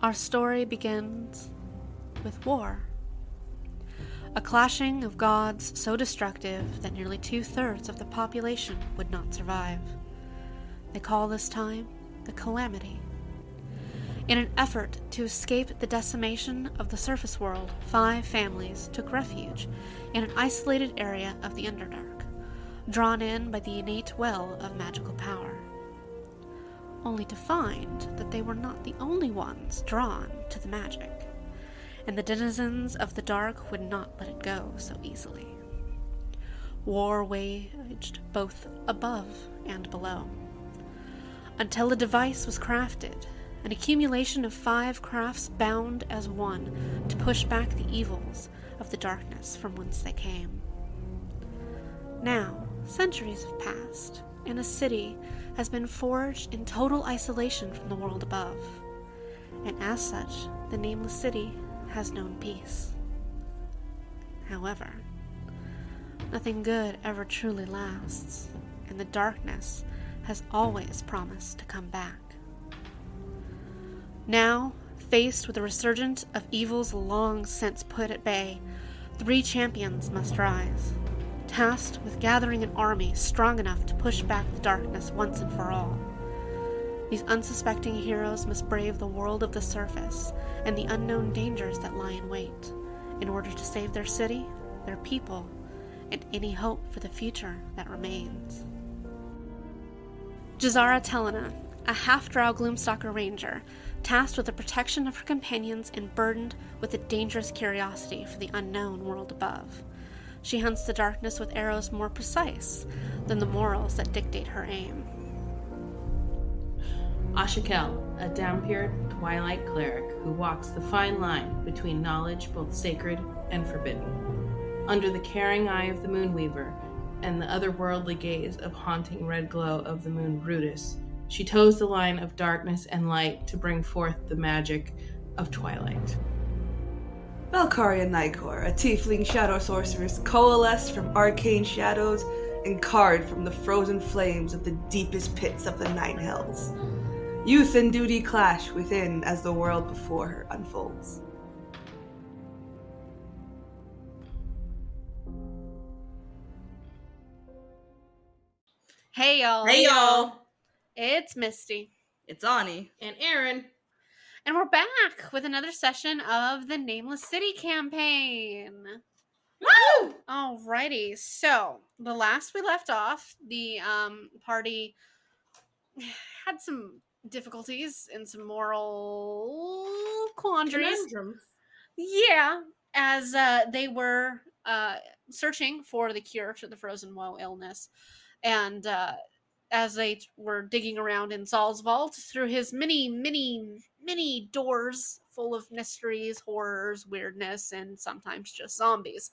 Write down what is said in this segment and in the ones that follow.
Our story begins with war. A clashing of gods so destructive that nearly two thirds of the population would not survive. They call this time the Calamity. In an effort to escape the decimation of the surface world, five families took refuge in an isolated area of the Underdark, drawn in by the innate well of magical power only to find that they were not the only ones drawn to the magic, and the denizens of the dark would not let it go so easily. War waged both above and below, until a device was crafted, an accumulation of five crafts bound as one to push back the evils of the darkness from whence they came. Now, centuries have passed, and a city has been forged in total isolation from the world above, and as such, the nameless city has known peace. However, nothing good ever truly lasts, and the darkness has always promised to come back. Now, faced with a resurgence of evils long since put at bay, three champions must rise tasked with gathering an army strong enough to push back the darkness once and for all. These unsuspecting heroes must brave the world of the surface and the unknown dangers that lie in wait in order to save their city, their people, and any hope for the future that remains. Jazara Telena, a half drow Gloomstalker ranger, tasked with the protection of her companions and burdened with a dangerous curiosity for the unknown world above. She hunts the darkness with arrows more precise than the morals that dictate her aim. Ashakel, a Dhampir twilight cleric who walks the fine line between knowledge both sacred and forbidden. Under the caring eye of the Moonweaver and the otherworldly gaze of haunting red glow of the moon Ruidus, she toes the line of darkness and light to bring forth the magic of twilight. Valkaria Nykor, a tiefling shadow sorceress coalesced from arcane shadows and carved from the frozen flames of the deepest pits of the Nine Hells. Youth and duty clash within as the world before her unfolds. Hey y'all. Hey y'all, It's Misty. it's Ani. And Aaron, And we're back with another session of the Nameless City campaign. Woo! Alrighty, so the last we left off, the um, party had some difficulties and some moral quandaries. conundrum. Yeah, as uh, they were uh, searching for the cure to the frozen woe illness, and uh, as they were digging around in Saul's vault through his many, many, many doors full of mysteries, horrors, weirdness, and sometimes just zombies.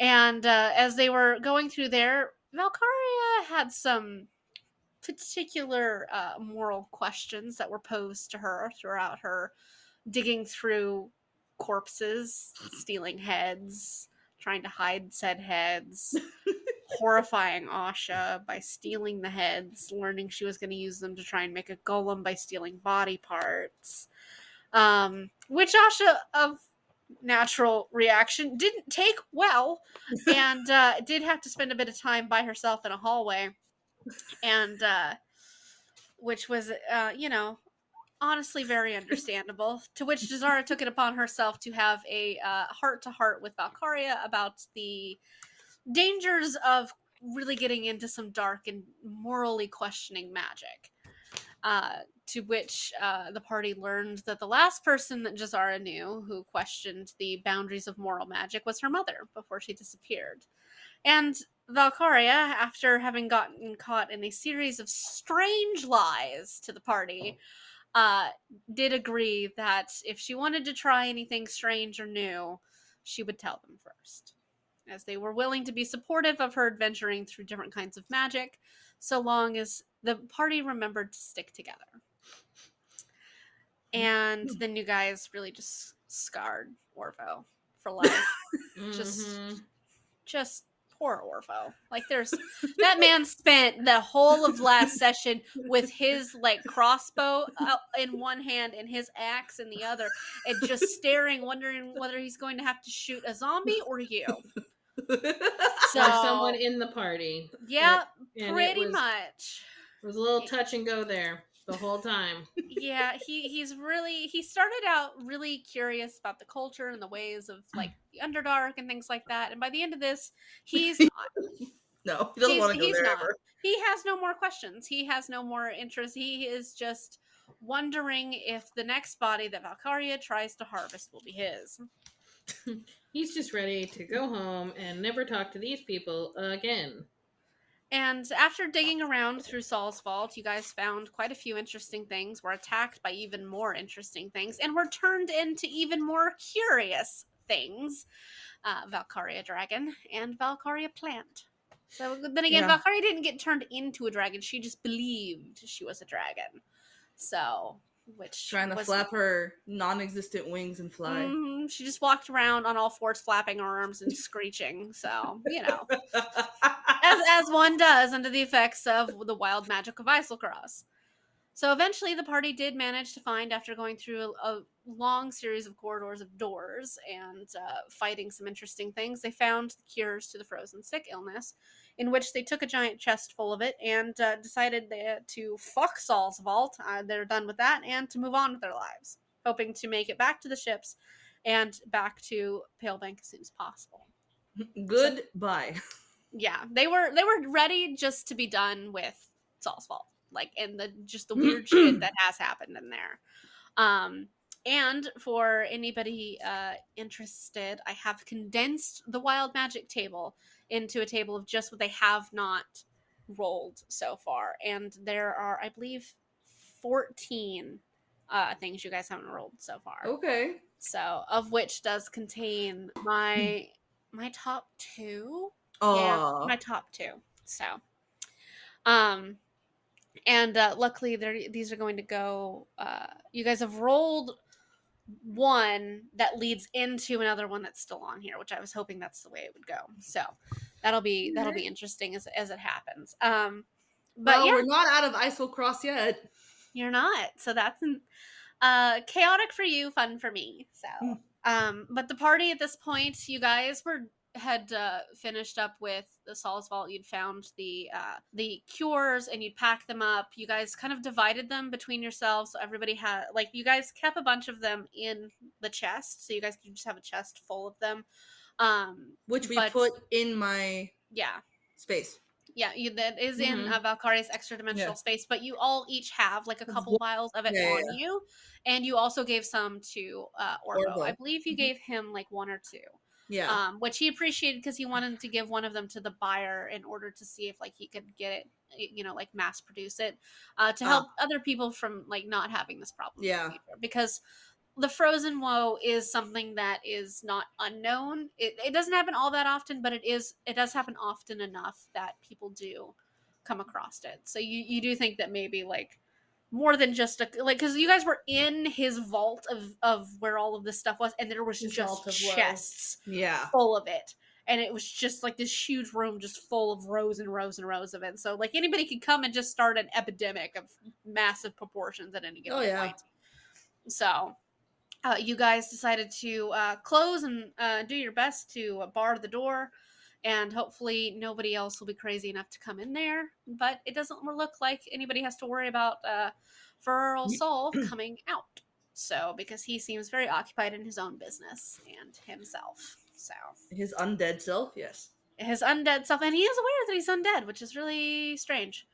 And uh, as they were going through there, Valkaria had some particular uh, moral questions that were posed to her throughout her digging through corpses, stealing heads, trying to hide said heads, horrifying Asha by stealing the heads, learning she was going to use them to try and make a golem by stealing body parts. Um, which Asha, of natural reaction, didn't take well and uh, did have to spend a bit of time by herself in a hallway. And uh, which was, uh, you know, honestly very understandable. to which Jazara took it upon herself to have a heart to heart with Valkaria about the dangers of really getting into some dark and morally questioning magic. Uh, to which uh, the party learned that the last person that Jazara knew who questioned the boundaries of moral magic was her mother before she disappeared. And Valkaria, after having gotten caught in a series of strange lies to the party, uh, did agree that if she wanted to try anything strange or new, she would tell them first, as they were willing to be supportive of her adventuring through different kinds of magic, so long as the party remembered to stick together. And the new guys really just scarred Orvo for life. Just- Mhm. just poor Orvo. Like there's that man spent the whole of last session with his like crossbow in one hand and his axe in the other, and just staring, wondering whether he's going to have to shoot a zombie or you. So or someone in the party. yeah, And it pretty was- much. It was a little touch and go there the whole time. yeah he he's really he started out really curious about the culture and the ways of like the underdark and things like that and by the end of this he's not No, he doesn't want to go there not. ever. he has no more questions he has no more interest he is just wondering if the next body that valkaria tries to harvest will be his He's just ready to go home and never talk to these people again. and after digging around through saul's vault you guys found quite a few interesting things were attacked by even more interesting things and were turned into even more curious things uh, valkaria dragon and valkaria plant so then again Yeah. valkaria didn't get turned into a dragon she just believed she was a dragon so which Trying to was- flap her non-existent wings and fly. She just walked around on all fours flapping her arms and screeching so you know as as one does under the effects of the wild magic of Eiselcross. So eventually, the party did manage to find, after going through a, a long series of corridors of doors and uh, fighting some interesting things, they found the cures to the frozen sick illness, in which they took a giant chest full of it and uh, decided they, to fuck Saul's vault. Uh, they're done with that and to move on with their lives, hoping to make it back to the ships and back to Pale Bank as soon as possible. Goodbye. yeah they were they were ready just to be done with Saul's fault like and the just the weird shit that has happened in there. Um and for anybody uh interested i have condensed the wild magic table into a table of just what they have not rolled so far. And there are i believe 14 uh things you guys haven't rolled so far Okay. so of which does contain my my top two Oh, yeah, my top two. So, um, and uh, luckily, they're these are going to go. Uh, you guys have rolled one that leads into another one that's still on here, which I was hoping that's the way it would go. So that'll be that'll be interesting as as it happens. Um, but well, yeah, we're not out of Eiselcross yet. You're not. So that's uh chaotic for you, fun for me. So Mm. um but the party at this point, you guys were had uh, finished up with the Saul's Vault. You'd found the uh, the cures and you'd pack them up. You guys kind of divided them between yourselves. So everybody had like you guys kept a bunch of them in the chest, so you guys could just have a chest full of them. Um, Which we But- put in my yeah, space. Yeah, you, that is in Mhm. uh, extra dimensional Yeah. space, but you all each have like a couple vials of it Yeah, yeah, on you, and you also gave some to uh, Orvo. Orvo. I believe you Mhm. gave him like one or two, Yeah. um, which he appreciated because he wanted to give one of them to the buyer in order to see if like he could get it, you know, like mass produce it uh, to Ah. help other people from like not having this problem. Yeah. because the frozen woe is something that is not unknown. It, it doesn't happen all that often, but it is it does happen often enough that people do come across it. So you you do think that maybe like more than just a like because you guys were in his vault of of where all of this stuff was, and there was His just chests yeah. full of it. And it was just like this huge room, just full of rows and rows and rows of it. So like anybody could come and just start an epidemic of massive proportions at any given Oh, yeah. point. So uh, you guys decided to uh, close and uh, do your best to uh, bar the door, and hopefully nobody else will be crazy enough to come in there. But it doesn't look like anybody has to worry about uh, Feral Soul coming out. So because he seems very occupied in his own business and himself. So His undead self, yes. his undead self, and he is aware that he's undead, which is really strange.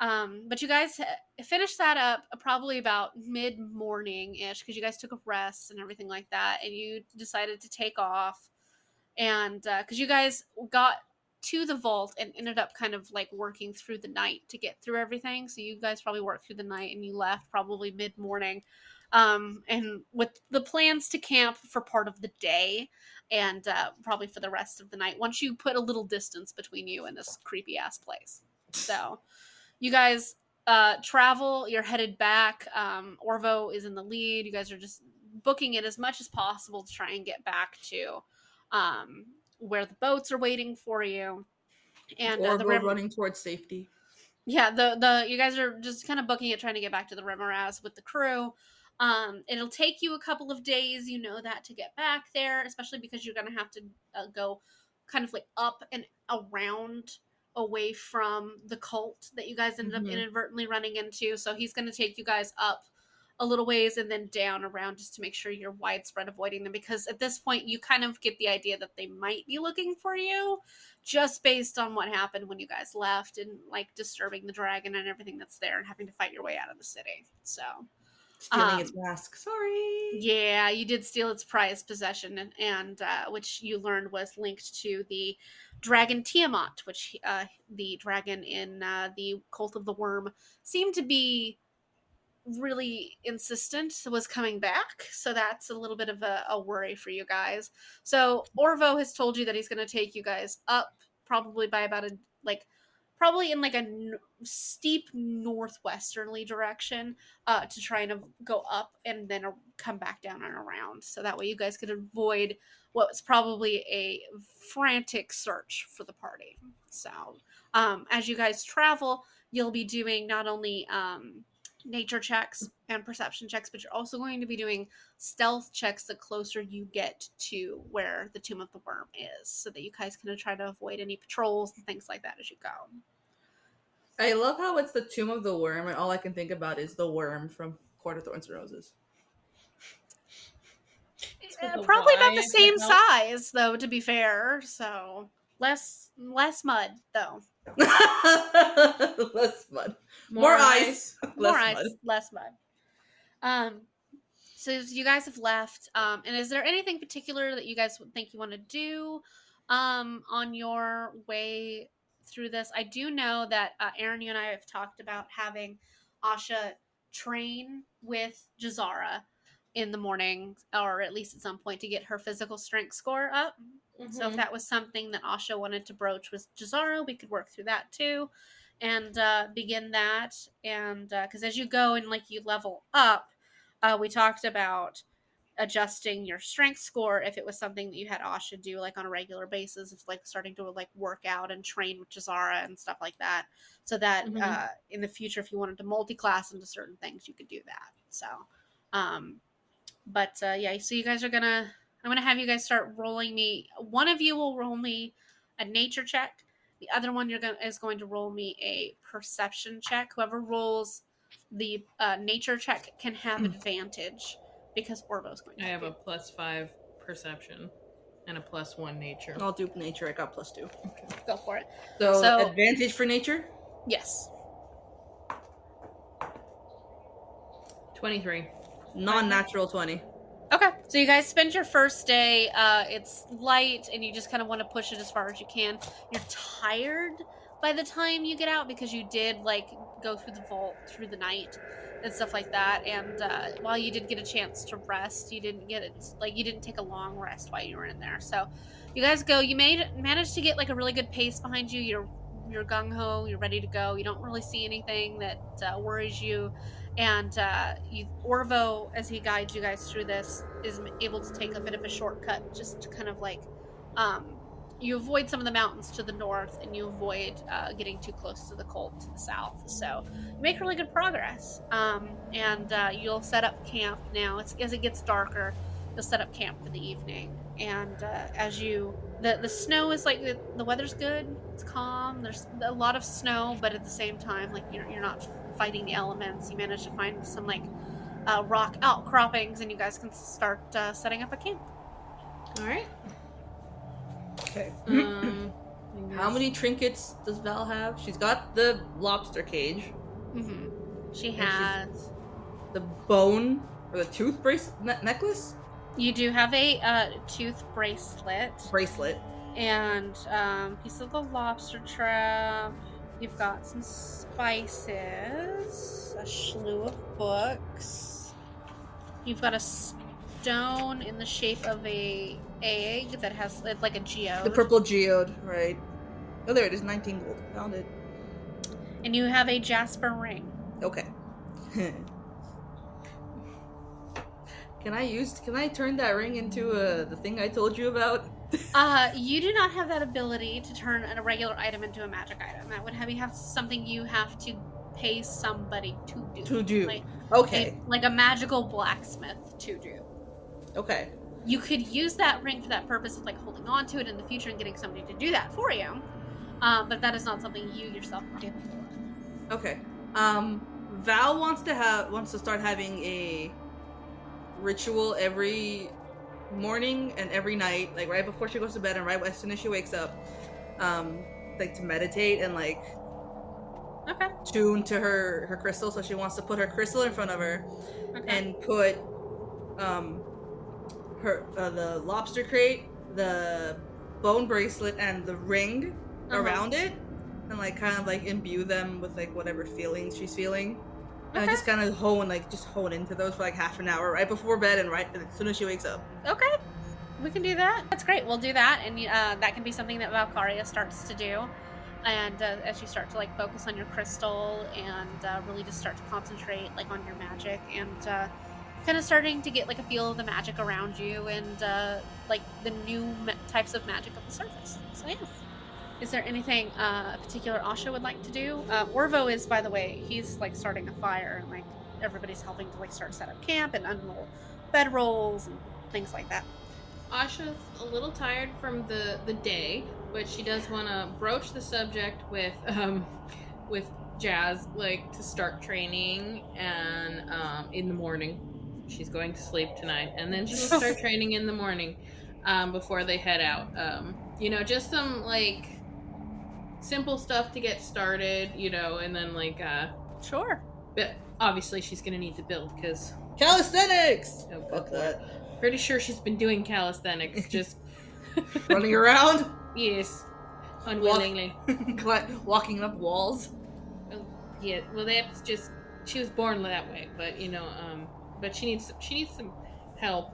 Um, but you guys uh, finished that up probably about mid morning ish because you guys took a rest and everything like that, and you decided to take off. And because you guys got to the vault and ended up kind of like working through the night to get through everything, so you guys probably worked through the night and you left probably mid morning. Um, and with the plans to camp for part of the day, and uh, probably for the rest of the night once you put a little distance between you and this creepy ass place. So, you guys uh, travel. You're headed back. Um, Orvo is in the lead. You guys are just booking it as much as possible to try and get back to um, where the boats are waiting for you. And uh, the rim- running towards safety. yeah the the you guys are just kind of booking it trying to get back to the Rimmeraz with the crew um it'll take you a couple of days you know that to get back there especially because you're gonna have to uh, go kind of like up and around away from the cult that you guys ended Mhm. up inadvertently running into so he's gonna take you guys up a little ways and then down around just to make sure you're widespread avoiding them because at this point you kind of get the idea that they might be looking for you just based on what happened when you guys left and like disturbing the dragon and everything that's there and having to fight your way out of the city. So, Stealing its Um, mask. Sorry. yeah, you did steal its prized possession, and, and uh, which you learned was linked to the dragon Tiamat, which uh, the dragon in uh, the Cult of the Worm seemed to be really insistent was coming back. So that's a little bit of a, a worry for you guys. So Orvo has told you that he's going to take you guys up probably by about a like probably in like a n- steep northwesternly direction uh, to try and go up and then come back down and around. So that way you guys could avoid what was probably a frantic search for the party. So um, as you guys travel, you'll be doing not only um, nature checks and perception checks, but you're also going to be doing stealth checks the closer you get to where the Tomb of the Worm is, so that you guys can try to avoid any patrols and things like that as you go. I love how it's the Tomb of the Worm, and all I can think about is the worm from Court of Thorns and Roses. Uh, probably about the same the size, though. To be fair, so less less mud though. less mud. More, ice. More Less ice, mud. less mud. Um, so you guys have left. Um, and is there anything particular that you guys think you want to do, um, on your way through this? I do know that uh, Aaron, you and I have talked about having Asha train with Jazara in the morning, or at least at some point, to get her physical strength score up. So if that was something that Asha wanted to broach with Jazara, we could work through that too, and uh, begin that. And because as you go and like you level up, uh, we talked about adjusting your strength score if it was something that you had Asha do like on a regular basis, if like starting to like work out and train with Jazara and stuff like that, so that Mhm. uh, in the future, if you wanted to multi-class into certain things, you could do that. So, um, but uh, yeah, so you guys are gonna I'm gonna have you guys start rolling me. One of you will roll me a nature check. The other one you're gonna is going to roll me a perception check. Whoever rolls the uh, nature check can have advantage because Orvo's going to. I have a plus five perception and a plus one nature. I'll do nature. I got plus two. go for it. So, So- advantage for nature. Yes. 23. Non-natural twenty. Okay. So you guys spend your first day. Uh, it's light, and you just kind of want to push it as far as you can. You're tired by the time you get out because you did like go through the vault through the night and stuff like that. And uh, while you did get a chance to rest, you didn't get it like you didn't take a long rest while you were in there. So you guys go. You made managed to get like a really good pace behind you. You're you're gung ho. You're ready to go. You don't really see anything that uh, worries you and uh, you, Orvo, as he guides you guys through this, is able to take a bit of a shortcut, just to kind of like, um, you avoid some of the mountains to the north, and you avoid uh, getting too close to the cult to the south. So you make really good progress, um, and uh, you'll set up camp now. It's, as it gets darker, you'll set up camp for the evening, and uh, as you the the snow is like the, the weather's good, it's calm. There's a lot of snow, but at the same time, like you're you're not fighting the elements. You manage to find some like uh, rock outcroppings, and you guys can start uh, setting up a camp. All right. Okay. Um, How many trinkets does Val have? She's got the lobster cage, Mm-hmm. She has. the bone or the tooth brace ne- necklace You do have a uh, tooth bracelet bracelet. and um, piece of the lobster trap. You've got some spices, a slew of books. You've got a stone in the shape of a egg that has it's like a geode. The purple geode, right? Oh, there it is. Nineteen gold. Found it. and you have a jasper ring. Okay. can I use? Can I turn that ring into uh, the thing I told you about? Uh, you do not have that ability to turn a regular item into a magic item. That would have you have something you have to pay somebody to do. To do. Like, Okay. a- like a magical blacksmith to do. Okay. You could use that ring for that purpose of like holding on to it in the future and getting somebody to do that for you. Um, but that is not something you yourself. Okay. Um, Val wants to have wants to start having a ritual every morning and every night, like right before she goes to bed and right as soon as she wakes up, um, like to meditate and like Okay. tune to her her crystal. So she wants to put her crystal in front of her Okay. and put um her uh, the lobster crate, the bone bracelet, and the ring Uh-huh. around it, and like kind of like imbue them with like whatever feelings she's feeling. And I just kind of hone like just hone into those for like half an hour right before bed and right as soon as she wakes up. Okay, we can do that. That's great. We'll do that, and uh, that can be something that Valkaria starts to do. And uh, as you start to like focus on your crystal and uh, really just start to concentrate like on your magic and uh, kind of starting to get like a feel of the magic around you and uh, like the new ma- types of magic of the surface. So yeah. Is there anything uh, a particular Asha would like to do? Uh, Orvo is, by the way, he's like starting a fire and like everybody's helping to like start set up camp and unroll bedrolls and things like that. Asha's a little tired from the the day, but she does want to broach the subject with um with Jazz, like to start training, and um in the morning. She's going to sleep tonight, and then she will start training in the morning, um before they head out. Um, you know, just some like simple stuff to get started, you know, and then like uh, Sure. but obviously she's gonna need to build because Calisthenics. Oh, Fuck that. pretty sure she's been doing calisthenics just Running around, yes unwillingly cli- walking up walls. yeah well that's just she was born that way but you know um but she needs she needs some help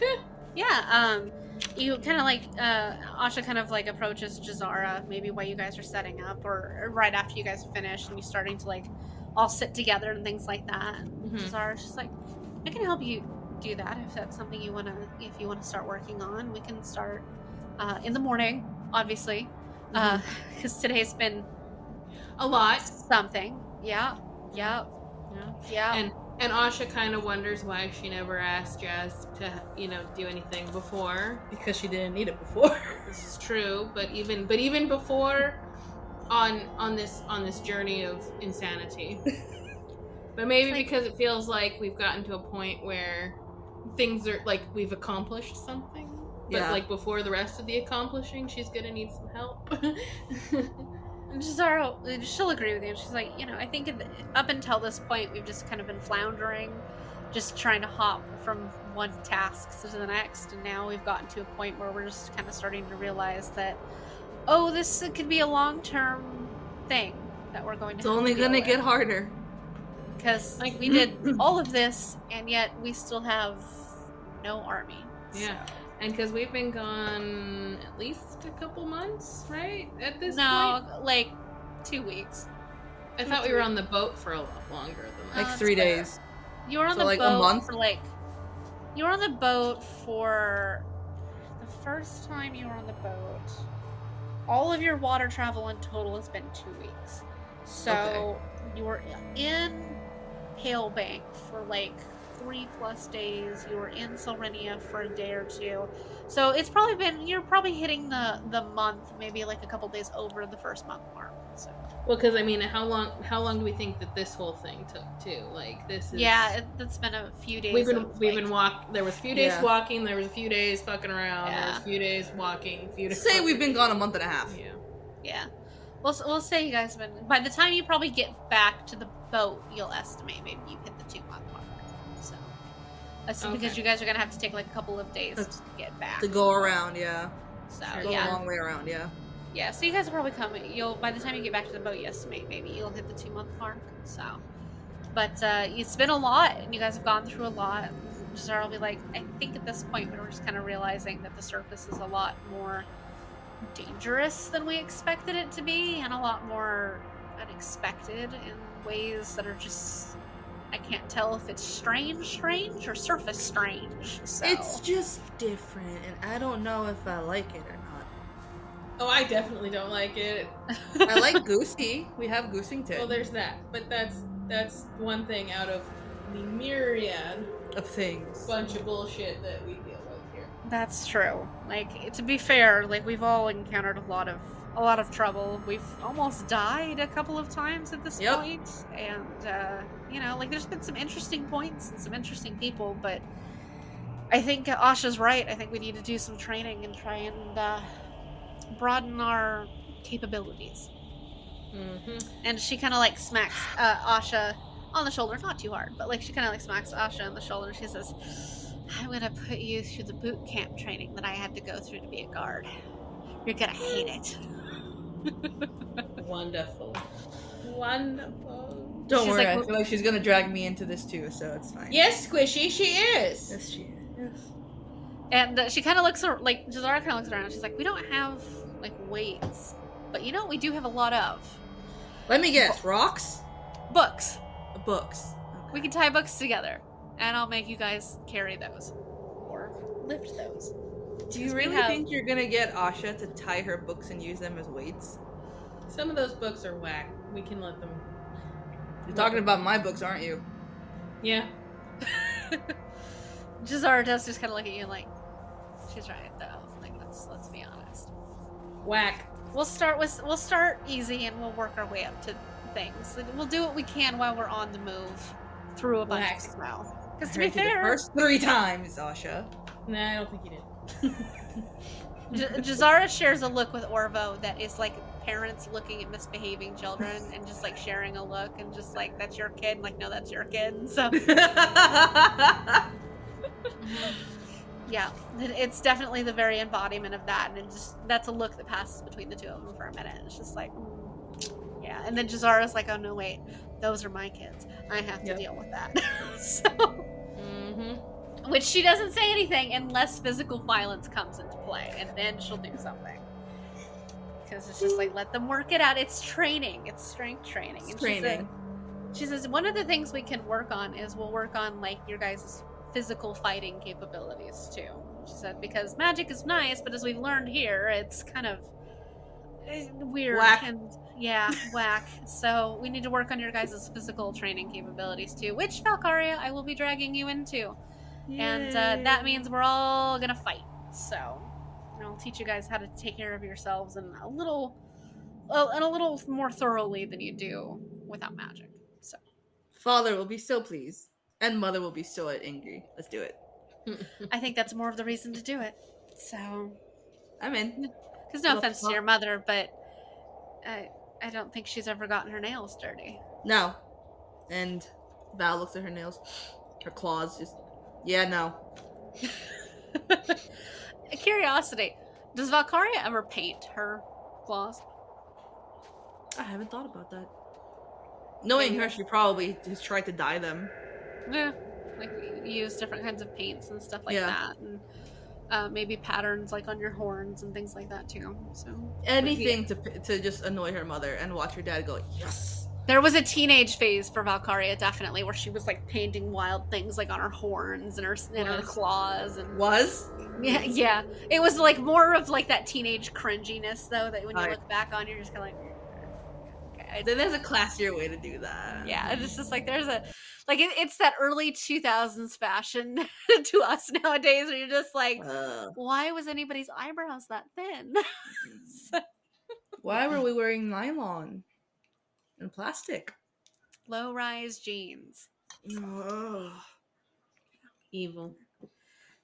Yeah. Um, you kind of like uh, Asha kind of like approaches Jazara maybe while you guys are setting up, or, or right after you guys finish and you're starting to like all sit together and things like that. Mhm. Jazara's just like, I can help you do that if that's something you want to if you want to start working on. We can start uh, in the morning, obviously, because today's been a lot something. Yeah. Yeah. yeah. Yeah. and and Asha kind of wonders why she never asked Jazz to you know do anything before Because she didn't need it before. this is true but even but even before on on this on this journey of insanity but maybe like- because it feels like we've gotten to a point where things are like we've accomplished something but Yeah. like before the rest of the accomplishing she's gonna need some help And Jazara, she'll agree with you. She's like, you know, I think the- up until this point, we've just kind of been floundering, just trying to hop from one task to the next. And now we've gotten to a point where we're just kind of starting to realize that, oh, this could be a long term thing that we're going to It's only gonna get harder. Because Like- we did all of this, and yet we still have no army. yeah and because we've been gone at least a couple months right at this no, point like two weeks. i thought we were on the boat for a lot longer than that Like that's three fair. days. You were on So, the like, a boat month? for like you were on the boat for the first time you were on the boat. All of your water travel in total has been two weeks. So you were in Pale Bank for like three plus days. You were in Silrenia for a day or two. So it's probably been you're probably hitting the the month, maybe like a couple days over the first month mark. So Well, because I mean, how long? How long do we think that this whole thing took too? Like this is. yeah, it, it's been a few days. We've been of, we've like, been walk. There was a few days Yeah. walking. There was a few days fucking around. There was a few days walking. A few days. Say we've been gone a month and a half. Yeah. Yeah. We'll, we'll say you guys have been. By the time you probably get back to the boat, you'll estimate maybe you hit the two month mark. So, that's because you guys are going to have to take like a couple of days That's- to get back. To go around, yeah. So. Go a yeah. long way around, yeah. Yeah, so you guys will probably come. You'll By the time you get back to the boat, you estimate maybe you'll hit the two month mark. So, but uh, it's been a lot, and you guys have gone through a lot. Jazar will be like, I think at this point we're just kind of realizing that the surface is a lot more dangerous than we expected it to be, and a lot more unexpected in ways that are just I can't tell if it's strange, strange, or surface strange. So It's just different, and I don't know if I like it or not. Oh, I definitely don't like it. I like Goosey. We have Goosington. Well, there's that, but that's that's one thing out of the myriad of things. bunch of bullshit that we deal with here. That's true. Like to be fair, like we've all encountered a lot of a lot of trouble. We've almost died a couple of times at this Yep. point, and uh, you know, like there's been some interesting points and some interesting people, but I think Asha's right. I think we need to do some training and try and uh, broaden our capabilities. Mm-hmm. And she kind of like smacks uh, Asha on the shoulder, not too hard, but like she kind of like smacks Asha on the shoulder. She says, "I'm gonna put you through the boot camp training that I had to go through to be a guard. You're gonna hate it." Wonderful. Wonderful. Don't She's worry, like, I feel like she's gonna drag me into this too, so it's fine. Yes, Squishy, she is. Yes, she is. Yes. And uh, she kind of looks ar- like Jazara kind of looks around. She's like, "We don't have like weights, but you know what we do have a lot of Let me guess. Rocks? books. Books. We can tie books together, and I'll make you guys carry those or lift those." Do you really have- think you're gonna get Asha to tie her books and use them as weights? Some of those books are whack. We can let them. You're talking about my books, aren't you? Yeah. Jazara does just kind of look at you like, she's right though. Like let's let's be honest. Whack. We'll start with we'll start easy and we'll work our way up to things. We'll do what we can while we're on the move through a bunch Relax. of snow. I Because to be heard the fair, first three times, Asha. Nah, I don't think you did. J- Jazara shares a look with Orvo that is like parents looking at misbehaving children and just like sharing a look and just like that's your kid. And, like no, that's your kid. So yeah, it's definitely the very embodiment of that, and it just that's a look that passes between the two of them for a minute. It's just like, mm, yeah, and then Jazara's like, oh no, wait, those are my kids. I have to Yep. deal with that. so, Mm-hmm. which she doesn't say anything unless physical violence comes into play, and then she'll do something. Because it's just like let them work it out. It's training. It's strength training. And she said- Training. she says one of the things we can work on is we'll work on like your guys' physical fighting capabilities too. She said because magic is nice, but as we've learned here, it's kind of eh, weird Whack. and yeah, whack. So we need to work on your guys' physical training capabilities too, which Valkaria I will be dragging you into, and uh, that means we're all gonna fight. So I'll teach you guys how to take care of yourselves and a little, well, and a little more thoroughly than you do without magic. So. Father will be so pleased, and mother will be so angry. Let's do it. I think that's more of the reason to do it. So, I'm in. because no offense to your mother, but I I don't think she's ever gotten her nails dirty. No. And Val looks at her nails, her claws. Just yeah, no. A curiosity: Does Valkaria ever paint her claws? I haven't thought about that. Knowing Maybe. her, she probably has tried to dye them. Yeah, like use different kinds of paints and stuff like Yeah. that, and uh, maybe patterns like on your horns and things like that too. So Anything to to just annoy her mother and watch her dad go yes. There was a teenage phase for Valkaria, definitely, where she was like painting wild things like on her horns and her and her claws and Was yeah, yeah. It was like more of like that teenage cringiness though that when you Right. look back on, you're just kind of like, okay, then there's a classier way to do that. yeah. It's just like there's a like it, it's that early 2000s fashion to us nowadays, where you're just like, Uh, why was anybody's eyebrows that thin? So- why were we wearing nylon and plastic? Low rise jeans. Ugh. evil.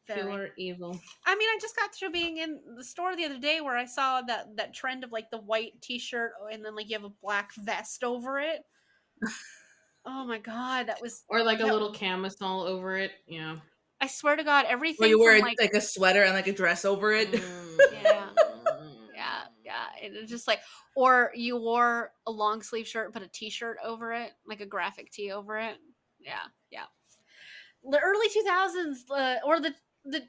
Very. Pure evil. I mean, I just got through being in the store the other day where I saw that that trend of like the white T-shirt oh, and then like you have a black vest over it. oh my god, that was! Or like a little camisole over it. Yeah. I swear to God, everything. Where you from, wear like, like, a sweater and like a dress over it. Mm. Yeah. yeah, yeah, and it's just like, or you wore a long sleeve shirt put a T-shirt over it, like a graphic tee over it. Yeah, yeah. The early two thousands, uh, or the the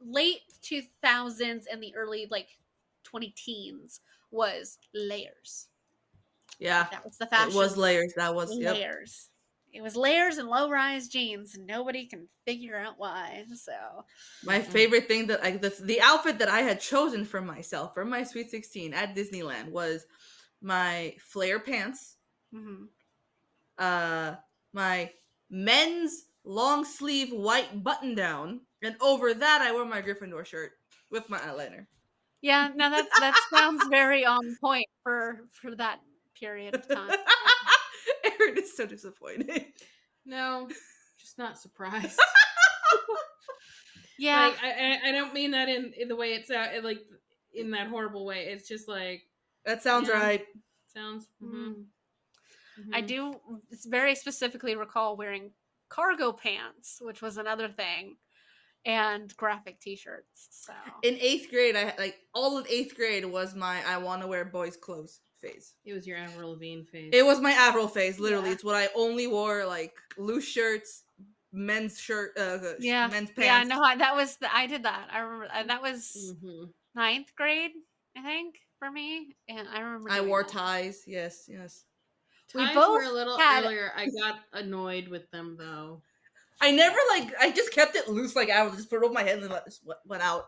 late two thousands and the early like twenty teens was layers. Yeah, That was the fashion. it was layers. That was yep. It was layers and low rise jeans, and nobody can figure out why. So My favorite thing that like the the outfit that I had chosen for myself for my Sweet 16 at Disneyland was my flare pants, mhm. uh my men's long sleeve white button down, and over that I wore my Gryffindor shirt with my eyeliner. yeah, no, that that sounds very on point for for that period of time. Aaron is so disappointed. No, just not surprised. Yeah, Like, I, I I don't mean that in, in the way it's out like in that horrible way. It's just like That sounds Yeah. right. sounds. Mm. mhm, I mhm. do s- very specifically recall wearing cargo pants, which was another thing, and graphic T-shirts. So In eighth grade, I had like all of eighth grade was my I want to wear boys' clothes phase. It was your Avril Lavigne phase. It was my Avril phase. Literally, Yeah. it's what I only wore like loose shirts, men's shirt, uh, yeah, men's pants. yeah, no, I, that was the, I did that. I remember uh, that was Mhm. ninth grade, I think, for me, and I remember I wore that. ties. Yes, yes. We both were a little had- earlier. I got annoyed with them though. I never like. I just kept it loose, like I would just put it over my head and then let, just went- went out.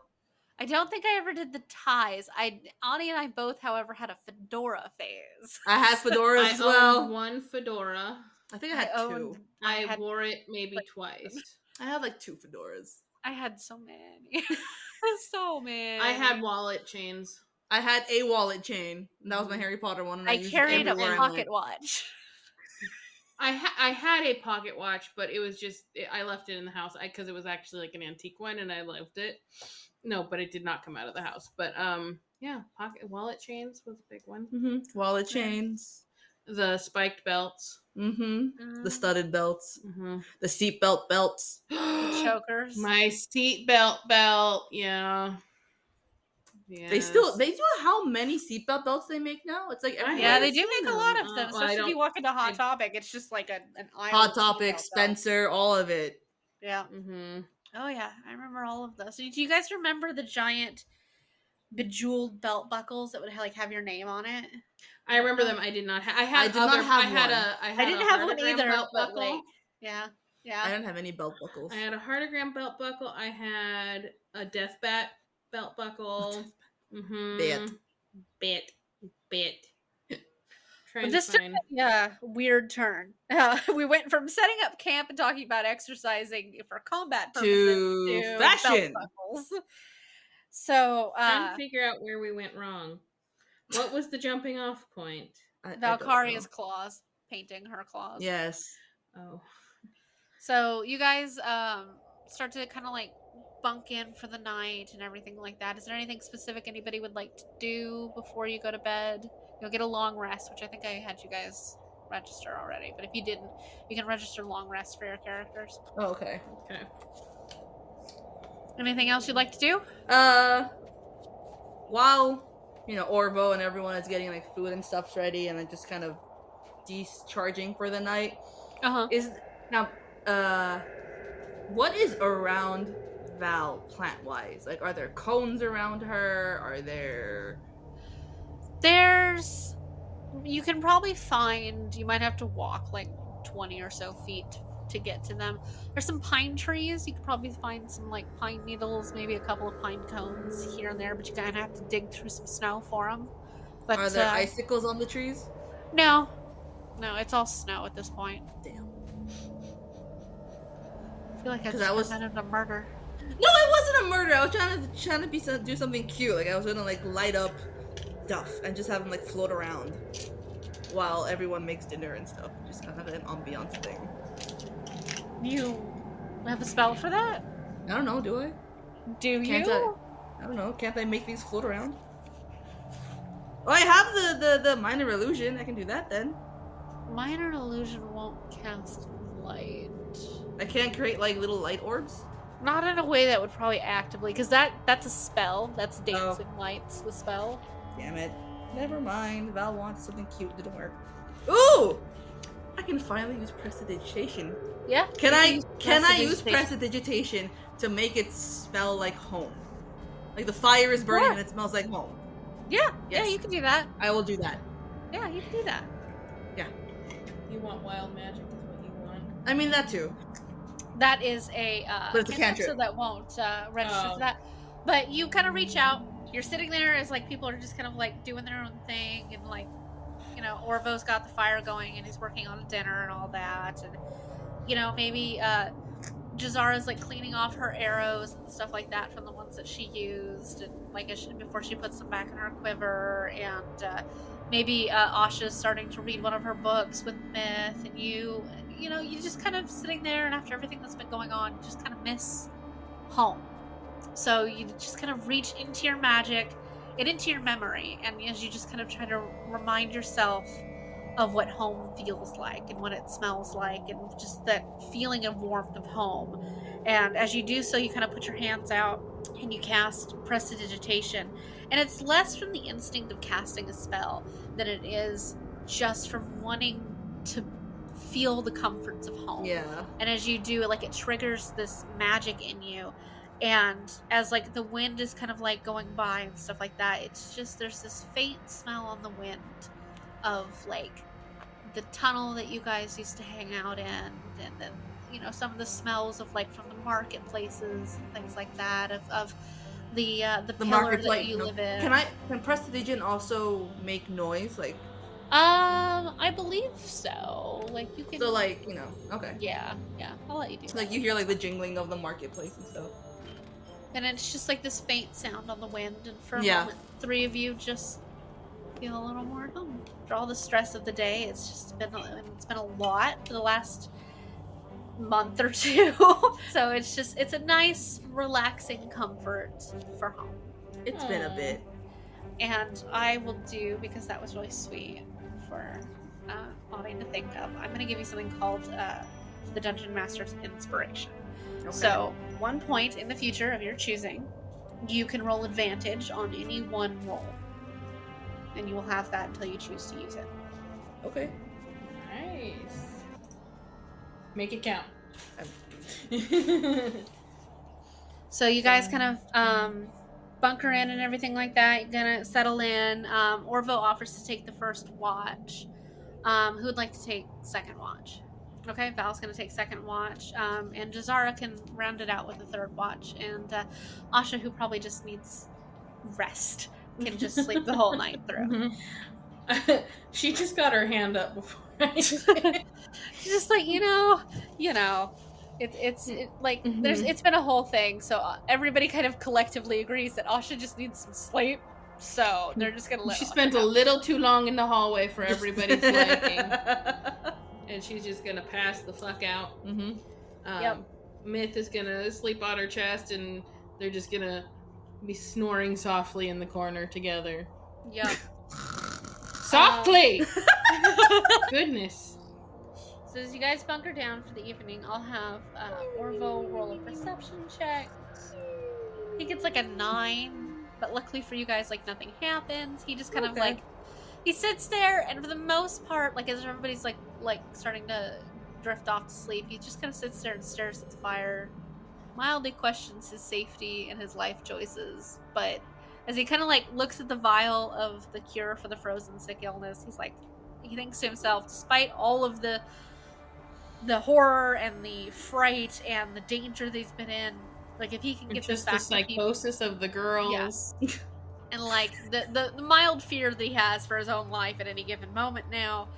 I don't think I ever did the ties. I Ani and I both, however, had a fedora phase. I had fedoras I as well. owned one fedora. I think I had owned- two. I, had- wore it maybe like- twice. I had like two fedoras. I had so many, so many. I had wallet chains. I had a wallet chain. That was my mm. Harry Potter one. And I, I carried a everywhere I pocket watch. I ha- I had a pocket watch, but it was just it, I left it in the house because it was actually like an antique one, and I loved it. No, but it did not come out of the house. But um, yeah, pocket wallet chains was a big one. Mhm. Wallet chains. The spiked belts. Mm-hmm. The studded belts. Mm-hmm. The seatbelt belts. chokers. My seat belt belt. Yeah. Yeah. They still they do how many seatbelt belts they make now? It's like everywhere. yeah, they do make a lot of Uh, them, well, I especially if you walk into Hot I- Topic. It's just like a, an aisle. Hot Topic, seatbelt belts. Spencer, all of it. Yeah. Mm-hmm. Oh yeah, I remember all of those. Do you guys remember the giant bejeweled belt buckles that would like have your name on it? I remember them. I did not. Ha- I had. I did not have I had one. a. I, had I didn't a have one Heartagram either. Belt buckle. like, yeah, I yeah. don't have any belt buckles. I had a Heartagram belt buckle. I had a death bat belt buckle. Mm-hmm. Bit. Bit. Bit. Trying But this took a yeah, weird turn. Uh, we went from setting up camp and talking about exercising for combat purposes To to fashion. So, trying uh, to figure out where we went wrong. What was the jumping off point? I- I don't Valkaria's claws, painting her claws. Yes. Oh, So you guys um start to kind of like bunk in for the night and everything like that. Is there anything specific anybody would like to do before you go to bed? You'll get a long rest, which I think I had you guys register already. But if you didn't, you can register long rest for your characters. Oh, okay. okay. Anything else you'd like to do? Uh, while you know Orvo and everyone is getting like food and stuff ready, and then just kind of discharging for the night, Uh huh. is now uh, what is around Val plant wise? Like, are there cones around her? Are there? There's. You can probably find. You might have to walk like 20 or so feet to get to them. There's some pine trees. You could probably find some like pine needles, maybe a couple of pine cones here and there, but you kind of have to dig through some snow for them. But are there uh, icicles on the trees? no, no, it's all snow at this point. Damn. I feel like I just that was- committed a murder. No, it wasn't a murder. I was trying to trying to be some, do something cute. Like I was gonna like light up stuff and just have them like float around while everyone makes dinner and stuff. Just kind of an ambiance thing. You have a spell for that? I don't know. Do I? Do Can't you? I don't know. Can't I make these float around? Oh, I have the the the minor illusion. I can do that then. Minor illusion won't cast light. I can't create like little light orbs. Not in a way that would probably actively, because that that's a spell. That's Oh. dancing lights. The spell. Damn it. Never mind. Val wanted something cute. Didn't work. Ooh! I can finally use prestidigitation. Yeah. Can I use can I use prestidigitation. prestidigitation to make it smell like home? Like the fire is burning Sure. and it smells like home. Yeah. Yeah, you can do that. I will do that. Yeah, you can do that. Yeah. You want wild magic? Is what you want? I mean that too. That is a uh, But it's a cantrip, so that won't uh, register Oh. for that. But you kind of reach out. You're sitting there as like people are just kind of like doing their own thing, and like you know Orvo's got the fire going, and he's working on dinner and all that, and you know maybe uh, Jazara's like cleaning off her arrows and stuff like that from the ones that she used, and like before she puts them back in her quiver, and uh, maybe uh, Asha's starting to read one of her books with myth, and you, you know, you just kind of sitting there, and after everything that's been going on, you just kind of miss home. So you just kind of reach into your magic and into your memory, and as you just kind of try to remind yourself of what home feels like and what it smells like, and just that feeling of warmth of home. And as you do so, you kind of put your hands out and you cast Prestidigitation. And it's less from the instinct of casting a spell than it is just from wanting to feel the comforts of home Yeah. and as you do it, like it triggers this magic in you and as like the wind is kind of like going by and stuff like that it's just there's this faint smell on the wind of like the tunnel that you guys used to hang out in and then you know some of the smells of like from the marketplaces and things like that of, of the uh the, The pillar that you no. live in Can I? Can Prestidigitation also make noise? Like um i believe so like you can so, like you know. Okay. yeah yeah i'll let you do So, like you hear like the jingling of the marketplace and stuff. And it's just like this faint sound on the wind, and for a Yeah. moment, three of you just feel a little more at home. For all the stress of the day, it's just been a, it's been a lot for the last month or two. so it's just it's a nice, relaxing comfort for home. It's been a bit. And I will do because that was really sweet for uh, Audie to think of. I'm going to give you something called uh, the Dungeon Master's Inspiration. Okay. So, one point in the future of your choosing, you can roll advantage on any one roll. And you will have that until you choose to use it. Okay. Nice. Make it count. So, you guys kind of um, bunker in and everything like that. You're going to settle in. Um, Orvo offers to take the first watch. Um, who would like to take second watch? Okay, Val's going to take second watch. Um, and Jazara can round it out with a third watch. And uh, Asha, who probably just needs rest, can just sleep the whole night through. she just got her hand up before. She's just like you know, you know, it, it's it, like there's Mhm. it's been a whole thing. So uh, everybody kind of collectively agrees that Asha just needs some sleep. So they're just gonna let. she Asha spent a little too long in the hallway for everybody's liking, and she's just gonna pass the fuck out. mm-hmm. Um, Yep. Myth is gonna sleep on her chest, and they're just gonna be snoring softly in the corner together. Yep. Softly. Goodness. So as you guys bunker down for the evening, I'll have uh, Orvo roll a perception check. He gets like a nine, but luckily for you guys, like nothing happens. He just kind of like he sits there, and for the most part, like as everybody's like like starting to drift off to sleep, he just kind of sits there and stares at the fire, mildly questions his safety and his life choices, but as he kind of like looks at the vial of the cure for the frozen sick illness, he's like, he thinks to himself, despite all of the the horror and the fright and the danger that he's been in, like if he can get this Just the back people, psychosis of the girls. and like the, the mild fear that he has for his own life at any given moment now,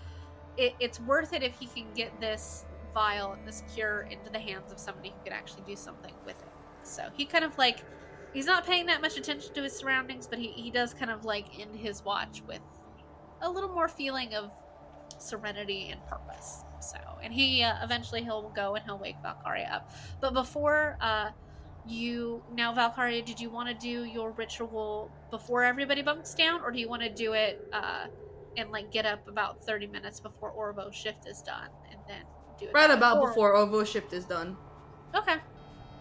it, it's worth it if he can get this vial and this cure into the hands of somebody who could actually do something with it. So he kind of like he's not paying that much attention to his surroundings, but he, he does kind of like end his watch with a little more feeling of serenity and purpose. So, and he uh, eventually he'll go and he'll wake Valkaria up. But before uh, you now, Valkaria, did you want to do your ritual before everybody bunks down, or do you want to do it uh, and like get up about thirty minutes before Orvo's shift is done, and then do it Right about Or- before Orvo shift is done. Okay.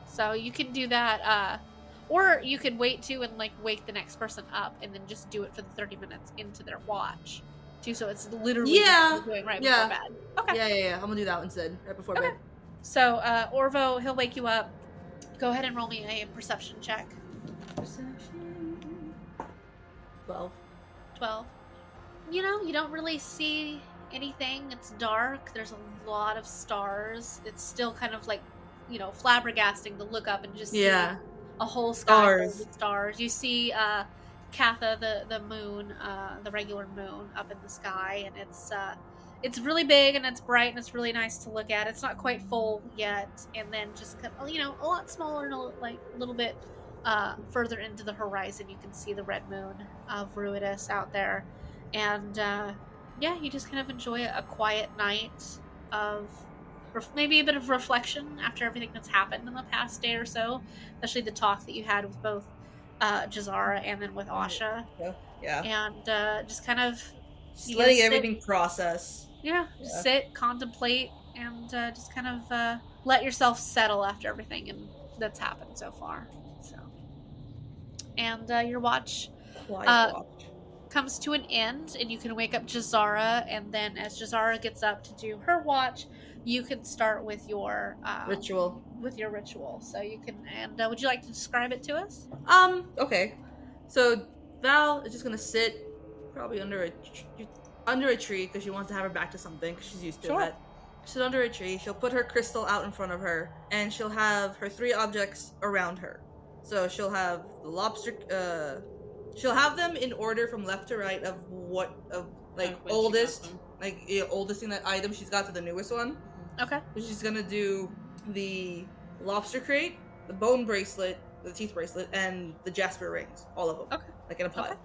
So you can do that, uh, or you could wait too and like wake the next person up and then just do it for the 30 minutes into their watch. Too, so it's literally Yeah. right Yeah. before bed. Okay. Yeah, yeah, yeah. I'm gonna do that instead, right before Okay. bed. So uh, Orvo, he'll wake you up. Go ahead and roll me a perception check. Twelve. 12. You know, you don't really see anything. It's dark. There's a lot of stars. It's still kind of like, you know, flabbergasting to look up and just Yeah. see a whole sky Stars. of stars. You see uh Catha, the the moon, uh, the regular moon up in the sky, and it's uh, it's really big and it's bright and it's really nice to look at. It's not quite full yet, and then just you know a lot smaller and a, like a little bit uh, further into the horizon, you can see the red moon of Ruidus out there, and uh, yeah, you just kind of enjoy a, a quiet night of ref- maybe a bit of reflection after everything that's happened in the past day or so, especially the talk that you had with both uh, Jazara and then with Asha, Yeah. yeah. and uh, just kind of Just letting gotta sit- everything process. Yeah, just Yeah. sit, contemplate, and uh, just kind of uh, let yourself settle after everything and that's happened so far. So, and uh, your watch Uh, watch. comes to an end, and you can wake up Jazara, and then as Jazara gets up to do her watch, you can start with your uh, Ritual. with your ritual. So you can. And uh, would you like to describe it to us? Um, okay. So Val is just gonna sit probably under a tr- under a tree because she wants to have her back to something 'cause she's used to Sure. it. Sit under a tree. She'll put her crystal out in front of her, and she'll have her three objects around her. So she'll have the lobster. Uh, she'll have them in order from left to right of what of like Of when she got oldest, like yeah, oldest thing that item she's got to the newest one. Okay. So she's gonna do the lobster crate, the bone bracelet, the teeth bracelet, and the jasper rings, all of them. Okay. Like in a pile. Okay.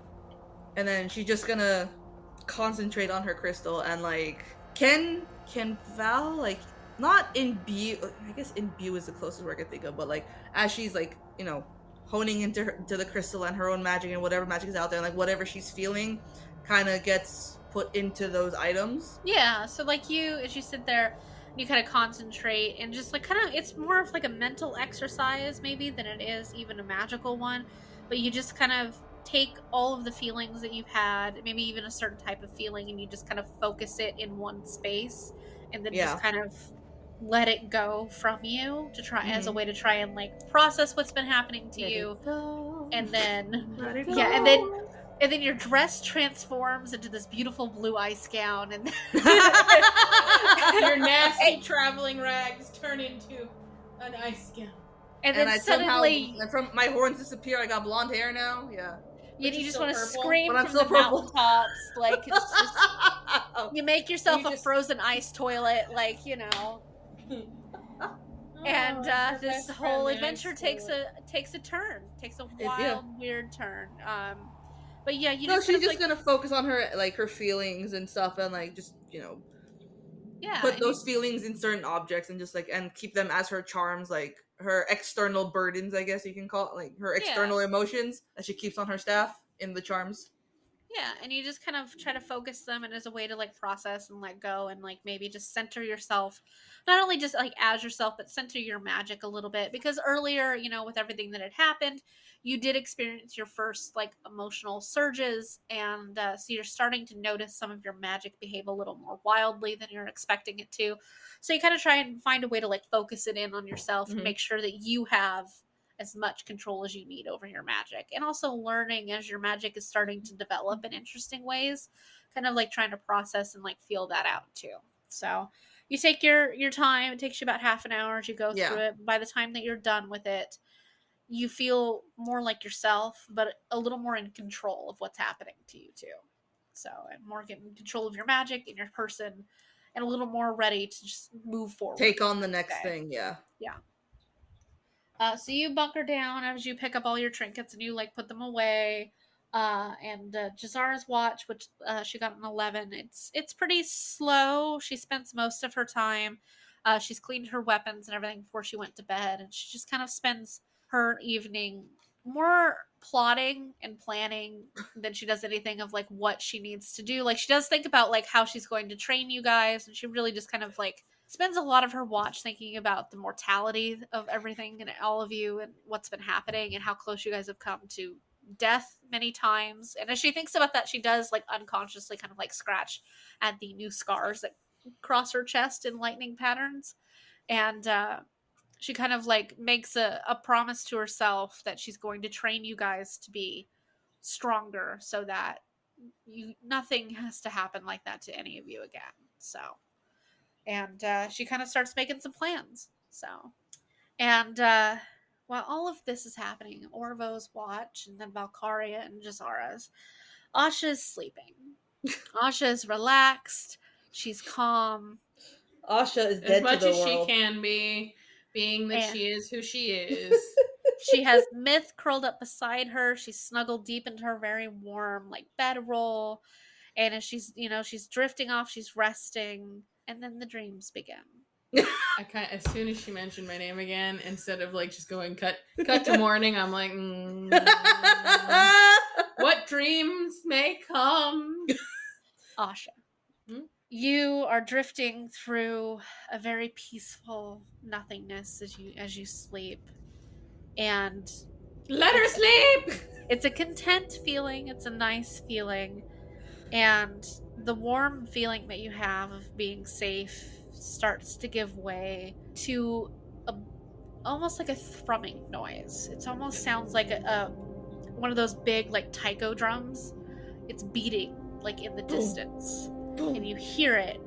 And then she's just gonna concentrate on her crystal and like can can Val like not imbue I guess imbue is the closest word I can think of, but like as she's like, you know, honing into her to the crystal and her own magic and whatever magic is out there, like whatever she's feeling kinda gets put into those items. Yeah, so like you, as you sit there, you kind of concentrate and just like kind of, it's more of like a mental exercise maybe than it is even a magical one. But you just kind of take all of the feelings that you've had, maybe even a certain type of feeling, and you just kind of focus it in one space and then Yeah. just kind of let it go from you to try as a Mhm. way to try and like process what's been happening to Let it you. go. And then Let it Yeah, and then- and then your dress transforms into this beautiful blue ice gown and Your nasty traveling rags turn into an ice gown. and, and then I suddenly and from my horns disappear. I got blonde hair now. Yeah. You, Which you just want to purple, scream from the purple. mountaintops like it's just you make yourself You a just- frozen ice toilet like you know and uh, this whole adventure takes a takes a turn takes a yeah. wild weird turn um but yeah you no, just she's kind of, just like, gonna focus on her like her feelings and stuff, and like just you know yeah put and you- those feelings in certain objects and just like and keep them as her charms, like her external burdens, I guess you can call it, like her Yeah. external emotions that she keeps on her staff in the charms. Yeah, and you just kind of try to focus them and as a way to like process and let go and like maybe just center yourself. Not only just like as yourself, but center your magic a little bit. Because earlier, you know, with everything that had happened, you did experience your first like emotional surges. And uh, so you're starting to notice some of your magic behave a little more wildly than you're expecting it to. So you kind of try and find a way to like focus it in on yourself and Mhm. make sure that you have as much control as you need over your magic and also learning as your magic is starting to develop in interesting ways kind of like trying to process and like feel that out too so you take your your time it takes you about half an hour as you go Yeah. through it by the time that you're done with it you feel more like yourself but a little more in control of what's happening to you too so and more in control of your magic and your person and a little more ready to just move forward Take on the next Okay. thing, yeah. Yeah. Uh, so you bunker down as you pick up all your trinkets and you like put them away. Uh, and uh, Jazara's watch, which uh, she got an eleven, it's it's pretty slow. She spends most of her time. Uh, she's cleaned her weapons and everything before she went to bed, and she just kind of spends her evening more plotting and planning than she does anything of like what she needs to do. Like she does think about like how she's going to train you guys, and she really just kind of like spends a lot of her watch thinking about the mortality of everything and all of you and what's been happening and how close you guys have come to death many times. And as she thinks about that, she does like unconsciously kind of like scratch at the new scars that cross her chest in lightning patterns. And uh, she kind of like makes a, a promise to herself that she's going to train you guys to be stronger so that you nothing has to happen like that to any of you again. So, and uh, she kind of starts making some plans. So, and uh, while all of this is happening, Orvo's watch and then valkaria and Jazara's, Asha's sleeping. Asha is relaxed. She's calm. Asha is As dead much to the as world. she can be, being that And- she is who she is. She has Myth curled up beside her. She's snuggled deep into her very warm, like bedroll. And as she's, you know, she's drifting off, she's resting, and then the dreams begin. I kind as soon as she mentioned my name again, instead of like just going cut cut to morning, I'm like, mm, what dreams may come? Asha. You are drifting through a very peaceful nothingness as you as you sleep. And Let her sleep. it's a content feeling, it's a nice feeling. And the warm feeling that you have of being safe starts to give way to a almost like a thrumming noise. It almost sounds like a, a one of those big like taiko drums. It's beating like in the distance. And you hear it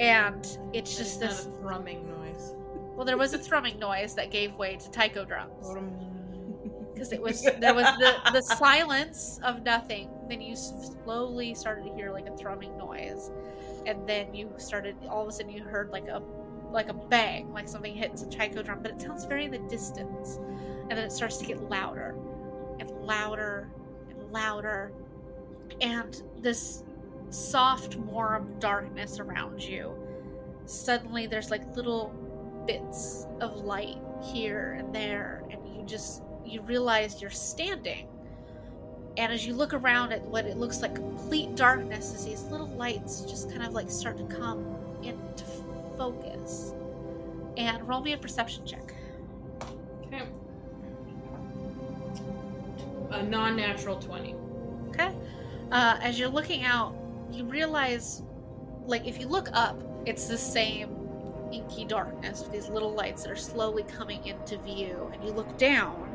and it's just It's this thrumming noise. well there was a thrumming noise that gave way to taiko drums. Because it was there was the the silence of nothing. Then you slowly started to hear like a thrumming noise. And then you started all of a sudden you heard like a like a bang like something hits a taiko drum. But it sounds very in the distance. And then it starts to get louder and louder and louder. And this soft warm darkness around you. Suddenly there's like little bits of light here and there and you just you realize you're standing. And as you look around at what it looks like complete darkness as these little lights just kind of like start to come into focus. And roll me a perception check. Okay. A non-natural twenty. okay. Uh, as you're looking out you realize like if you look up it's the same inky darkness these little lights that are slowly coming into view and you look down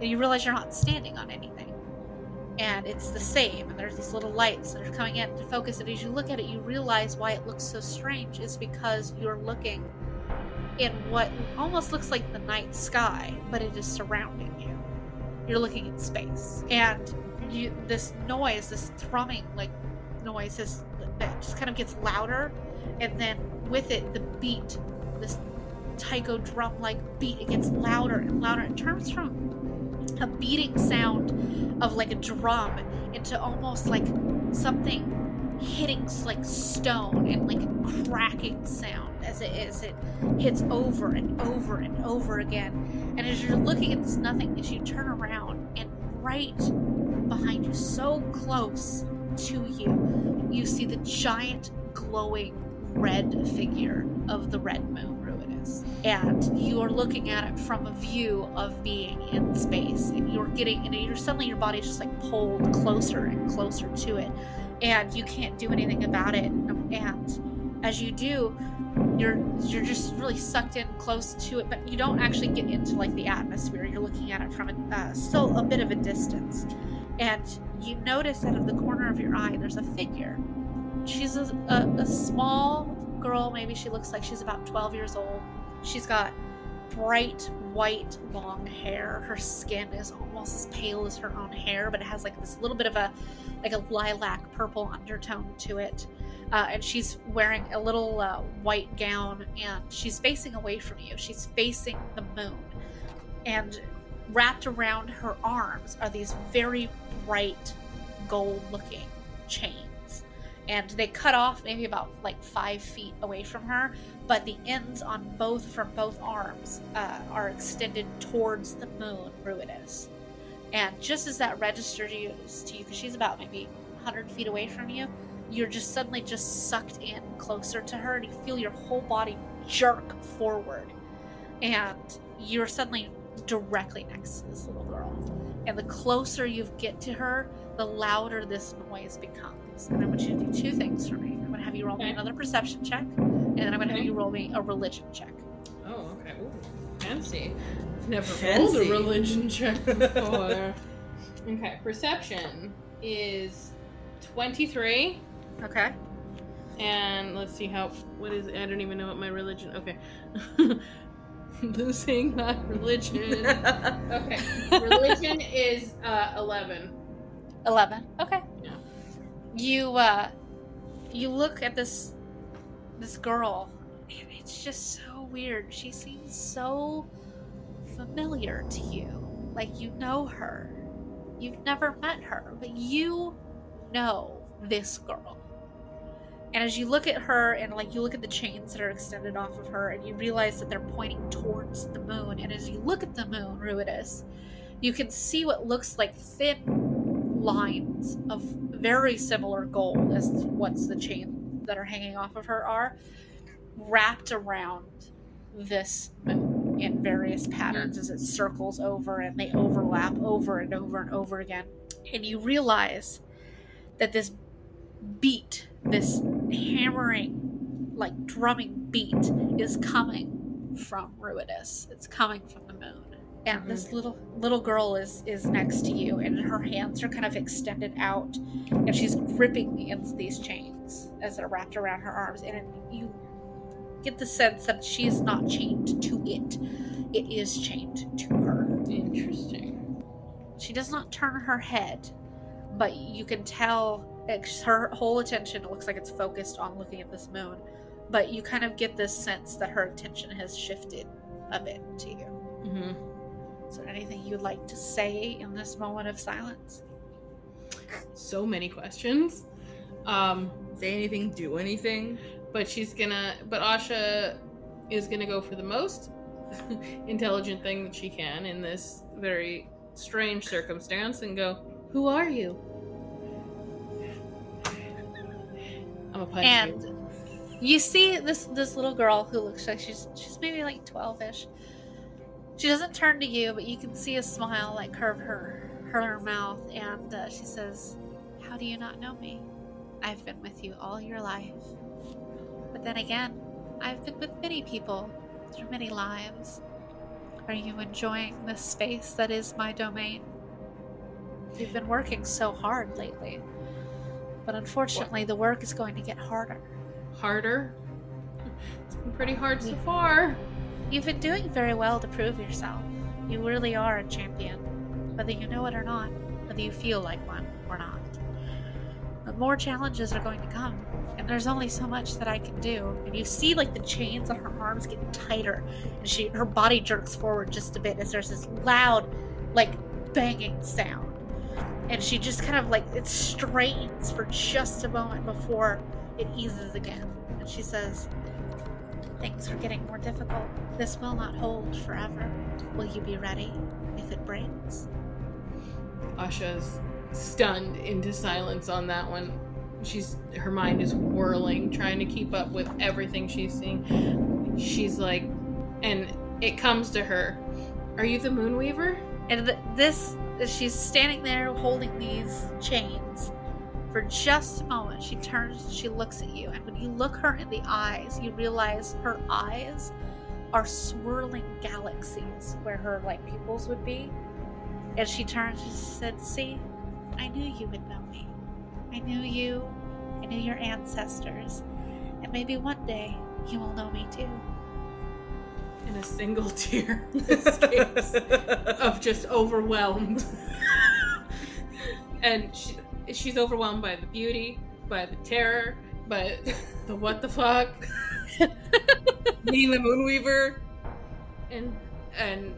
and you realize you're not standing on anything. And it's the same and there's these little lights that are coming into focus and as you look at it you realize why it looks so strange is because you're looking in what almost looks like the night sky but it is surrounding you. You're looking at space. And you this noise this thrumming like noise is that just kind of gets louder and then with it the beat this taiko drum like beat it gets louder and louder. It turns from a beating sound of like a drum into almost like something hitting like stone and like a cracking sound as it is. It hits over and over and over again. And as you're looking at this nothingness you turn around and right behind you so close to you you see the giant glowing red figure of the red moon Ruidus and you are looking at it from a view of being in space and you're getting and you're suddenly your body's just like pulled closer and closer to it and you can't do anything about it. And as you do you're you're just really sucked in close to it but you don't actually get into like the atmosphere. You're looking at it from a, uh, still a bit of a distance and you notice out of the corner of your eye there's a figure. She's a, a, a small girl. Maybe she looks like she's about 12 years old. She's got bright white long hair. Her skin is almost as pale as her own hair but it has like this little bit of a like a lilac purple undertone to it. Uh, and she's wearing a little uh, white gown and she's facing away from you. She's facing the moon. And wrapped around her arms are these very bright gold looking chains. And they cut off maybe about like five feet away from her but the ends on both from both arms uh, are extended towards the moon Ruidus and just as that registers to you because she's about maybe 100 feet away from you you're just suddenly just sucked in closer to her and you feel your whole body jerk forward. And you're suddenly directly next to this little girl and the closer you get to her the louder this noise becomes and i want you to do two things for me i'm going to have you roll me another perception check and then i'm going to have you roll me a religion check Oh, okay. Ooh, fancy. I've never Fancy. rolled a religion check before. okay, perception is 23. Okay. And let's see how. What is. I don't even know what my religion. Okay. Losing my religion. Okay. Religion is uh, 11. 11 okay Yeah. you uh you look at this this girl it's just so weird she seems so familiar to you like you know her you've never met her but you know this girl and as you look at her and like you look at the chains that are extended off of her and you realize that they're pointing towards the moon and as you look at the moon ruidus you can see what looks like thin lines of very similar gold as what's the chain that are hanging off of her are wrapped around this moon in various patterns as it circles over and they overlap over and over and over again. And you realize that this beat this hammering like drumming beat is coming from ruidus. It's coming from the moon. And this mm-hmm. little little girl is is next to you and her hands are kind of extended out and she's gripping into these chains as they're wrapped around her arms. And you get the sense that she is not chained to it. It is chained to her. Interesting. she does not turn her head but you can tell her whole attention looks like it's focused on looking at this moon but you kind of get this sense that her attention has shifted a bit to you hmm is there anything you'd like to say in this moment of silence So many questions. Um, Say anything, do anything. but she's gonna. But Asha is gonna go for the most intelligent thing that she can in this very strange circumstance and go, "Who are you?" I'm a punch and you. you see this this little girl who looks like she's she's maybe like 12ish she doesn't turn to you but you can see a smile like curve her her mouth and uh, she says how do you not know me? I've been with you all your life. But then again i've been with many people through many lives. Are you enjoying this space that is my domain? You've been working so hard lately but unfortunately the work is going to get harder Harder. It's been pretty hard so far. You've been doing very well to prove yourself. You really are a champion, whether you know it or not, whether you feel like one or not. But more challenges are going to come, and there's only so much that I can do. And you see, like the chains on her arms get tighter, and she her body jerks forward just a bit as there's this loud, like banging sound, and she just kind of like it strains for just a moment before it eases again, and she says. Things are getting more difficult. This will not hold forever. Will you be ready if it breaks? Asha's stunned into silence on that one. She's her mind is whirling, trying to keep up with everything she's seeing. She's like, and it comes to her. Are you the Moonweaver? And th- this, she's standing there holding these chains. For just a moment, she turns, she looks at you, and when you look her in the eyes, you realize her eyes are swirling galaxies where her like pupils would be. And she turns and she said, "See, I knew you would know me. I knew you. I knew your ancestors, and maybe one day you will know me too." And a single tear escapes of just overwhelmed. and she, she's overwhelmed by the beauty, by the terror, by the what the fuck, Meeting the Moonweaver. and and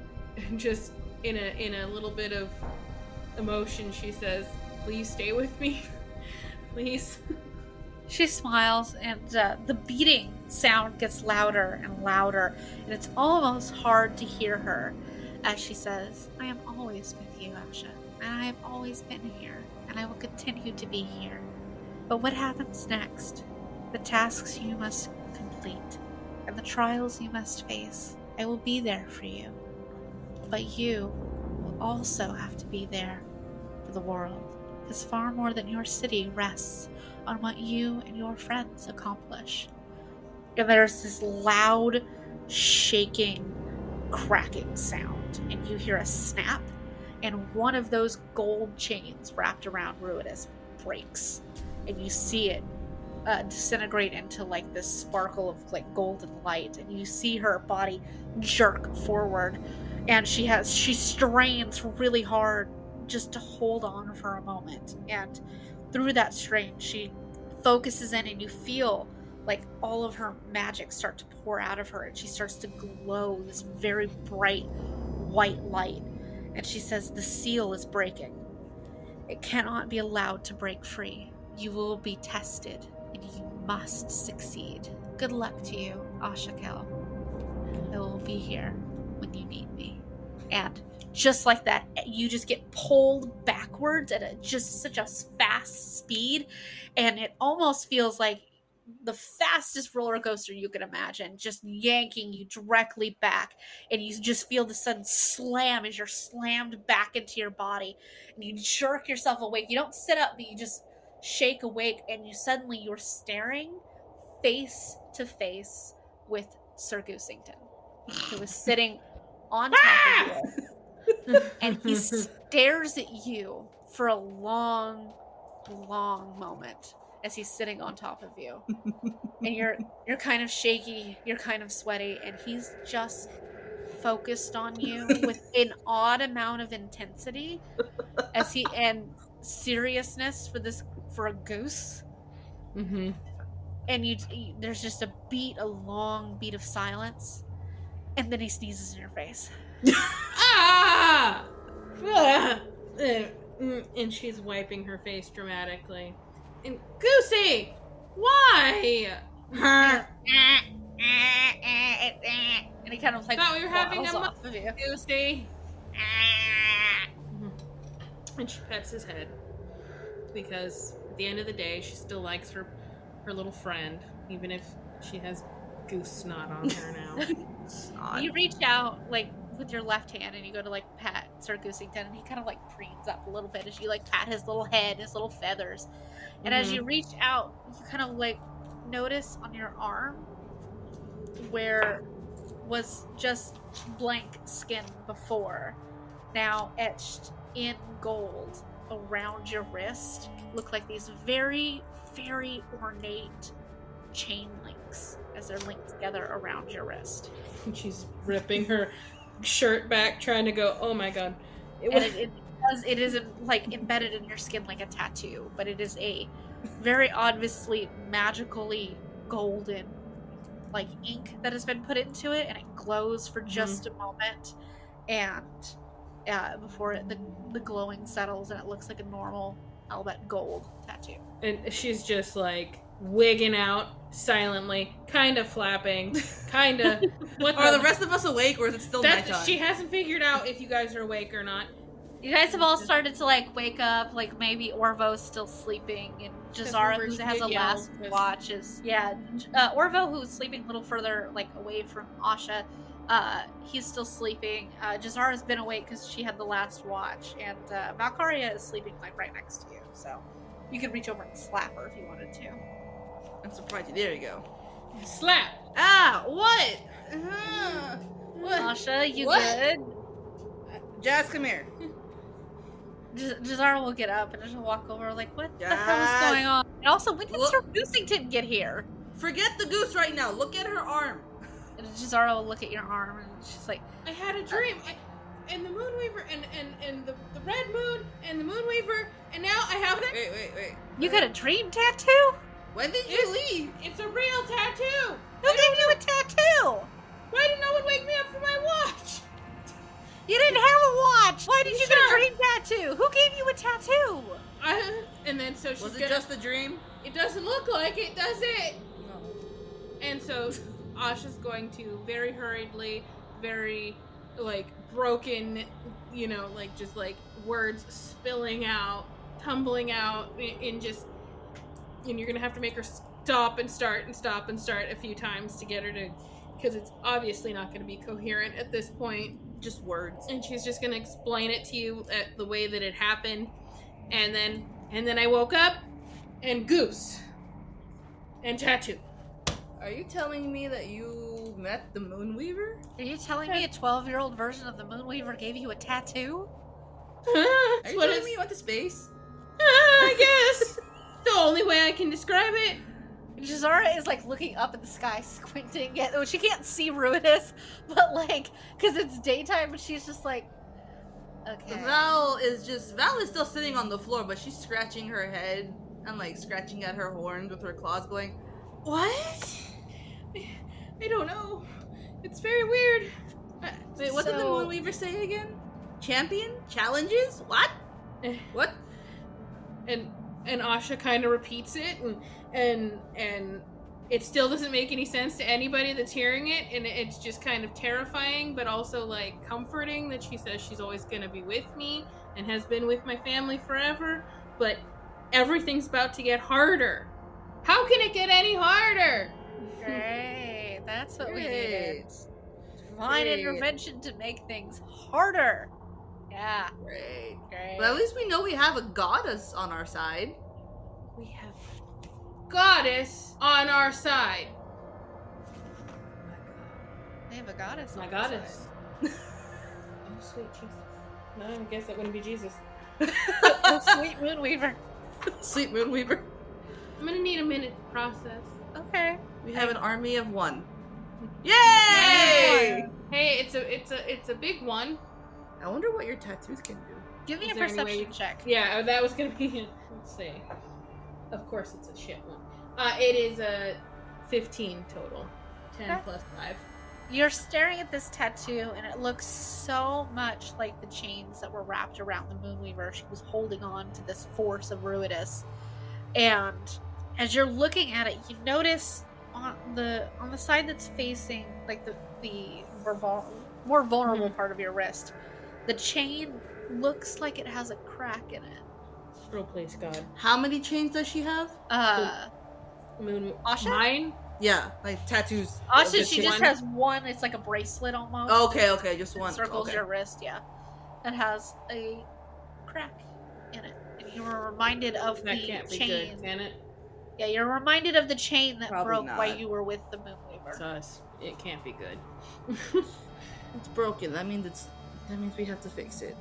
just in a in a little bit of emotion, she says, "Please stay with me, please." She smiles, and uh, the beating sound gets louder and louder, and it's almost hard to hear her as she says, I am always with you, Asha, and I have always been here, and I will continue to be here. But what happens next? The tasks you must complete, and the trials you must face, I will be there for you. But you will also have to be there for the world, because far more than your city rests on what you and your friends accomplish. And there's this loud, shaking, cracking sound, and you hear a snap, and one of those gold chains wrapped around Ruidus breaks, and you see it uh, disintegrate into like this sparkle of like golden light, and you see her body jerk forward, and she has she strains really hard just to hold on for a moment, and through that strain, she focuses in, and you feel like all of her magic start to pour out of her, and she starts to glow this very bright white light. And she says, The seal is breaking. It cannot be allowed to break free. You will be tested, and you must succeed. Good luck to you, Ashakel. I will be here when you need me. And just like that, you just get pulled backwards at a, just such a fast speed, and it almost feels like the fastest roller coaster you can imagine, just yanking you directly back, and you just feel the sudden slam as you're slammed back into your body, and you jerk yourself awake. You don't sit up, but you just shake awake, and you suddenly you're staring face to face with Sir Goosington, who was sitting on top of ah! you, and he stares at you for a long, long moment as he's sitting on top of you and you're you're kind of shaky you're kind of sweaty and he's just focused on you with an odd amount of intensity as he and seriousness for this for a goose Mm-hmm. and you there's just a beat a long beat of silence and then he sneezes in your face Ah! Ah! Uh, mm, And she's wiping her face dramatically. And Goosey, why? and he kind of like Thought we were having a off of you. Goosey. Mm-hmm. And she pets his head because at the end of the day, she still likes her her little friend, even if she has goose snot on her now. You reach out like with your left hand and you go to like pat Sir Goosington and he kind of like preens up a little bit as you like pat his little head, his little feathers. And as mm-hmm. you reach out, you kind of like notice on your arm where was just blank skin before, now etched in gold around your wrist, look like these very, very ornate chain links as they're linked together around your wrist. And she's ripping her shirt back, trying to go. Oh my god! It and was- it, it does it isn't like embedded in your skin like a tattoo but it is a very obviously magically golden like ink that has been put into it and it glows for just a moment and uh, before it, the, the glowing settles and it looks like a normal albert gold tattoo and she's just like wigging out silently, kind of flapping, kind of. What Are the rest of us awake, or is it still That's, nighttime? she hasn't figured out if you guys are awake or not. you guys have all started to like wake up like maybe orvo's still sleeping and jazara who has did a last but- watch is yeah uh, orvo who's sleeping a little further like away from asha uh, he's still sleeping uh, jazara's been awake because she had the last watch and uh, valkaria is sleeping like right next to you so you could reach over and slap her if you wanted to I'm surprised you. There you go. Slap. Ah, what? Uh-huh. What? asha you What? good Jazz, come here. J- Jazara will get up and she'll walk over like what the hell is going on and also when did Look- sir Goosington get here Forget the goose right now. Look at her arm. and Jazara will look at your arm and she's like I had a dream. I, and the Moonweaver, and and and the, the Red Moon, and the Moonweaver, and now I have that. Wait, wait, wait. You got a dream tattoo? When did you leave? It's a real tattoo. Who gave you a tattoo? Why did no one wake me up for my watch? You didn't have a watch. Why did you get Sure. a dream tattoo? Who gave you a tattoo? I, and then so she's Was it gonna. just a dream? It doesn't look like it, does it? And so Asha's going to very hurriedly, very like broken, you know, like just like words spilling out, tumbling out, in, in just, and you're gonna have to make her stop and start and stop and start a few times to get her to, because it's obviously not gonna be coherent at this point. Just words. And she's just gonna explain it to you at the way that it happened, and then and then I woke up, and goose, and tattoo. Are you telling me that you met the Moonweaver? Are you telling me a 12 year old version of the Moonweaver gave you a tattoo? Are you what telling it's- me you went to space? I guess. the only way I can describe it. Jazara is like looking up at the sky, squinting. At, well, she can't see Ruidus, but like, because it's daytime, but she's just like, okay. Val is just Val is still sitting on the floor, but she's scratching her head and like scratching at her horns with her claws, going, "What? I don't know. It's very weird. Uh, Wait, what did the So- Moonweaver say again? Champion challenges? What? Eh. What? And and Asha kind of repeats it, and and and it still doesn't make any sense to anybody that's hearing it, and it's just kind of terrifying, but also like comforting that she says she's always going to be with me and has been with my family forever. But everything's about to get harder. How can it get any harder? Great. That's what we Great. needed. Divine Great. intervention to make things harder. Yeah. Great. Great. But at least we know we have a goddess on our side. we have Goddess on our side. My god, they have a goddess. My on our goddess. oh, sweet Jesus. No, I guess that wouldn't be Jesus. side. oh, sweet Moonweaver. Sweet Moonweaver. I'm gonna need a minute to process. Okay. We have an army of one. Yay! Hey, it's a it's a it's a big one. I wonder what your tattoos can do. Give me Is a there any way perception you- check. Yeah, uh, that was gonna be. Let's see. Of course, it's a shit one. Uh, it is a 15 total. 10 Okay. plus five. You're staring at this tattoo, and it looks so much like the chains that were wrapped around the Moonweaver. She was holding on to this force of Ruidus. And as you're looking at it, you notice on the on the side that's facing like the the more, vul- more vulnerable part of your wrist, the chain looks like it has a crack in it. Oh, please, God. How many chains does she have? Uh, Moon. Asha? Mine? Yeah, like tattoos. Asha, just she just one? has one. It's like a bracelet almost. Okay, okay, just It one. circles okay. your wrist, yeah. It has a crack in it. And you were reminded of That the can't be chain. good, can it? Yeah, you're reminded of the chain that Probably broke while you were with the Moonweaver. It's us. It can't be good. It's broken. That means it's. That means we have to fix it.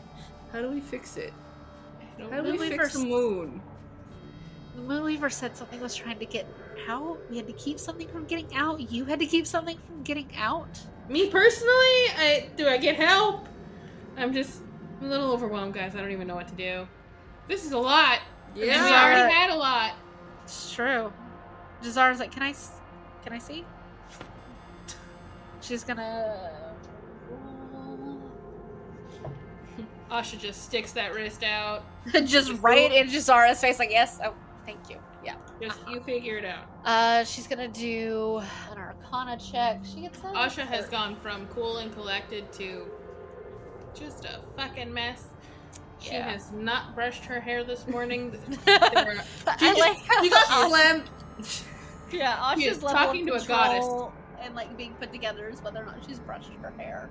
How do we fix it? How do we fix the moon? The Moonweaver said something was trying to get out. We had to keep something from getting out. You had to keep something from getting out. Me personally, I do I get help? I'm just I'm a little overwhelmed, guys. I don't even know what to do. This is a lot. And we already had a lot. It's true. Jazar's like, can I, can I see? She's gonna. Asha just sticks that wrist out. just right in Jazara's face, like, yes, oh, thank you. Yeah. Just Uh-huh. you figure it out. Uh, she's gonna do an Arcana check. She gets a Asha has gone from cool and collected to just a fucking mess. She Yeah. has not brushed her hair this morning. I like how You got slammed. Yeah, She Asha's talking to a goddess. and like being put together is whether or not she's brushed her hair.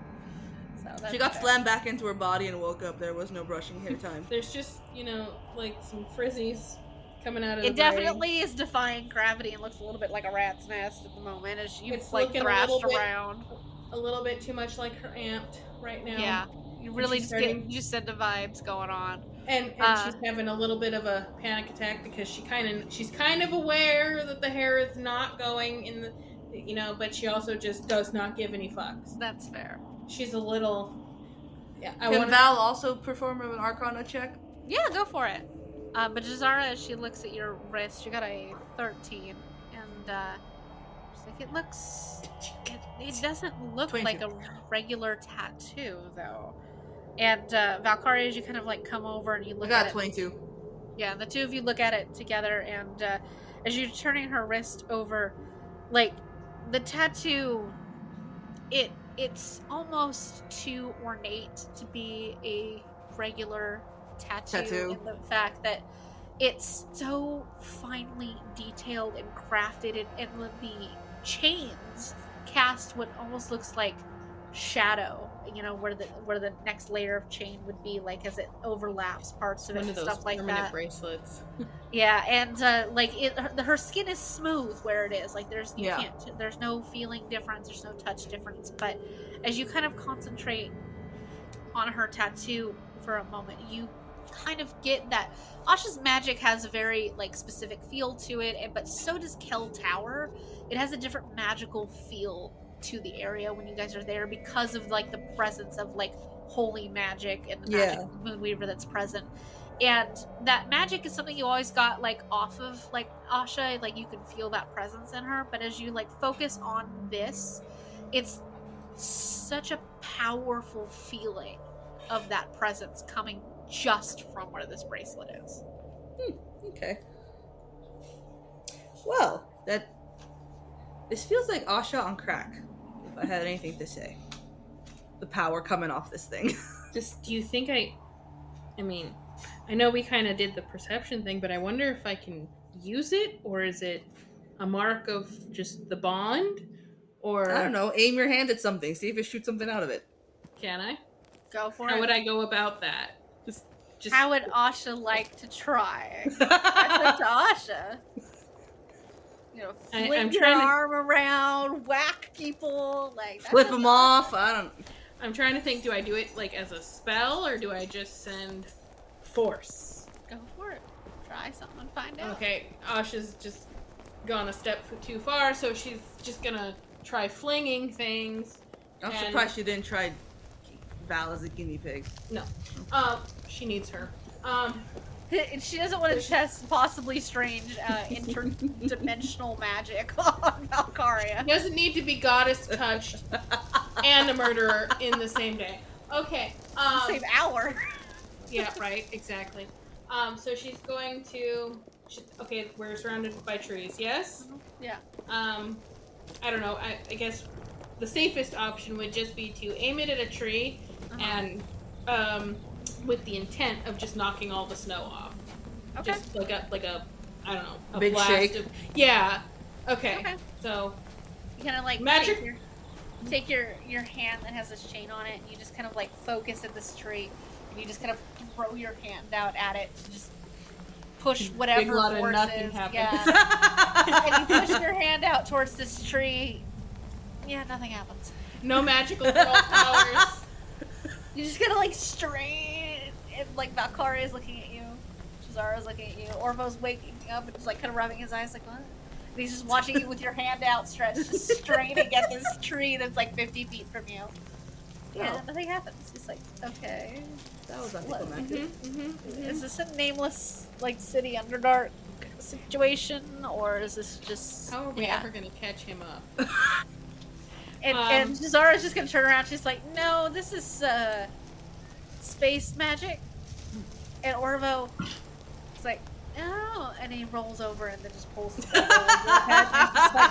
So that's She got fair. slammed back into her body and woke up. There was no brushing hair time. There's just, you know, like some frizzies coming out of It the braid. definitely is defying gravity and looks a little bit like a rat's nest at the moment as you've It's like looking a thrashed bit- around. a little bit too much like her amped right now. Yeah, you really she's just get you said the vibes going on. And, and Uh, she's having a little bit of a panic attack because she kind of she's kind of aware that the hair is not going in the you know, but she also just does not give any fucks. That's fair. She's a little yeah, I Can want Val also perform an Arcana check? Yeah, go for it. Uh, but Jazara, as she looks at your wrist, you got a 13. And uh, she's like, it looks. It, it doesn't look 22. like a regular tattoo, though. And uh, Valkaria, as you kind of like come over and you I look got at it. 22. Yeah, the two of you look at it together, and uh, as you're turning her wrist over, like the tattoo, it it's almost too ornate to be a regular tattoo. Tattoo. In the fact that it's so finely detailed and crafted, and, and the- the chains cast what almost looks like shadow you know where the where the next layer of chain would be like as it overlaps parts of it one and of stuff like that bracelets. yeah and uh like it her, her skin is smooth where it is like there's you Yeah. can't there's no feeling difference there's no touch difference but as you kind of concentrate on her tattoo for a moment you kind of get that Asha's magic has a very like specific feel to it, and- but so does Kel Tower. It has a different magical feel to the area when you guys are there because of like the presence of like holy magic and the magic Yeah. Moonweaver that's present. And that magic is something you always got like off of like Asha, like you can feel that presence in her. But as you like focus on this, it's such a powerful feeling of that presence coming just from where this bracelet is. Hmm, okay. Well, that this feels like Asha on crack. If I had anything to say, the power coming off this thing. Just do you think I I mean, I know we kind of did the perception thing, but I wonder if I can use it or is it a mark of just the bond or I don't know. Aim your hand at something. See if it shoots something out of it. can I? Go for How it. How would I go about that? Just just How would Asha like to try? That's up to Asha. You know, I- flip I'm your trying to- arm around, whack people, like Flip them to off. I don't. I'm trying to think do I do it like as a spell or do I just send force? Go for it. Try something and find out. Okay, Asha's just gone a step too far, so she's just gonna try flinging things. I'm And- surprised she didn't try Val as a guinea pig. No, um, she needs her. Um, And she doesn't want to test possibly strange uh, interdimensional magic on Valkaria. doesn't need to be goddess touched and a murderer in the same day. Okay. Um, Same hour. yeah, right, exactly. Um, so she's going to. She, okay, we're surrounded by trees. Yes. Yeah. Um, I don't know. I, I guess the safest option would just be to aim it at a tree Uh-huh. and um, with the intent of just knocking all the snow off. Okay. Just like a like a I don't know a Big blast shake? Of, yeah. Okay. Okay. So You kind of like Magic- Take your, take your your hand that has this chain on it. And you just kind of like focus at this tree, and you just kind of throw your hand out at it to just push whatever Big lot of forces. nothing happens. Yeah. and you push your hand out towards this tree. Yeah, nothing happens. no magical girl powers. You just gotta like strain, and like Valkaria is looking at you, Jazara is looking at you, Orvo's waking up and just like kind of rubbing his eyes, like what? And he's just watching you with your hand outstretched, just straining at this tree that's like 50 feet from you. Yeah, Oh. nothing happens. He's like, okay, That was What? anticlimactic. Mm-hmm, is this a nameless like city underdark situation, or is this just How are we yeah? ever gonna catch him up? And, Um, and Zara's just gonna turn around. She's like, "No, this is uh, space magic." And Orvo is like, "Oh," and he rolls over and then just pulls his head over his head. And just like,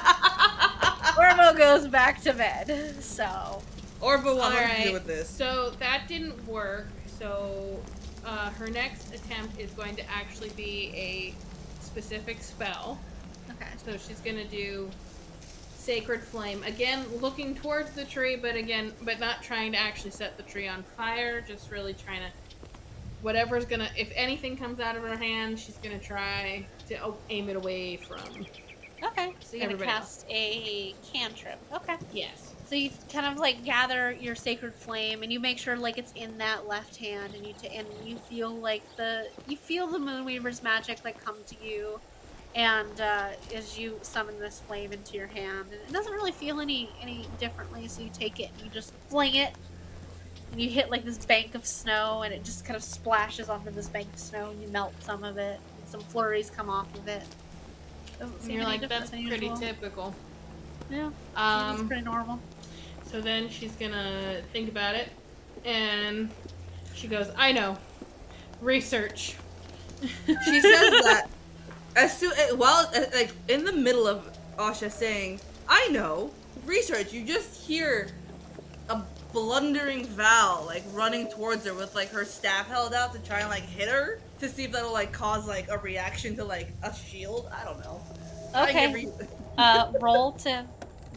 Orvo goes back to bed. So Orvo, wanted to Alright. do with this. So that didn't work. So uh, her next attempt is going to actually be a specific spell. okay, So she's gonna do sacred flame again, looking towards the tree, but again, but not trying to actually set the tree on fire. Just really trying to. Whatever's gonna, if anything comes out of her hand, she's gonna try to aim it away from. okay. So you're gonna cast a cantrip. Okay. Yes. So you kind of like gather your sacred flame, and you make sure like it's in that left hand, and you t- and you feel like the you feel the Moonweaver's magic like come to you, and uh, as you summon this flame into your hand, and it doesn't really feel any any differently. So you take it and you just fling it, and you hit like this bank of snow, and it just kind of splashes onto this bank of snow, and you melt some of it. Some flurries come off of it. Doesn't And seem you're like, that's than pretty typical. Yeah, seems Um, pretty normal. So then she's gonna think about it, and she goes, "I know, research." She says that as soon eh, while eh, like in the middle of Asha saying, "I know research." You just hear a blundering Val like running towards her with like her staff held out to try and like hit her to see if that'll like cause like a reaction to like a shield. I don't know. Okay. re- uh, roll to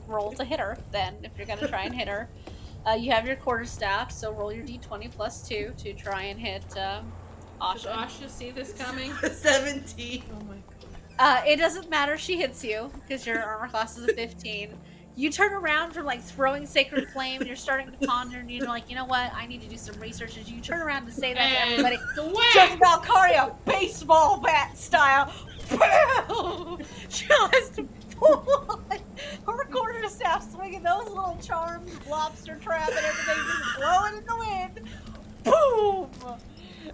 roll to hit her. Then, if you're gonna try and hit her, uh, you have your quarterstaff. So roll your d20 plus two to try and hit uh, Does Asha. Asha see this coming? Seventeen. Oh my god. Uh, it doesn't matter. She hits you because your armor class is a 15. You turn around from like throwing sacred flame and you're starting to ponder and you're like, you know what? I need to do some research. As you turn around to say that to And everybody, the just! Valkaria baseball bat style. Boom! Just pull on her quarterstaff swinging those little charms, lobster trap, and everything just blowing in the wind. Boom!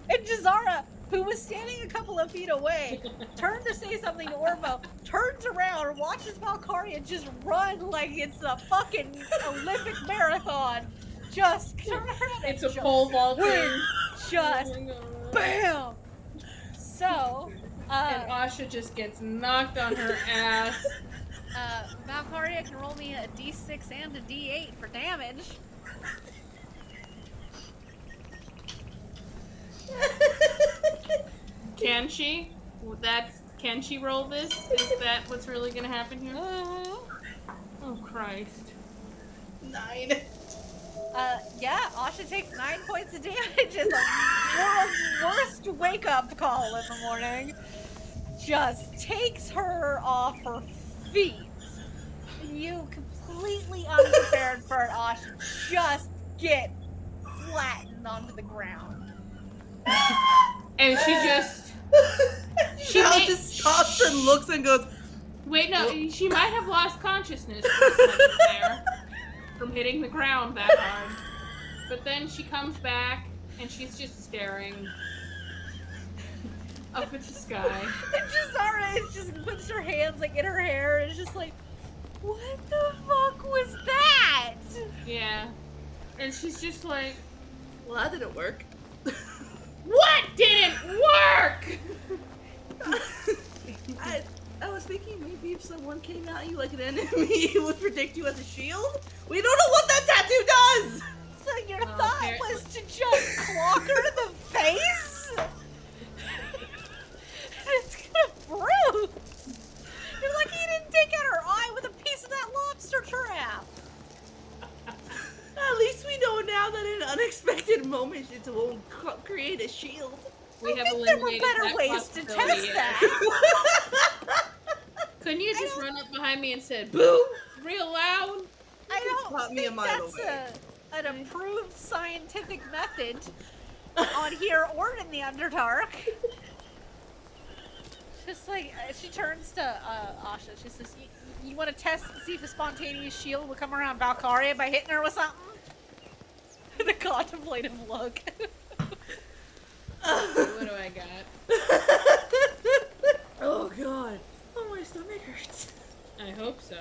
And Jazara, who was standing a couple of feet away, turned to say something to Orvo, turns around, watches Valkaria just run like it's a fucking Olympic marathon. Just turn around and It's a pole vaulting. win. Just Oh bam. So, And uh, Asha just gets knocked on her ass. uh, Valkaria can roll me a d6 and a d8 for damage. Can she? That's can she roll this? Is that what's really gonna happen here? Oh Christ. Nine. Uh, yeah, Asha takes nine points of damage. It's the world's worst wake up call in the morning. Just takes her off her feet. And you completely unprepared for it, Asha. Just get flattened onto the ground. And she just She made- just stops and looks and goes, wait no, she might have lost consciousness for a second there from hitting the ground that hard. But then she comes back and she's just staring up at the sky. And Jazara is just puts her hands like in her hair and is just like, what the fuck was that? Yeah. And she's just like, well, that didn't work. What didn't work? I, I was thinking maybe if someone came at you like an enemy, it would protect you as a shield. We don't know what that tattoo does! So your Oh, thought here- was to just clock her in the face? it's gonna bruise. You're lucky you didn't take out her eye with a piece of that lobster trap. At least we know now that in unexpected moments it won't create a shield. We I have think there were better ways to test yeah. that. Couldn't you just run up behind me and said boo real loud? I don't Caught me a think mile that's away. a, an approved scientific method on here or in the Underdark. Just like uh, she turns to uh, Asha, she says, "You, want to test to see if a spontaneous shield will come around Valkaria by hitting her with something?" the contemplative look. what do I got? oh god. Oh, my stomach hurts. I hope so.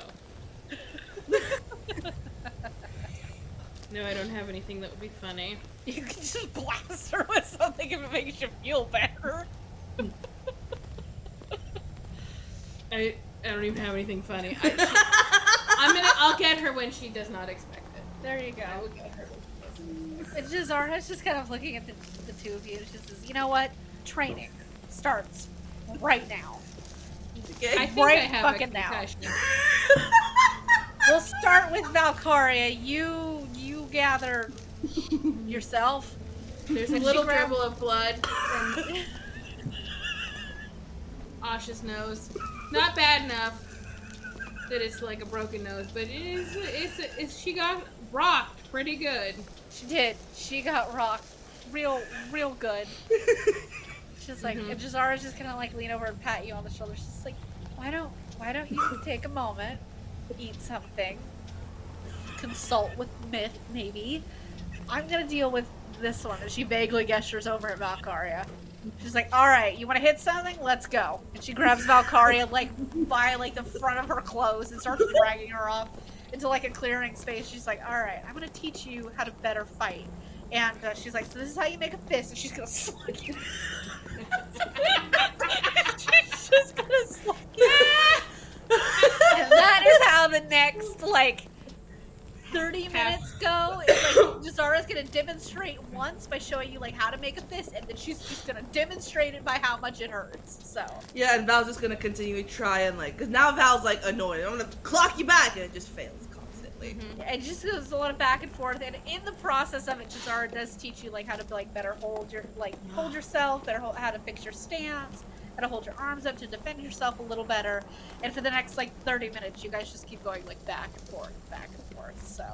No, I don't have anything that would be funny. you can just blast her with something if it makes you feel better. I I don't even have anything funny. I, I'm gonna I'll get her when she does not expect it. There you go. I will get her. And Jazara's just kind of looking at the, the two of you she says, you know what? Training starts right now. Okay. I think Right I have fucking now. We'll start with Valkaria. You you gather yourself. There's a little dribble of blood from Asha's nose. Not bad enough that it's like a broken nose, but it is. It's, it's she got rocked pretty good. She did. She got rocked real real good. She's like Mhm. and Jazara's just gonna like lean over and pat you on the shoulder. She's like, why don't why don't you take a moment, eat something, consult with Myth maybe. I'm gonna deal with this one. And she vaguely gestures over at Valkaria. She's like, all right, you want to hit something? Let's go. And she grabs Valkaria like by like the front of her clothes and starts dragging her up into like a clearing space. She's like, all right, I'm gonna teach you how to better fight. And uh, she's like, so this is how you make a fist. And she's gonna slug you. she's just gonna slug you. and that is how the next like 30 minutes go. It's like Jazara's gonna demonstrate once by showing you like how to make a fist, and then she's just gonna demonstrate it by how much it hurts. So Yeah, and Val's just gonna continue to try and like, cause now Val's like annoyed. I'm gonna clock you back, and it just fails constantly. Mm-hmm. it just goes a lot of back and forth, and in the process of it, Jazara does teach you like how to like better hold your like hold yourself, better hold, how to fix your stance, how to hold your arms up to defend yourself a little better. And for the next like 30 minutes, you guys just keep going like back and forth, back and forth. So,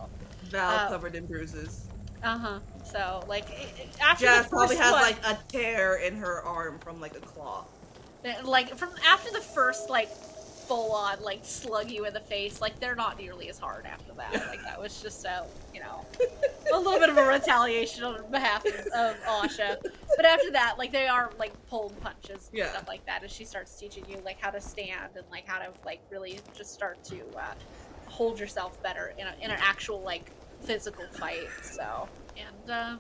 Val Uh, covered in bruises. uh huh. So like i- i- after Jazz probably has one, like a tear in her arm from like a claw. like from after the first like full on like slug you in the face, like they're not nearly as hard after that. Like that was just a you know a little bit of a retaliation on behalf of, of Asha. But after that, like they are like pulling punches and Yeah. stuff like that, as she starts teaching you like how to stand and like how to like really just start to uh, hold yourself better in, a, in an actual like physical fight. So and uh,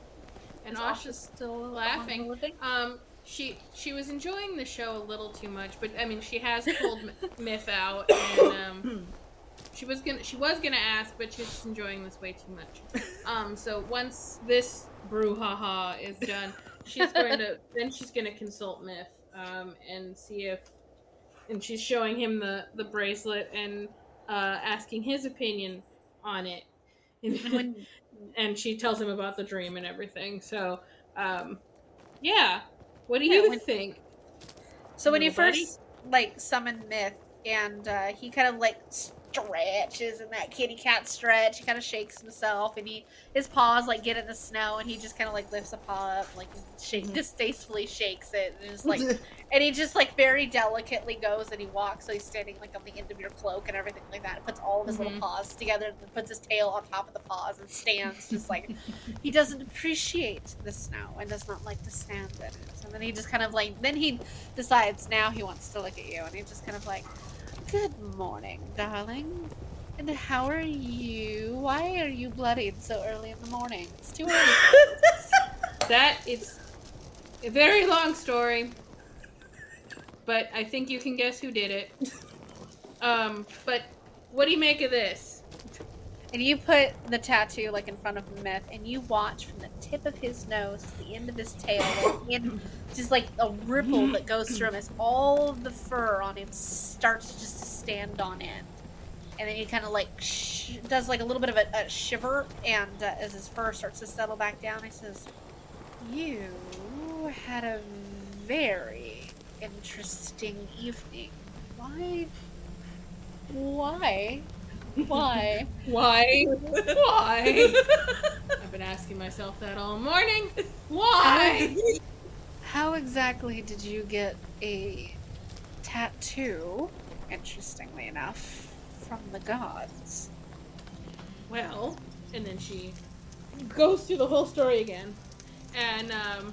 And is Asha's still laughing. on the? Um, she she was enjoying the show a little too much, but I mean, she has pulled Myth out, and um, she was gonna she was gonna ask, but she's just enjoying this way too much. Um, so once this brouhaha is done, she's going to then she's going to consult Myth um, and see if, and she's showing him the the bracelet and uh, asking his opinion on it. And when and she tells him about the dream and everything. So, um, yeah. What do Yeah, you when- think? So when you first like summon Myth, and uh, he kind of like stretches in that kitty cat stretch, he kind of shakes himself, and he his paws like get in the snow, and he just kind of like lifts a paw up, like shake distastefully shakes it, and just like and he just like very delicately goes and he walks, so he's standing like on the end of your cloak and everything like that, and puts all of his Mhm. little paws together, and puts his tail on top of the paws and stands just like he doesn't appreciate the snow and does not like to stand in it. And then he just kind of like then he decides now he wants to look at you and he just kind of like Good morning, darling. And how are you? Why are you bloodied so early in the morning? It's too early. That is a very long story, but I think you can guess who did it. Um, but what do you make of this? And you put the tattoo like in front of Myth and you watch from the tip of his nose to the end of his tail in just like a ripple that goes through him as all of the fur on him starts just to stand on end. And then he kind of like sh- does like a little bit of a, a shiver, and uh, as his fur starts to settle back down, he says, "You had a very interesting evening. Why? Why? Why? Why? Why? I've been asking myself that all morning. Why? How exactly did you get a tattoo? Interestingly enough, from the gods. Well, and then she goes through the whole story again. And um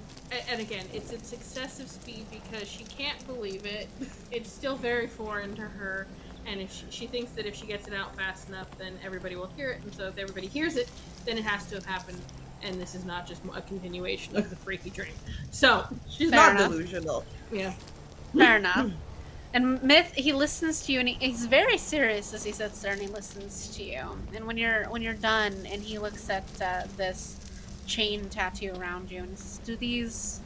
and again, it's at excessive speed because she can't believe it. It's still very foreign to her, and if she, she thinks that if she gets it out fast enough, then everybody will hear it. And so if everybody hears it, then it has to have happened. And this is not just a continuation of the freaky dream. So She's Fair not enough. delusional. yeah, Fair enough. And Myth, he listens to you, and he, he's very serious as he sits there and he listens to you. And when you're when you're done, and he looks at uh, this chain tattoo around you, and he says, "Do these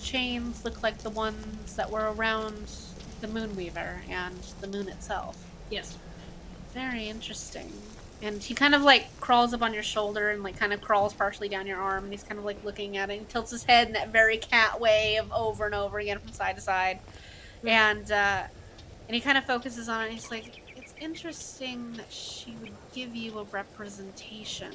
chains look like the ones that were around the Moonweaver and the moon itself?" yes. Very interesting. And he kind of like crawls up on your shoulder and like kind of crawls partially down your arm, and he's kind of like looking at it and tilts his head in that very cat way of over and over again from side to side. And uh, and he kind of focuses on it. and He's like, "It's interesting that she would give you a representation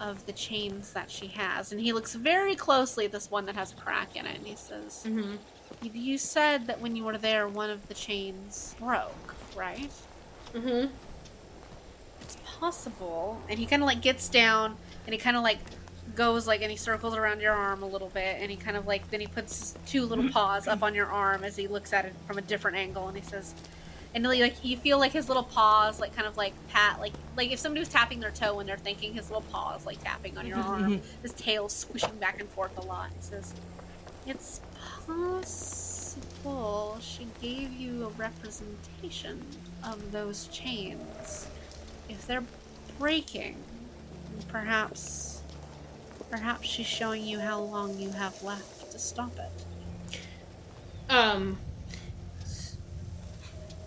of the chains that she has." And he looks very closely at this one that has a crack in it, and he says, Mm-hmm. "You- "You said that when you were there, one of the chains broke, right?" Mm-hmm. it's possible. And he kind of like gets down and he kind of like goes like and he circles around your arm a little bit and he kind of like then he puts his two little mm-hmm. paws up on your arm as he looks at it from a different angle and he says and like you feel like his little paws like kind of like pat like like if somebody was tapping their toe when they're thinking his little paws like tapping on your mm-hmm. arm mm-hmm. his tail swishing back and forth a lot he says it's possible she gave you a representation of those chains if they're breaking perhaps perhaps she's showing you how long you have left to stop it Um.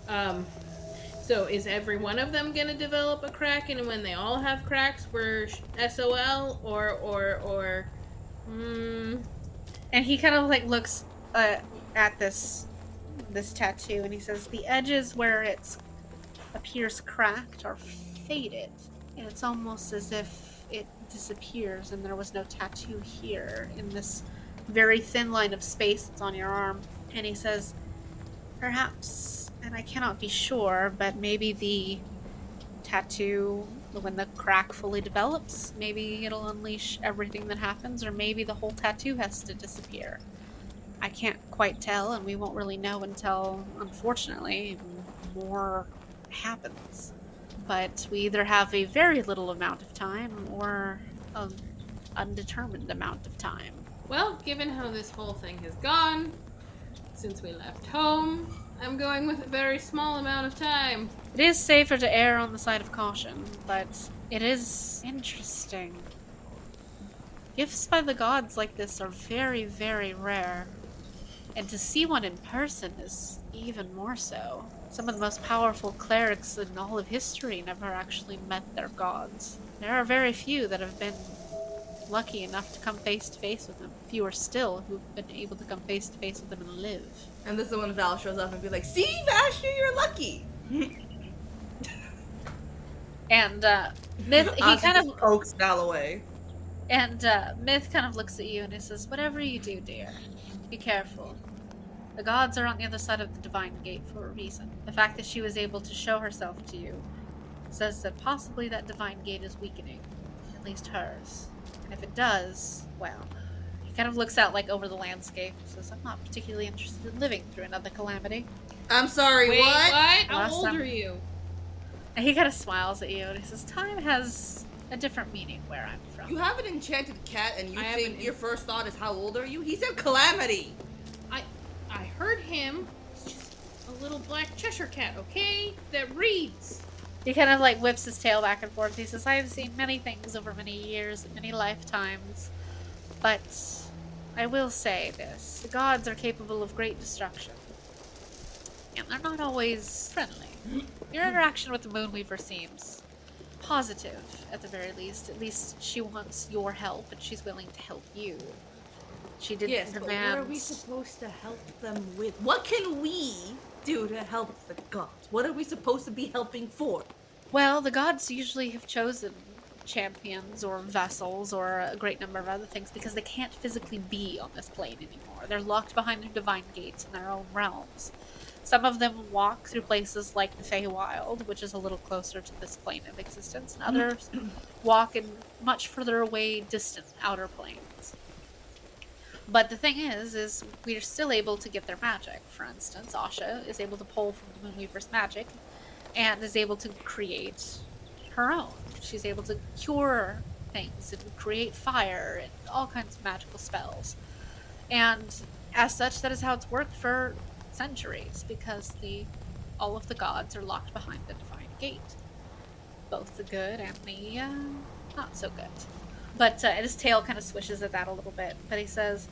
Um. So is every one of them gonna develop a crack, and when they all have cracks, we're SOL or or or? Hmm. and he kind of like looks uh, at this this tattoo, and he says the edges where it appears cracked are faded. And it's almost as if it disappears and there was no tattoo here in this very thin line of space that's on your arm. And he says, Perhaps, and I cannot be sure, but maybe the tattoo, when the crack fully develops, maybe it'll unleash everything that happens, or maybe the whole tattoo has to disappear. I can't quite tell, and we won't really know until, unfortunately, more happens. But we either have a very little amount of time or an undetermined amount of time. Well, given how this whole thing has gone since we left home, I'm going with a very small amount of time. It is safer to err on the side of caution, but it is interesting. Gifts by the gods like this are very, very rare. And to see one in person is even more so. Some of the most powerful clerics in all of history never actually met their gods. There are very few that have been lucky enough to come face to face with them. Fewer still who've been able to come face to face with them and live. And this is when Val shows up and be like, "See, Vasher, you're lucky." And uh, Myth, he Ozzy kind of pokes Val away. And uh, Myth kind of looks at you and he says, Whatever you do, dear, be careful. The gods are on the other side of the divine gate for a reason. The fact that she was able to show herself to you says that possibly that divine gate is weakening. At least hers. And if it does, well, he kind of looks out like over the landscape and says, I'm not particularly interested in living through another calamity. I'm sorry, Wait, what? How Last old time- are you? And he kind of smiles at you and he says, Time has a different meaning where I'm from. You have an enchanted cat, and you I think an- your first thought is how old are you? He said calamity. I heard him. It's just a little black Cheshire cat, okay? That reads. He kind of like whips his tail back and forth. He says, I have seen many things over many years, many lifetimes, but I will say this the gods are capable of great destruction. And they're not always friendly. Your interaction with the Moonweaver seems positive, at the very least. At least she wants your help, and she's willing to help you. She didn't Yes, but what demand. are we supposed to help them with? What can we do to help the gods? What are we supposed to be helping for? Well, the gods usually have chosen champions or vessels or a great number of other things because they can't physically be on this plane anymore. They're locked behind their divine gates in their own realms. Some of them walk through places like the Feywild, which is a little closer to this plane of existence, and mm-hmm. others walk in much further away, distant outer planes. But the thing is, is we're still able to get their magic. For instance, Asha is able to pull from the Moonweaver's magic and is able to create her own. She's able to cure things and create fire and all kinds of magical spells. And as such, that is how it's worked for centuries because the all of the gods are locked behind the divine gate, both the good and the uh, not so good. But uh, his tail kind of swishes at that a little bit. But he says,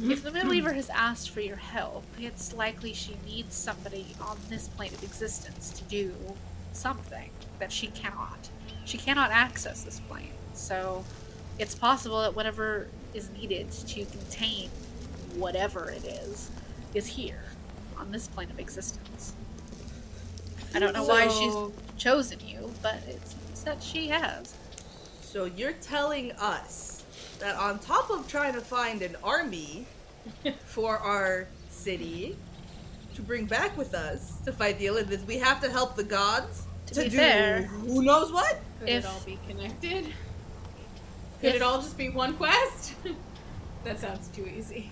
if the Moonweaver has asked for your help, it's likely she needs somebody on this plane of existence to do something that she cannot. She cannot access this plane. So it's possible that whatever is needed to contain whatever it is is here on this plane of existence. I don't know why she's chosen you, but it seems that she has. So you're telling us that on top of trying to find an army for our city to bring back with us to fight the Olympus, we have to help the gods To to, do fair- who knows what? Could If- it all be connected? Could If- it all just be one quest? that sounds too easy.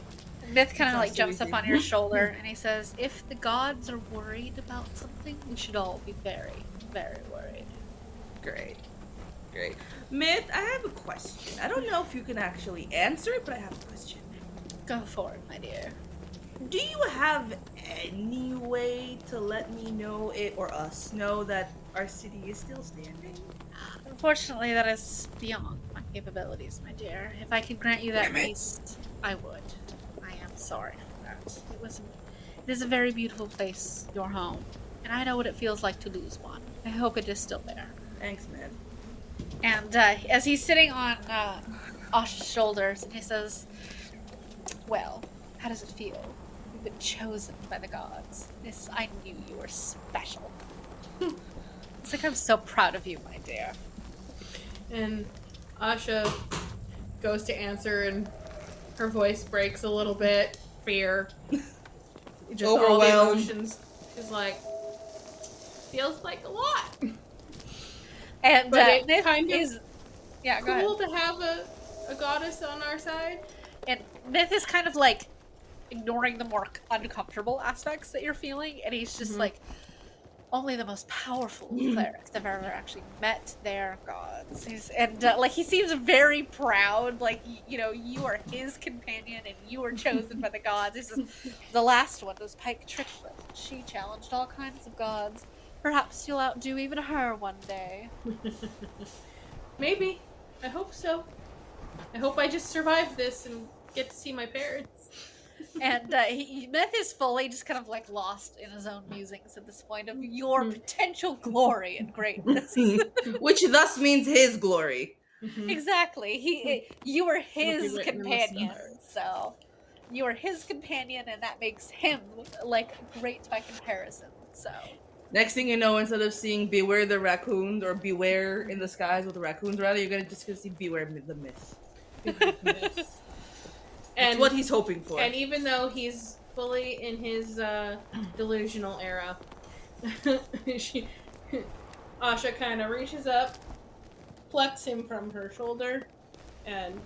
Myth kind of like jumps up on your shoulder and he says, If the gods are worried about something, we should all be very, very worried. Great. Great. Myth, I have a question. I don't know if you can actually answer it, but I have a question. Go for it, my dear. Do you have any way to let me know it or us know that our city is still standing? Unfortunately, that is beyond my capabilities, my dear. If I could grant you that peace, I would. I am sorry for that. It was, it is a very beautiful place, your home, and I know what it feels like to lose one. I hope it is still there. Thanks, man. And uh, as he's sitting on uh, Asha's shoulders, and he says, "Well, how does it feel? You've been chosen by the gods. This I knew you were special. it's like I'm so proud of you, my dear. And Asha goes to answer, and her voice breaks a little bit. Fear. Just all the emotions. She's like, feels like a lot. And But uh, it Myth kind of is yeah, go ahead. Cool to have a, a goddess on our side. And Myth is kind of like ignoring the more uncomfortable aspects that you're feeling, and he's just Mhm. like, only the most powerful clerics have ever actually met their gods. He's, and uh, like he seems very proud, like you know, you are his companion and you were chosen by the gods. This is the last one was Pike Trickfoot. She challenged all kinds of gods. Perhaps you'll outdo even her one day. Maybe. I hope so. I hope I just survive this and get to see my parents. And uh, he, Myth is fully just kind of like lost in his own musings at this point of your Mhm. potential glory and greatness. Which thus means his glory. exactly. He, you were his written in the companion, so you are his companion, and that makes him like great by comparison. So Next thing you know, instead of seeing Beware the Raccoons or Beware in the Skies with the Raccoons, rather, you're gonna just gonna see Beware the Myth. That's and what he's hoping for. and even though he's fully in his uh, delusional era, she, Asha kind of reaches up, plucks him from her shoulder, and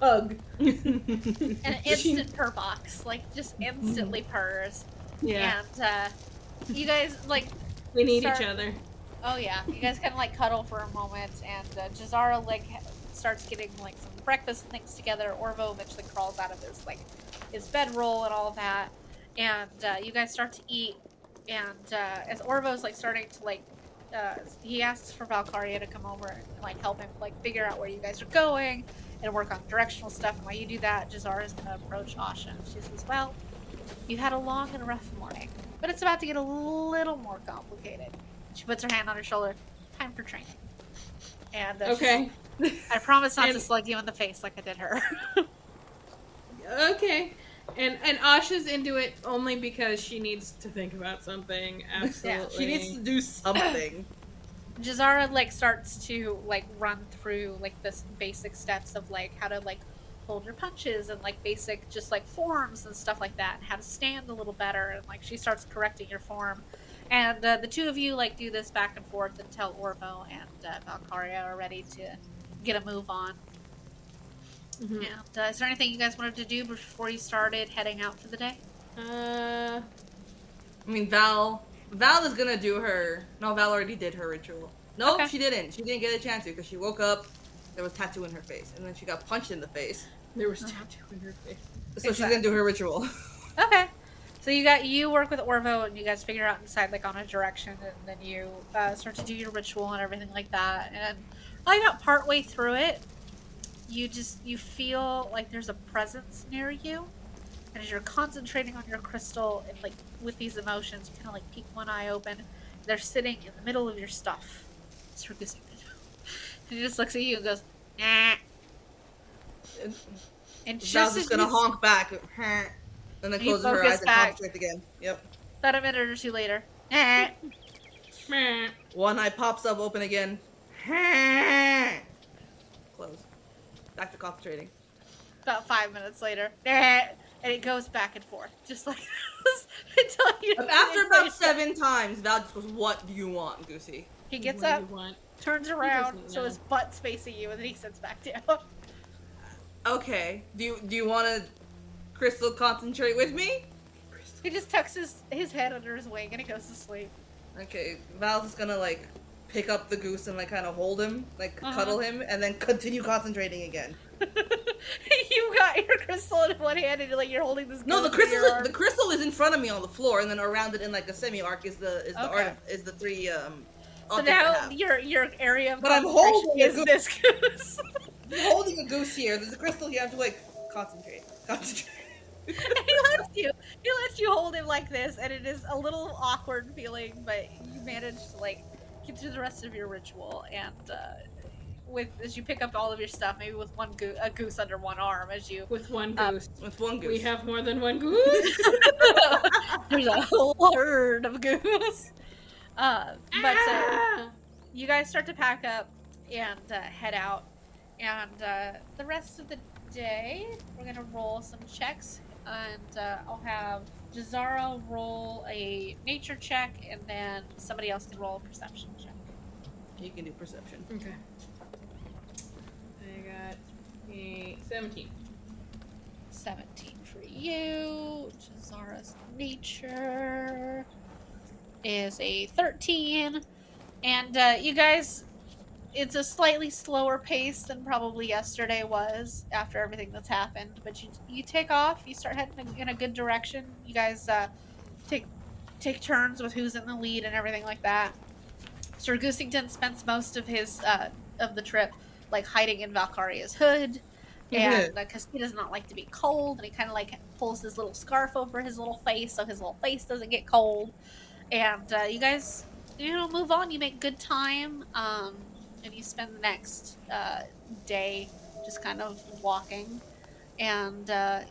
hug. an instant purr box, like just instantly purrs, Yeah, and uh, you guys like we need start- each other. Oh yeah, you guys kind of like cuddle for a moment, and uh, Jazara like ha- starts getting like some breakfast things together. Orvo eventually crawls out of his like his bedroll and all that, and uh, you guys start to eat. And uh, as Orvo's like starting to like, uh, he asks for Valkaria to come over and like help him like figure out where you guys are going and work on directional stuff. And while you do that, Jazara is gonna approach Asha, and she says, "Well, you had a long and rough morning, but it's about to get a little more complicated." She puts her hand on her shoulder. Time for training. And uh, Okay, I promise not to slug you in the face like I did her. okay. And and Asha's into it only because she needs to think about something. Absolutely. she needs to do something. Jazara like starts to like run through like the basic steps of like how to like hold your punches and like basic just like forms and stuff like that and how to stand a little better and like she starts correcting your form and uh, the two of you like do this back and forth until Orvo and uh, Valkaria are ready to get a move on Mhm. and uh, is there anything you guys wanted to do before you started heading out for the day Uh, I mean, Val. Val is gonna do her. No, Val already did her ritual. Nope, Okay. she didn't. She didn't get a chance to because she woke up. There was tattoo in her face, and then she got punched in the face. there was Uh-huh. tattoo in her face. So she's gonna do her ritual. Okay. So you got you work with Orvo and you guys figure out and decide like on a direction and then you uh, start to do your ritual and everything like that. And probably about partway through it, you just you feel like there's a presence near you. And as you're concentrating on your crystal and like with these emotions, you kind of like peek one eye open. They're sitting in the middle of your stuff. And he just looks at you and goes, nah. And And just just gonna honk back, and then closes her eyes and back. concentrates again. Yep. about a minute or two later, nah. One eye pops up, open again. Close. Back to concentrating. about five minutes later, and it goes back and forth, just like this until you. After about seven times, Val just goes, "What do you want, Goosey?" he gets What up, turns around, doesn't so his know. butt's facing you, and then he sits back down. Okay. Do you do you want to crystal concentrate with me? He just tucks his his head under his wing and he goes to sleep. Okay. Val's just gonna like pick up the goose and like kind of hold him, like Uh-huh. cuddle him, and then continue concentrating again. you got your crystal in one hand and like you're holding this. No, the crystal is, the crystal is in front of me on the floor, and then around it in like a semi arc is the is the Okay. art is the three um. So now your your area of But I'm concentration holding is a this goose. I'm holding a goose here. There's a crystal here. I have to like concentrate, concentrate. and he lets you he lets you hold him like this and it is a little awkward feeling but you manage to like get through the rest of your ritual and uh, with as you pick up all of your stuff, maybe with one goo a goose under one arm as you. With one Um, goose. With one goose. We have more than one goose. There's a whole herd of goose. Uh, but uh, Ah! you guys start to pack up and uh, head out, and uh, the rest of the day we're gonna roll some checks, and uh, I'll have Jazara roll a nature check, and then somebody else can roll a perception check. You can do perception. Okay. I got a 17. 17 for you. Jazara's nature is a 13. And uh, you guys, it's a slightly slower pace than probably yesterday was after everything that's happened. But you you take off, you start heading in a good direction. You guys uh, take take turns with who's in the lead and everything like that. Sir Goosington spends most of his uh, of the trip like hiding in Valkaria's hood and because he does not like to be cold, and he kind of like pulls his little scarf over his little face so his little face doesn't get cold. And uh, you guys, you know, move on. You make good time, um, and you spend the next uh, day just kind of walking, and uh,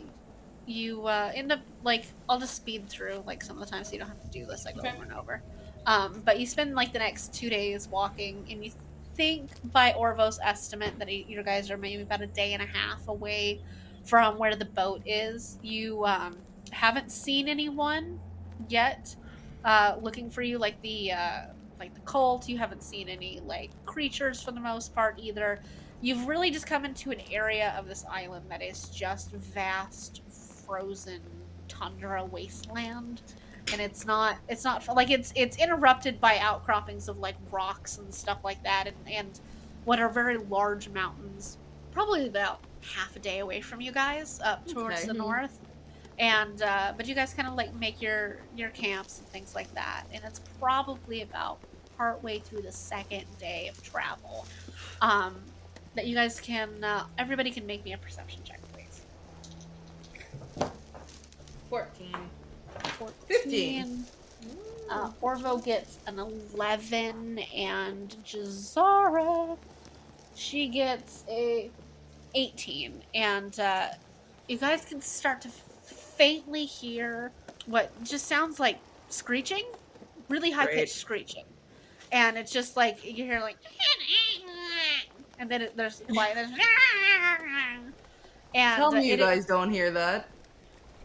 you uh, end up like I'll just speed through like some of the time so you don't have to do this like Okay. over and over. Um, but you spend like the next two days walking, and you think by Orvo's estimate that you guys are maybe about a day and a half away from where the boat is. You um, haven't seen anyone yet uh, looking for you, like the uh, like the cult. You haven't seen any like creatures for the most part either. You've really just come into an area of this island that is just vast, frozen tundra wasteland and it's not it's not like it's it's interrupted by outcroppings of like rocks and stuff like that and and what are very large mountains probably about half a day away from you guys up towards Okay. the north and uh, but you guys kind of like make your your camps and things like that and it's probably about partway through the second day of travel um that you guys can uh, everybody can make me a perception check please 14. 14. Uh, Orvo gets an 11, and Jazara, she gets a 18. And uh, you guys can start to faintly hear what just sounds like screeching, really high pitched screeching. And it's just like you hear like, and then it, there's quiet. there's- And Tell uh, me you it- guys don't hear that.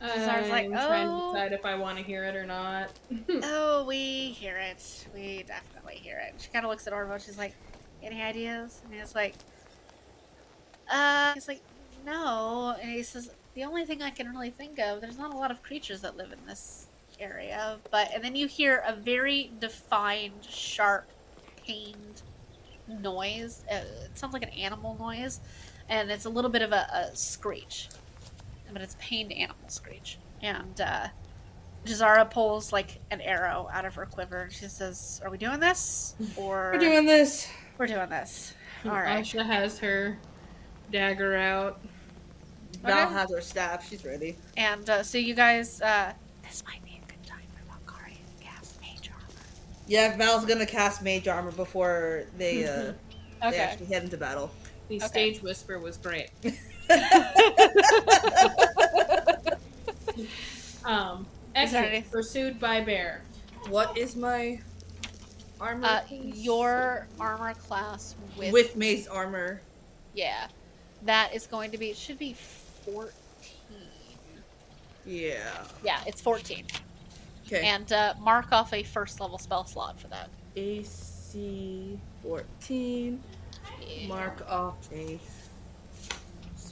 I was like, I'm trying to oh. decide if I want to hear it or not. Oh, we hear it. We definitely hear it. She kind of looks at Orvo. She's like, "Any ideas?" And he's like, "Uh." He's like, "No." And he says, "The only thing I can really think of, there's not a lot of creatures that live in this area, but." And then you hear a very defined, sharp, pained noise. Uh, it sounds like an animal noise, and it's a little bit of a, a screech, but it's pained animal screech. And uh, Jazara pulls like an arrow out of her quiver she says, Are we doing this? Or We're doing this. We're doing this. All right. Asha has her dagger out. Val Okay. has her staff. She's ready. And uh, so you guys, uh, this might be a good time for Valkaria to cast Mage Armor. Yeah, Val's gonna cast mage armor before they uh they actually head into battle. The Okay. stage whisper was great. Um, Is exit pursued by bear. what is my armor? Uh, your armor class with, with mage armor. yeah, that is going to be, it should be 14. Yeah. Yeah, it's 14. Okay. And uh, mark off a first level spell slot for that. AC fourteen. Yeah. Mark off a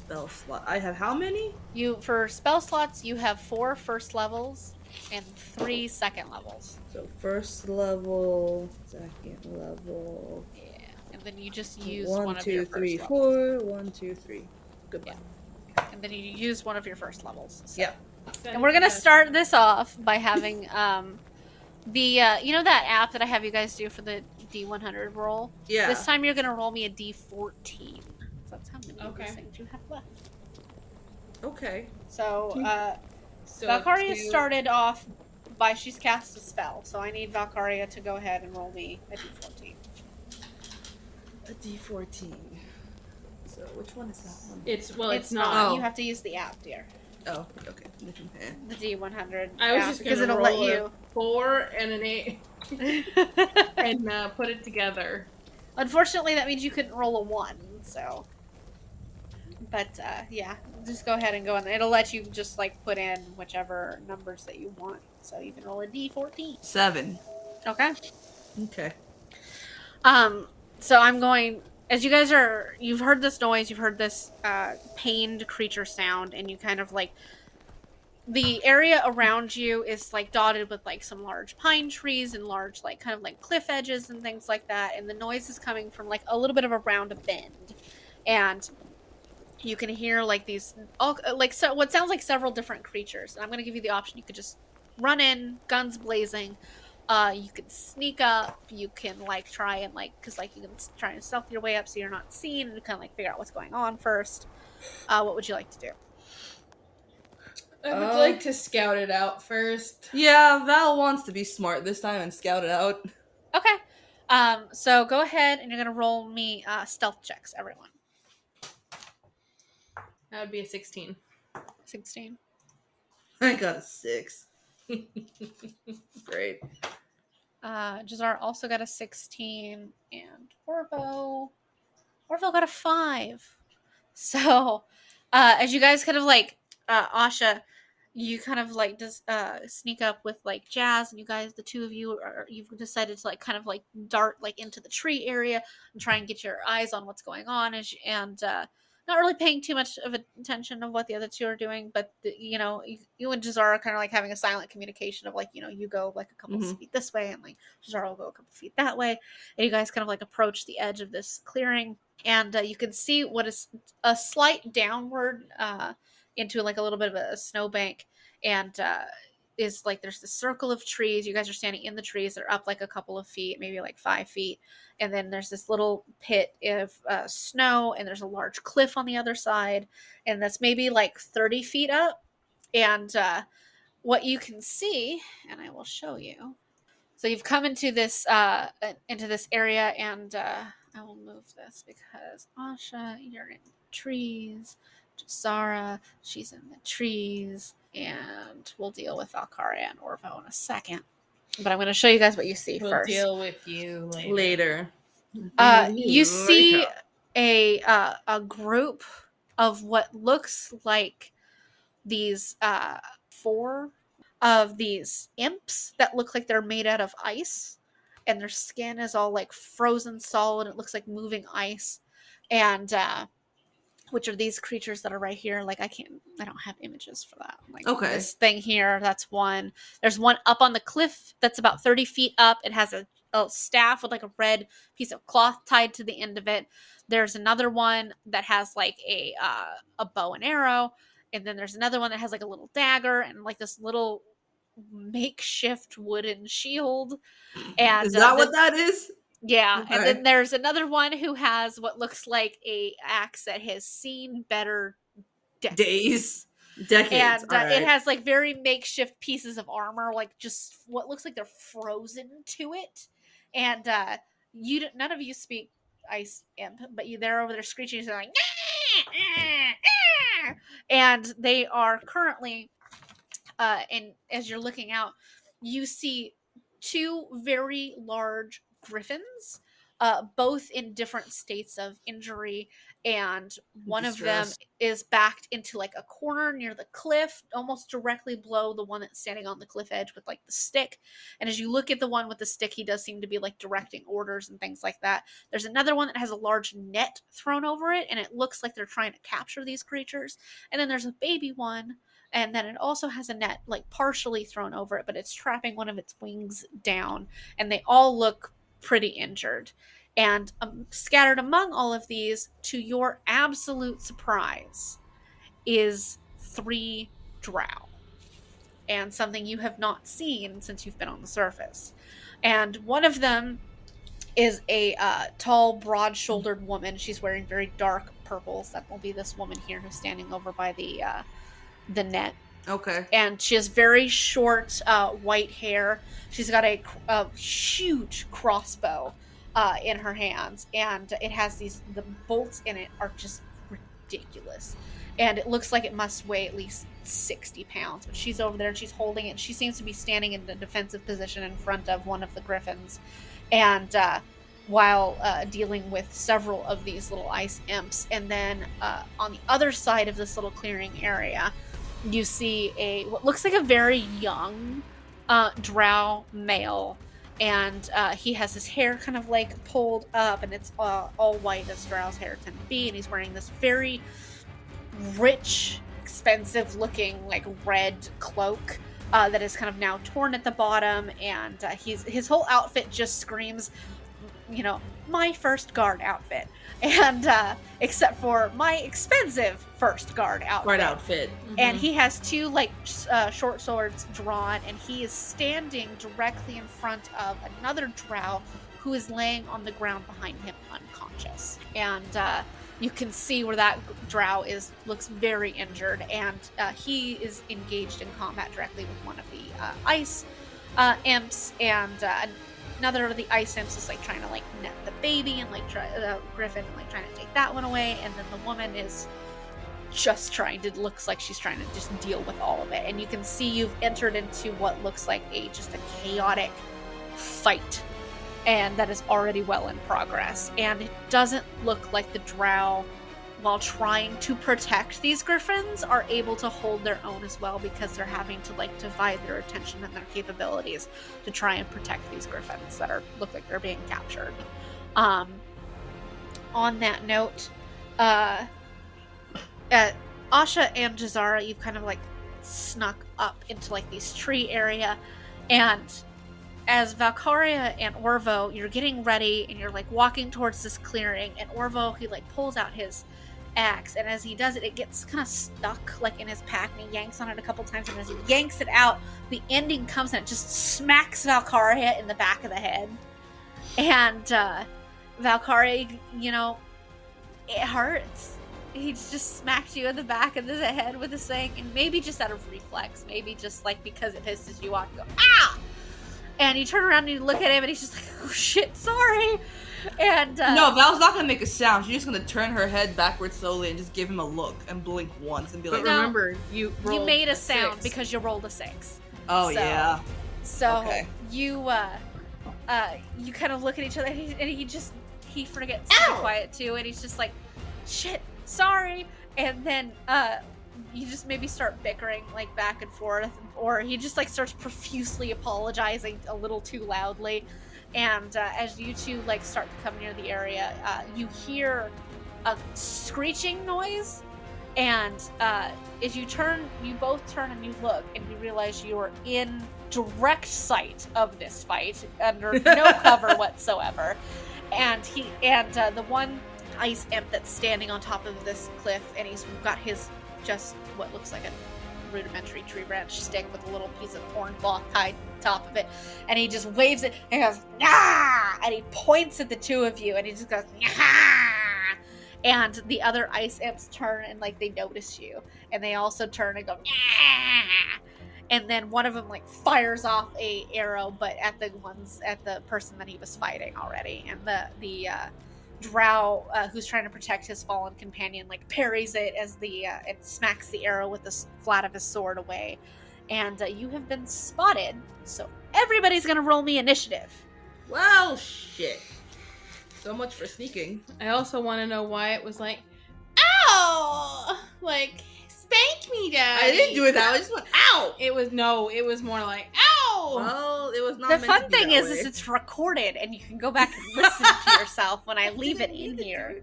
spell slot. I have how many? You for spell slots, you have four first levels and three second levels. So first level, second level. Yeah, and then you just use one, one, of your three, first levels. four. One, two, three. Goodbye. and then you use one of your first levels. So- Yeah. And we're gonna start this off by having um, the uh, you know that app that I have you guys do for the D100 roll. Yeah. This time you're gonna roll me a D14. So that's how many of Okay. these things you have left. Okay. So uh, So Valkaria two- started off by she's cast a spell, so I need Valkaria to go ahead and roll me a D14. A D14. So which one is that one? It's well, it's, it's not. not. Oh. You have to use the app, dear. Oh, okay. Eh. The D100. I was app, just because gonna it'll roll let a four and an eight you. and uh, put it together. Unfortunately, that means you couldn't roll a one. So, but uh, yeah, just go ahead and go in. there. It'll let you just like put in whichever numbers that you want. So you can roll a D14. Seven. Okay. Okay. Um. So I'm going. As you guys are, you've heard this noise, you've heard this uh, pained creature sound, and you kind of like the area around you is like dotted with like some large pine trees and large like kind of like cliff edges and things like that and the noise is coming from like a little bit of around a bend and you can hear like these all like so what sounds like several different creatures and i'm going to give you the option you could just run in guns blazing uh you can sneak up you can like try and like because like you can try and stealth your way up so you're not seen and kind of like figure out what's going on first uh what would you like to do I would Uh, like to scout it out first. Yeah, Val wants to be smart this time and scout it out. Okay. Um, so go ahead and you're gonna roll me uh, stealth checks, everyone. That would be a sixteen. Sixteen. I got a six. Great. Uh, Jazar also got a sixteen, and Orvo, Orvo got a five. So, uh, as you guys kind of like, uh, Asha, you kind of like just uh sneak up with like Jazz, and you guys, the two of you, are you've decided to like kind of like dart like into the tree area and try and get your eyes on what's going on, as you, and uh, not really paying too much of attention of what the other two are doing, but the, you know, you, you and Jazar are kind of like having a silent communication of like, you know, you go like a couple Mhm. feet this way, and like Jazar will go a couple feet that way, and you guys kind of like approach the edge of this clearing, and uh, you can see what is a slight downward uh, into like a little bit of a snowbank, and uh, is like there's this circle of trees. You guys are standing in the trees. They're up like a couple of feet, maybe like five feet, and then there's this little pit of uh, snow, and there's a large cliff on the other side, and that's maybe like 30 feet up, and uh, what you can see, and I will show you. So you've come into this uh, into this area, and uh, I will move this because Asha, you're in the trees. Sarah, she's in the trees, and we'll deal with Valkaria and Orvo in a second. But I'm going to show you guys what you see We'll first. deal with you later. Later. Uh, you see a uh, a group of what looks like these uh, four of these imps that look like they're made out of ice, and their skin is all like frozen solid. It looks like moving ice, and uh, which are these creatures that are right here? Like I can't, I don't have images for that. Like Okay. this thing here, that's one. There's one up on the cliff that's about thirty feet up. It has a a staff with like a red piece of cloth tied to the end of it. There's another one that has like a uh, a bow and arrow, and then there's another one that has like a little dagger and like this little makeshift wooden shield. And Is uh, that the- what that is? Yeah, and then there's another one who has what looks like a axe that has seen better decades. Days. Decades. And uh, alright. it has like very makeshift pieces of armor, like just what looks like they're frozen to it. And uh, you, don't- none of you speak ice imp, but you they're over there screeching, they're like, and they are currently, uh, and as you're looking out, you see two very large griffins, uh, both in different states of injury, and one of them is backed into like a corner near the cliff, almost directly below the one that's standing on the cliff edge with like the stick. And as you look at the one with the stick, he does seem to be like directing orders and things like that. There's another one that has a large net thrown over it, and it looks like they're trying to capture these creatures. And then there's a baby one and then it also has a net like partially thrown over it but it's trapping one of its wings down and they all look pretty injured. And um, scattered among all of these to your absolute surprise is three drow. And something you have not seen since you've been on the surface. And one of them is a uh, tall broad-shouldered woman. She's wearing very dark purples. That will be this woman here who's standing over by the uh, the net Okay. and she has very short uh, white hair. She's got a, a huge crossbow uh, in her hands, and it has these the bolts in it are just ridiculous, and it looks like it must weigh at least sixty pounds. But she's over there and she's holding it. She seems to be standing in the defensive position in front of one of the griffins, and uh, while uh, dealing with several of these little ice imps, and then uh, on the other side of this little clearing area, you see a what looks like a very young uh, drow male. And uh, he has his hair kind of like pulled up and it's uh, all white as drow's hair can be. And he's wearing this very rich expensive looking like red cloak uh, that is kind of now torn at the bottom. And uh, he's his whole outfit just screams you know my first guard outfit and uh, except for my expensive first guard outfit. Guard outfit. and he has two like uh, short swords drawn and he is standing directly in front of another drow who is laying on the ground behind him unconscious. And uh, you can see where that drow is looks very injured and uh, he is engaged in combat directly with one of the uh, ice uh, imps and uh, another of the ice imps is like trying to like net the baby and like try uh, griffin and like trying to take that one away and then the woman is just trying to looks like she's trying to just deal with all of it and you can see you've entered into what looks like a just a chaotic fight and that is already well in progress and it doesn't look like the drow while trying to protect these griffins are able to hold their own as well because they're having to like divide their attention and their capabilities to try and protect these griffins that are look like they're being captured. Um on that note uh uh, Asha and Jazara, you've kind of like snuck up into like these tree area, and as Valkaria and Orvo, you're getting ready and you're like walking towards this clearing, and Orvo he like pulls out his axe, and as he does it, it gets kind of stuck like in his pack, and he yanks on it a couple times, and as he yanks it out, the ending comes and it just smacks Valkaria in the back of the head, and uh, you know, it hurts. He just smacked you in the back of the head with a saying, and maybe just out of reflex, maybe just like because it pisses you off, you go ah, and you turn around and you look at him, and he's just like, oh shit, sorry, and uh, no, Val's not gonna make a sound. She's just gonna turn her head backwards slowly and just give him a look and blink once and be like, No. remember, you you rolled made a sound six. because you rolled a six. "Oh So- yeah." So Okay. you uh uh you kind of look at each other and he, and he just he forgets to be quiet too and he's just like shit sorry and then uh you just maybe start bickering like back and forth or he just like starts profusely apologizing a little too loudly and uh, as you two like start to come near the area uh, you hear a screeching noise. And uh, as you turn you both turn and you look and you realize you are in direct sight of this fight under no cover whatsoever. And he and uh, the one ice imp that's standing on top of this cliff and he's got his just what looks like a rudimentary tree branch stick with a little piece of corn cloth tied to top of it and he just waves it and goes nah and he points at the two of you and he just goes nah and the other ice imps turn and like they notice you and they also turn and go nah and then one of them like fires off a arrow but at the ones at the person that he was fighting already and the the uh drow uh, who's trying to protect his fallen companion like parries it as the uh, it smacks the arrow with the flat of his sword away and uh, you have been spotted so everybody's gonna roll me initiative Well, shit. So much for sneaking. I also want to know why it was like, ow! Like, spank me, daddy. I didn't do it that way. I just went, ow! It was, no, it was more like, ow! Well, it was not the meant fun to be thing that is, way. is it's recorded and you can go back and listen to yourself when i leave it in here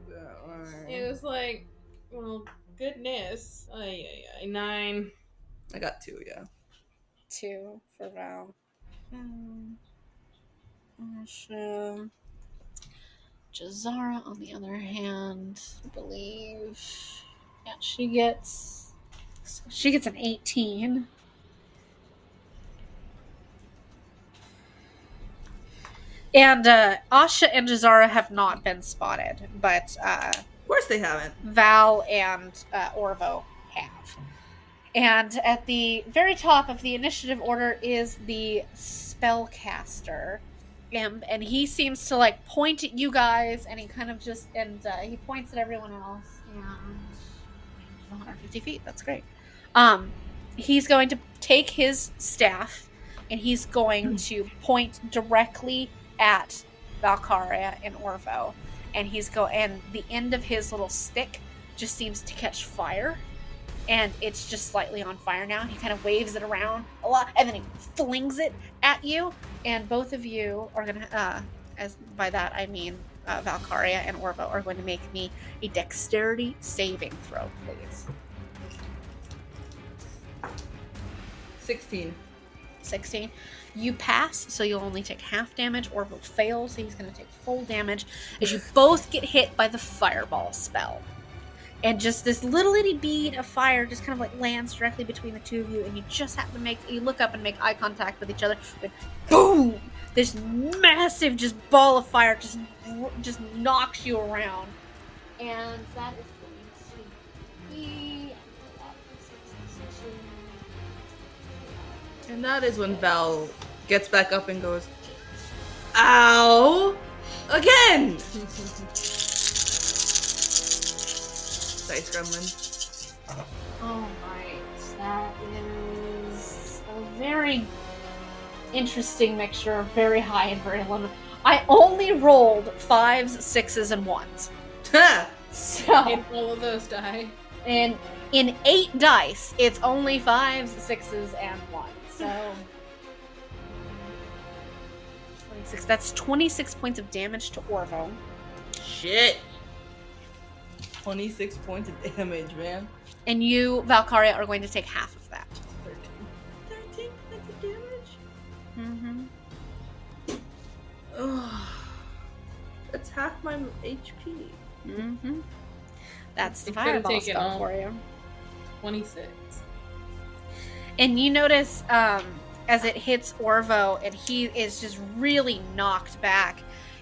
It was like, well, goodness. Ay, ay, ay, nine. I got two, yeah. two for Val. Um, Asha. Jazara, on the other hand, I believe, yeah, she gets she gets an eighteen. And uh, Asha and Jazara have not been spotted, but uh, Of course they haven't. Val and uh, Orvo have. And at the very top of the initiative order is the spellcaster. imp, and he seems to like point at you guys, and he kind of just and uh, he points at everyone else. And 150 feet. That's great. Um, he's going to take his staff, and he's going to point directly at Valkaria and Orvo, and he's go and the end of his little stick just seems to catch fire and it's just slightly on fire now. He kind of waves it around a lot, and then he flings it at you. And both of you are gonna, uh, as by that I mean uh, Valkaria and Orvo are going to make me a dexterity saving throw, please. 16. 16. You pass, so you'll only take half damage. Orvo fails, so he's going to take full damage as you both get hit by the fireball spell. And just this little itty bead of fire just kind of like lands directly between the two of you, and you just have to make you look up and make eye contact with each other. But boom! This massive just ball of fire just just knocks you around, and that is going to be. And that is when Val gets back up and goes, Ow! Again! Dice gremlin. Alright, that is a very interesting mixture of very high and very low. I only rolled fives, sixes, and ones. Ha! So, In all of those die. And in eight dice, it's only fives, sixes, and ones. So, 26. That's 26 points of damage to Orvo. Shit. 26 points of damage, man. And you, Valkaria, are going to take half of that. 13. 13 points of damage? Mm-hmm. Ugh. That's half my HP. Mm-hmm. That's the fireball taken spell for you. 26. And you notice um, as it hits Orvo, and he is just really knocked back,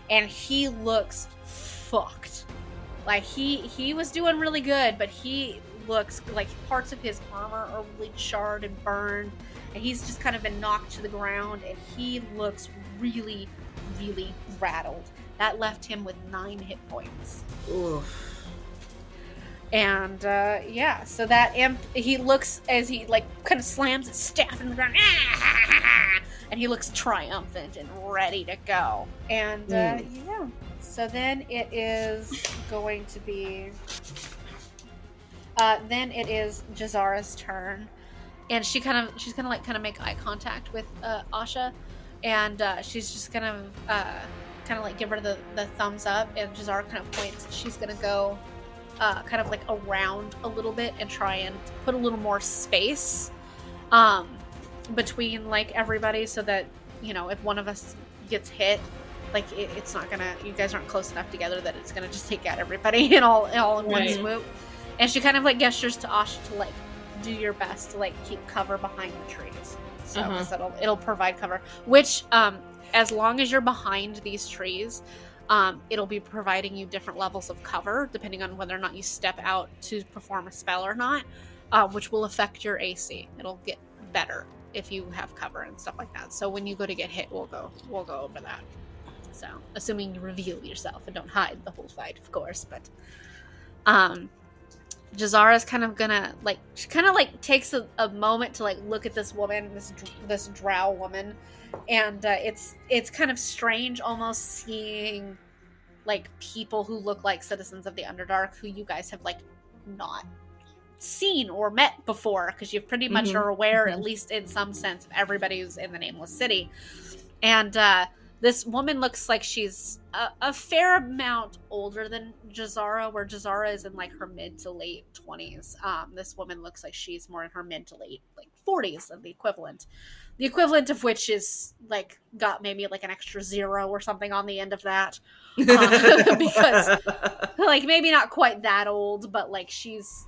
and he looks fucked. Like he he was doing really good, but he looks like parts of his armor are really charred and burned, and he's just kind of been knocked to the ground, and he looks really, really rattled. That left him with nine hit points. Oof. And uh, yeah, so that imp, he looks as he like kind of slams his staff in the ground, and he looks triumphant and ready to go. And uh, yeah, so then it is going to be. Uh, then it is Jazara's turn, and she kind of she's gonna like kind of make eye contact with uh, Asha, and uh, she's just gonna uh, kind of like give her the the thumbs up, and Jazara kind of points. She's gonna go uh, kind of like around a little bit and try and put a little more space um, between like everybody so that you know if one of us gets hit like it, it's not gonna you guys aren't close enough together that it's gonna just take out everybody in all all in one swoop. And she kind of like gestures to Asha to like do your best to like keep cover behind the trees. So Uh-huh. it'll it'll provide cover which um as long as you're behind these trees um, it'll be providing you different levels of cover depending on whether or not you step out to perform a spell or not, uh, which will affect your AC. It'll get better if you have cover and stuff like that. So when you go to get hit, we'll go we'll go over that. So assuming you reveal yourself and don't hide the whole fight, of course. But um, Jazara's kind of gonna like she kind of like takes a, a moment to like look at this woman, this this drow woman, and uh, it's it's kind of strange almost seeing like people who look like citizens of the underdark who you guys have like not seen or met before because you pretty much Mhm. are aware at least in some sense of everybody who's in the nameless city and uh this woman looks like she's a, a fair amount older than Jazara, where Jazara is in like her mid to late 20s. Um, this woman looks like she's more in her mid to late like 40s, of the equivalent. The equivalent of which is like got maybe like an extra zero or something on the end of that. Uh, because- like maybe not quite that old but like she's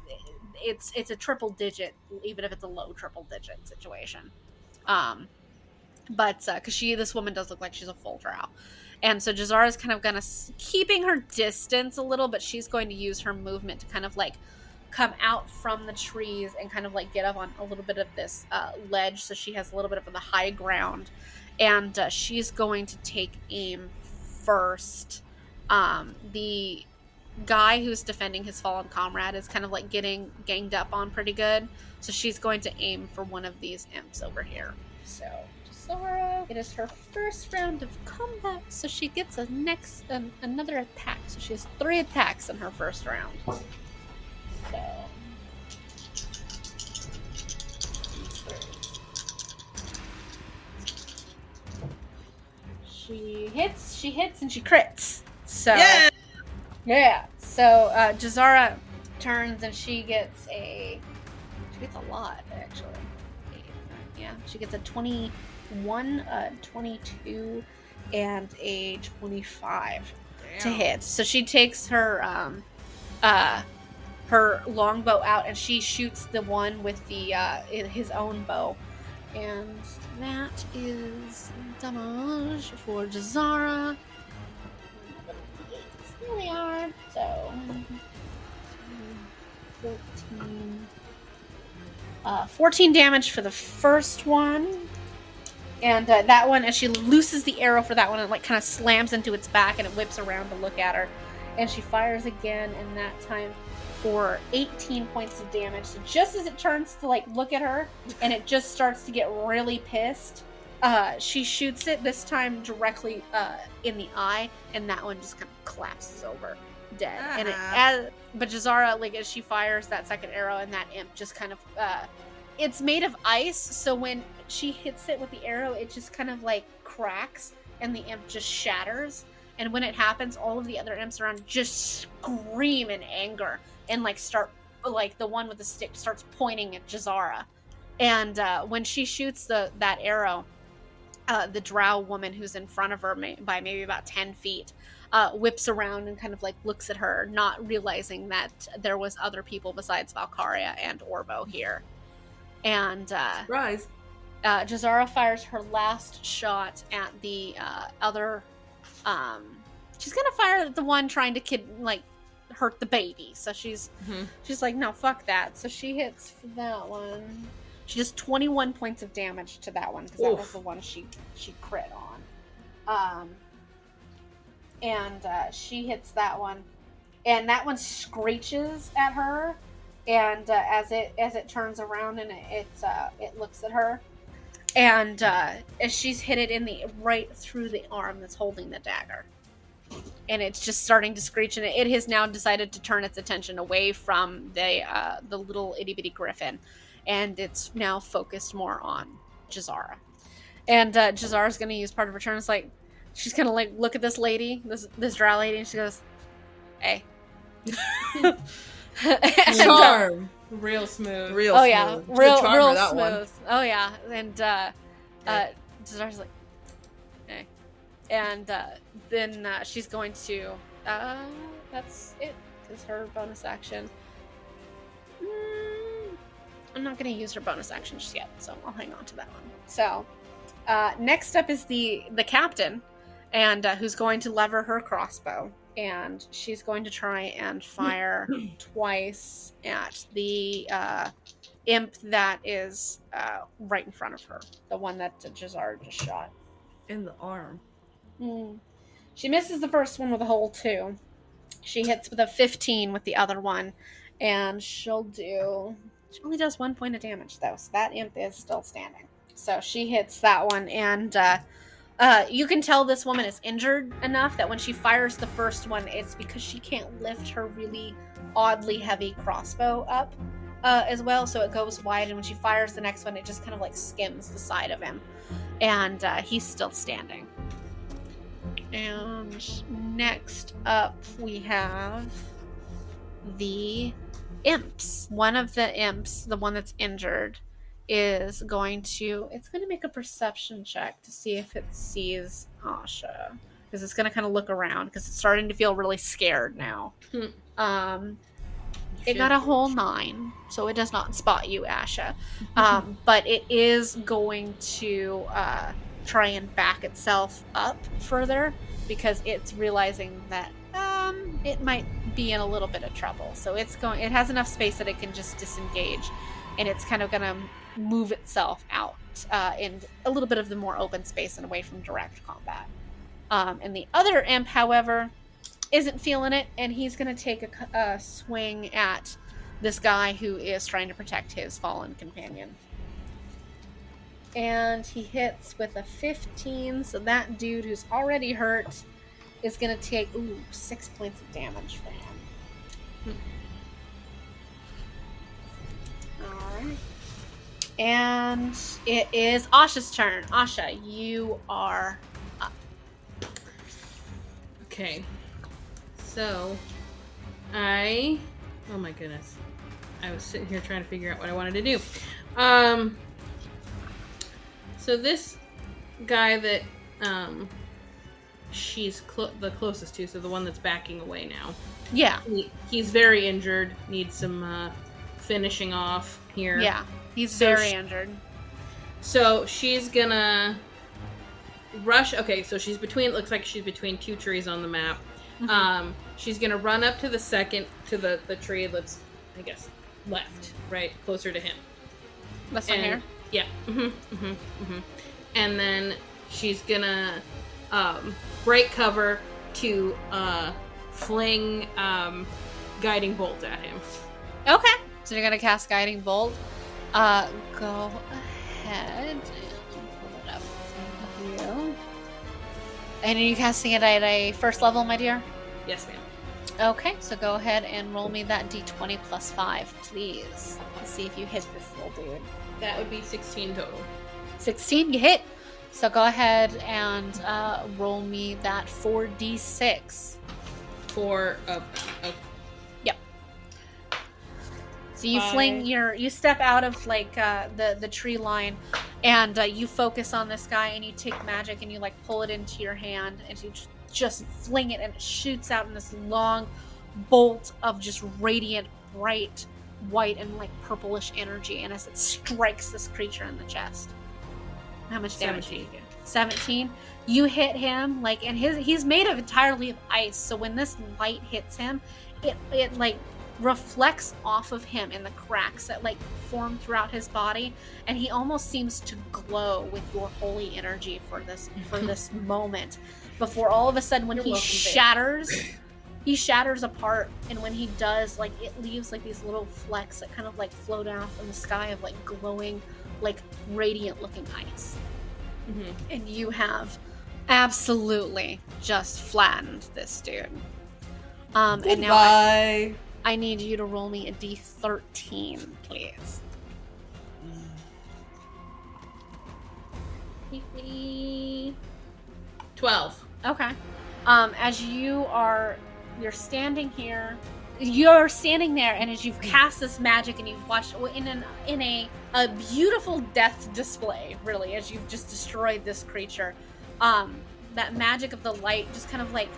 it's it's a triple digit even if it's a low triple digit situation. Um but because she this woman does look like she's a full drow. And so Jazara's kind of gonna keeping her distance a little but she's going to use her movement to kind of like come out from the trees and kind of like get up on a little bit of this uh, ledge so she has a little bit of the high ground. And uh, she's going to take aim first. Um, the guy who's defending his fallen comrade is kind of like getting ganged up on pretty good. So she's going to aim for one of these imps over here. So Zara, it is her first round of combat. So she gets a next um, another attack. So she has three attacks in her first round so she hits, she hits, and she crits. So Yeah. yeah. So uh, Jazara turns and she gets a she gets a lot actually. Yeah, she gets a twenty-one, a twenty-two, and a twenty-five to hit. So she takes her um uh her longbow out and she shoots the one with the uh his own bow. And that is damage for Jazara. Here they are. So 14 uh, 14 damage for the first one. And uh, that one, as she looses the arrow for that one, it like kind of slams into its back and it whips around to look at her. And she fires again, and that time for 18 points of damage. So just as it turns to like look at her, and it just starts to get really pissed, uh, she shoots it this time directly uh, in the eye, and that one just kind of collapses over, dead. And it, as, but Jazara, like as she fires that second arrow, and that imp just kind of, uh, it's made of ice, so when she hits it with the arrow, it just kind of like cracks, and the imp just shatters. And when it happens, all of the other imps around just scream in anger and like start like the one with the stick starts pointing at Jazara. And uh, when she shoots the that arrow, uh, the drow woman who's in front of her may, by maybe about 10 feet uh, whips around and kind of like looks at her, not realizing that there was other people besides Valkaria and Orvo here. And uh, Surprise. uh, Jazara fires her last shot at the uh, other. Um, she's gonna fire at the one trying to kid like hurt the baby. So she's Mhm. she's like, no, fuck that. So she hits that one. She does twenty one points of damage to that one because that was the one she she crit on. Um, and uh, she hits that one, and that one screeches at her. And uh, as it as it turns around and it it, uh, it looks at her, and uh, as she's hit it in the right through the arm that's holding the dagger, and it's just starting to screech, and it, it has now decided to turn its attention away from the uh, the little itty bitty griffin, and it's now focused more on Jazara, and uh, Jazara's going to use part of her turn. It's like she's going to like look at this lady, this this drow lady, and she goes, "Hey." And, uh, Charm. Real smooth. Real oh yeah, smooth. Good real real smooth. one. Oh yeah, and uh, uh, Jazara's like, hey, and uh, then uh, she's going to. Uh, that's it. Is her bonus action. Mm, I'm not going to use her bonus action just yet, so I'll hang on to that one. So, uh, next up is the the captain, and uh, who's going to lever her crossbow, and she's going to try and fire twice at the uh, imp that is uh, right in front of her, the one that Jazar just shot. In the arm. Mm. She misses the first one with a hole two. She hits with a 15 with the other one, and she'll do. She only does one point of damage though, so that imp is still standing. So she hits that one, and uh, uh, you can tell this woman is injured enough that when she fires the first one, it's because she can't lift her really oddly heavy crossbow up uh, as well, so it goes wide. And when she fires the next one, it just kind of like skims the side of him, and uh, he's still standing. And next up, we have the imps. One of the imps, the one that's injured, is going to. It's going to make a perception check to see if it sees Asha. Because it's going to kind of look around because it's starting to feel really scared now. Hmm. Um, it got a whole nine, so it does not spot you, Asha. Um, but it is going to uh, try and back itself up further because it's realizing that um, it might be in a little bit of trouble. So it's going. It has enough space that it can just disengage, and it's kind of gonna move itself out uh, in a little bit of the more open space and away from direct combat. Um, and the other imp, however, isn't feeling it, and he's gonna take a swing at this guy who is trying to protect his fallen companion. And he hits with a 15, so that dude who's already hurt is going to take, ooh, six points of damage for him. Alright. And it is Asha's turn. Asha, you are up. Okay. So, I. Oh my goodness. I was sitting here trying to figure out what I wanted to do. Um. So this guy that um she's clo- the closest to, so the one that's backing away now. Yeah, He, he's very injured. Needs some uh, finishing off here. yeah. He's So very sh- injured. So she's gonna rush. Okay, so she's between. Looks like she's between two trees on the map. Mhm. Um, she's gonna run up to the second to the the tree that's, I guess, left, right, closer to him. This one here. Yeah. Mm-hmm, hmm hmm And then she's gonna um, break cover to uh, fling um, guiding bolt at him. Okay. So you're gonna cast Guiding Bolt. Uh, go ahead and pull it up you. And are you casting it at a first level, my dear? Yes, ma'am. Okay, so go ahead and roll me that d20 plus 5, please. Let's see if you hit this little dude. That would be 16 total. 16, you hit. So go ahead and uh, roll me that 4d6. For a, a So you Five. fling your, you step out of like uh, the the tree line, and uh, you focus on this guy, and you take magic, and you like pull it into your hand, and you just fling it, and it shoots out in this long bolt of just radiant, bright white and like purplish energy, and as it strikes this creature in the chest. How much damage do you do? 17 you hit him like and his he's made of entirely of ice so when this light hits him it it like reflects off of him in the cracks that like form throughout his body and he almost seems to glow with your holy energy for this for this moment before all of a sudden when You're he welcome, shatters he shatters apart and when he does like it leaves like these little flecks that kind of like float out from the sky of like glowing like radiant looking ice mhm. and you have absolutely just flattened this dude. Um, and now I, Goodbye. I need you to roll me a d13, please. 12. Okay. Um, as you are, you're standing here. You're standing there, and as you've cast this magic, and you've watched in an in a a beautiful death display, really, as you've just destroyed this creature. Um, that magic of the light just kind of like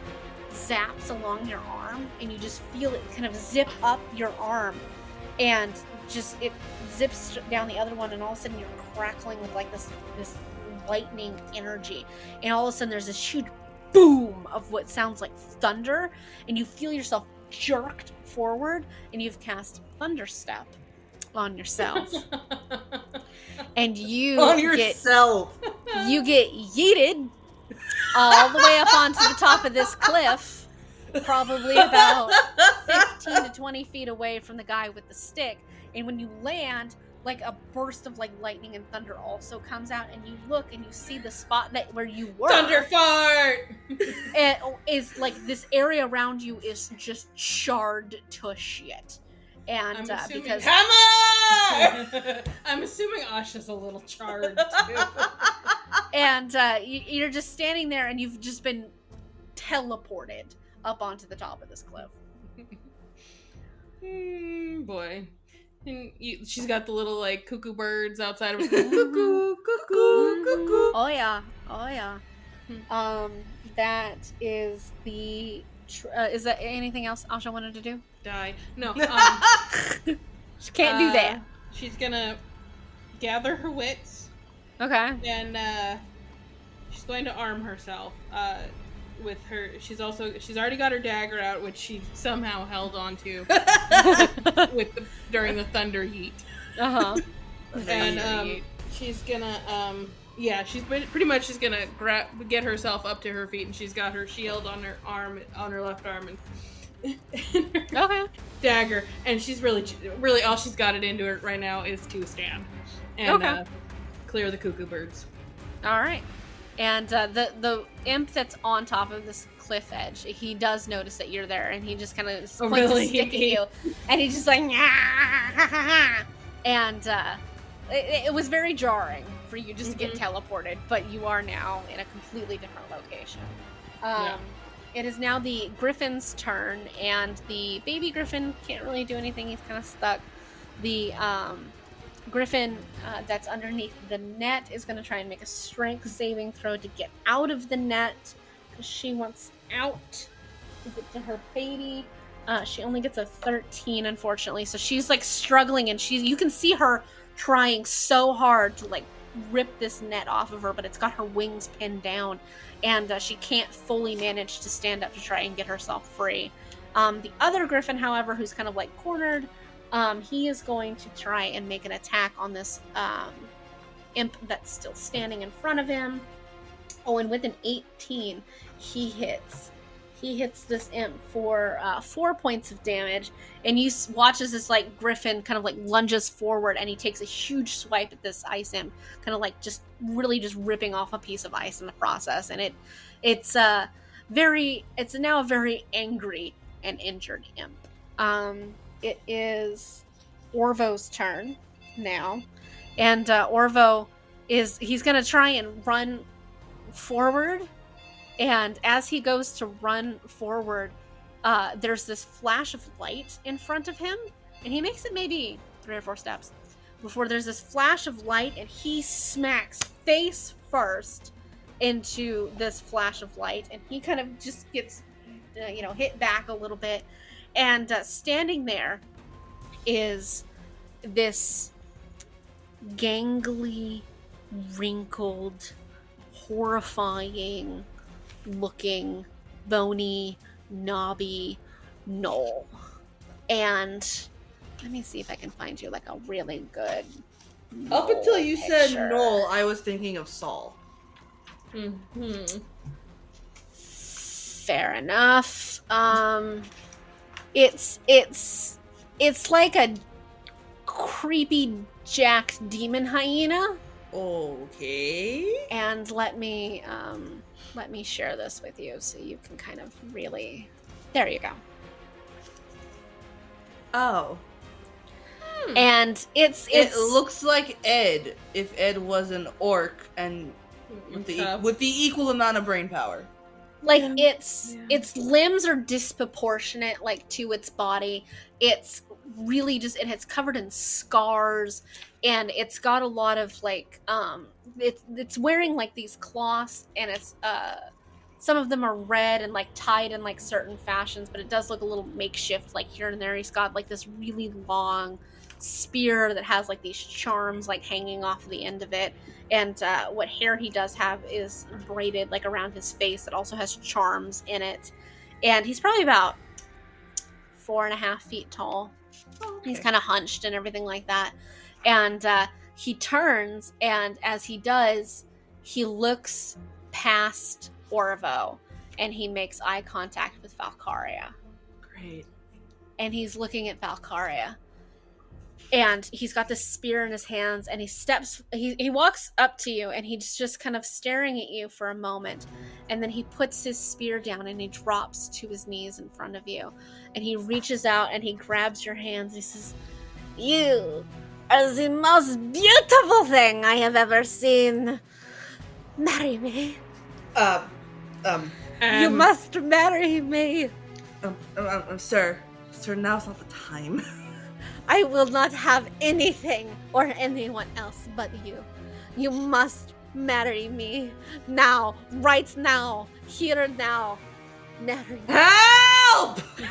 zaps along your arm, and you just feel it kind of zip up your arm, and just it zips down the other one, and all of a sudden you're crackling with like this this lightning energy, and all of a sudden there's this huge boom of what sounds like thunder, and you feel yourself jerked forward, and you've cast Thunderstep on yourself, and you On get yourself. you get yeeted all the way up onto the top of this cliff, probably about 15 to 20 feet away from the guy with the stick. And when you land, like a burst of like lightning and thunder also comes out, and you look and you see the spot that where you were. Thunder fart! It is like this area around you is just charred to shit. And I'm uh, assuming. because Come on! I'm assuming Asha's a little charred too. and uh, you, you're just standing there, and you've just been teleported up onto the top of this cliff. Hmm, boy. And you, she's got the little like cuckoo birds outside of her. cuckoo, cuckoo, cuckoo. Oh yeah, oh yeah. Um, that is the. Tr- uh, is that anything else Asha wanted to do? Die. No. Um, She can't do uh, that. She's gonna gather her wits Okay. and uh, she's going to arm herself. Uh, with her. She's also she's already got her dagger out, which she somehow held onto with the, during the thunder heat. Uh-huh. and um, she's gonna um yeah she's pretty much she's gonna grab get herself up to her feet and she's got her shield on her arm on her left arm and, and her Okay. dagger and she's really really all she's got it into her right now is to stand and Okay. uh, clear the cuckoo birds All right. And uh, the the imp that's on top of this cliff edge, he does notice that you're there, and he just kind of Oh, points really? a stick at you, and he's just like, "Nyah." and uh, it, it was very jarring for you just to get Mhm. teleported, but you are now in a completely different location. Um, Yeah. It is now the griffin's turn, and the baby griffin can't really do anything. He's kind of stuck. The um, griffin uh, that's underneath the net is going to try and make a strength saving throw to get out of the net because she wants out to get to her baby. Uh, she only gets a 13, unfortunately. So she's like struggling, and she's you can see her trying so hard to like rip this net off of her, but it's got her wings pinned down, and uh, she can't fully manage to stand up to try and get herself free. Um, the other griffin, however, who's kind of like cornered, um, he is going to try and make an attack on this um, imp that's still standing in front of him. Oh, and with an 18, he hits. He hits this imp for uh, four points of damage, and you watch as this like griffin kind of like lunges forward, and he takes a huge swipe at this ice imp, kind of like just really just ripping off a piece of ice in the process, and it it's uh very it's now a very angry and injured imp. Um, it is Orvo's turn now, and uh, Orvo is he's gonna try and run forward, and as he goes to run forward, uh, there's this flash of light in front of him, and he makes it maybe three or four steps before there's this flash of light, and he smacks face first into this flash of light, and he kind of just gets, uh, you know, hit back a little bit, and uh, standing there is this gangly, wrinkled, horrifying looking, bony, knobby gnoll. And let me see if I can find you like a really good. Up until you picture. said Noel, I was thinking of Saul. mm-hmm. Fair enough. Um, it's it's it's like a creepy jacked demon hyena. Okay. And let me um, let me share this with you so you can kind of really. There you go. Oh. And it's it's it looks like Ed if Ed was an orc and with the with the equal amount of brain power. Like Yeah. its Yeah. its limbs are disproportionate like to its body it's really just it has covered in scars and it's got a lot of like um it's it's wearing like these cloths and it's uh some of them are red and like tied in like certain fashions but it does look a little makeshift like here and there he's got like this really long spear that has like these charms like hanging off the end of it. And uh, what hair he does have is braided like around his face that also has charms in it. And he's probably about four and a half feet tall. He's kind of hunched and everything like that. And uh, he turns and as he does he looks past orvo and he makes eye contact with valkaria. Great. and he's looking at Valkaria. And he's got this spear in his hands, and he steps. He, he walks up to you, and he's just kind of staring at you for a moment, and then he puts his spear down and he drops to his knees in front of you, and he reaches out and he grabs your hands. And he says, "You are the most beautiful thing I have ever seen. Marry me. Uh, um, you Um, must marry me." um, um, um, um, sir, sir, now's not the time. I will not have anything or anyone else but you. You must marry me now, right now, here now. Marry me. Help!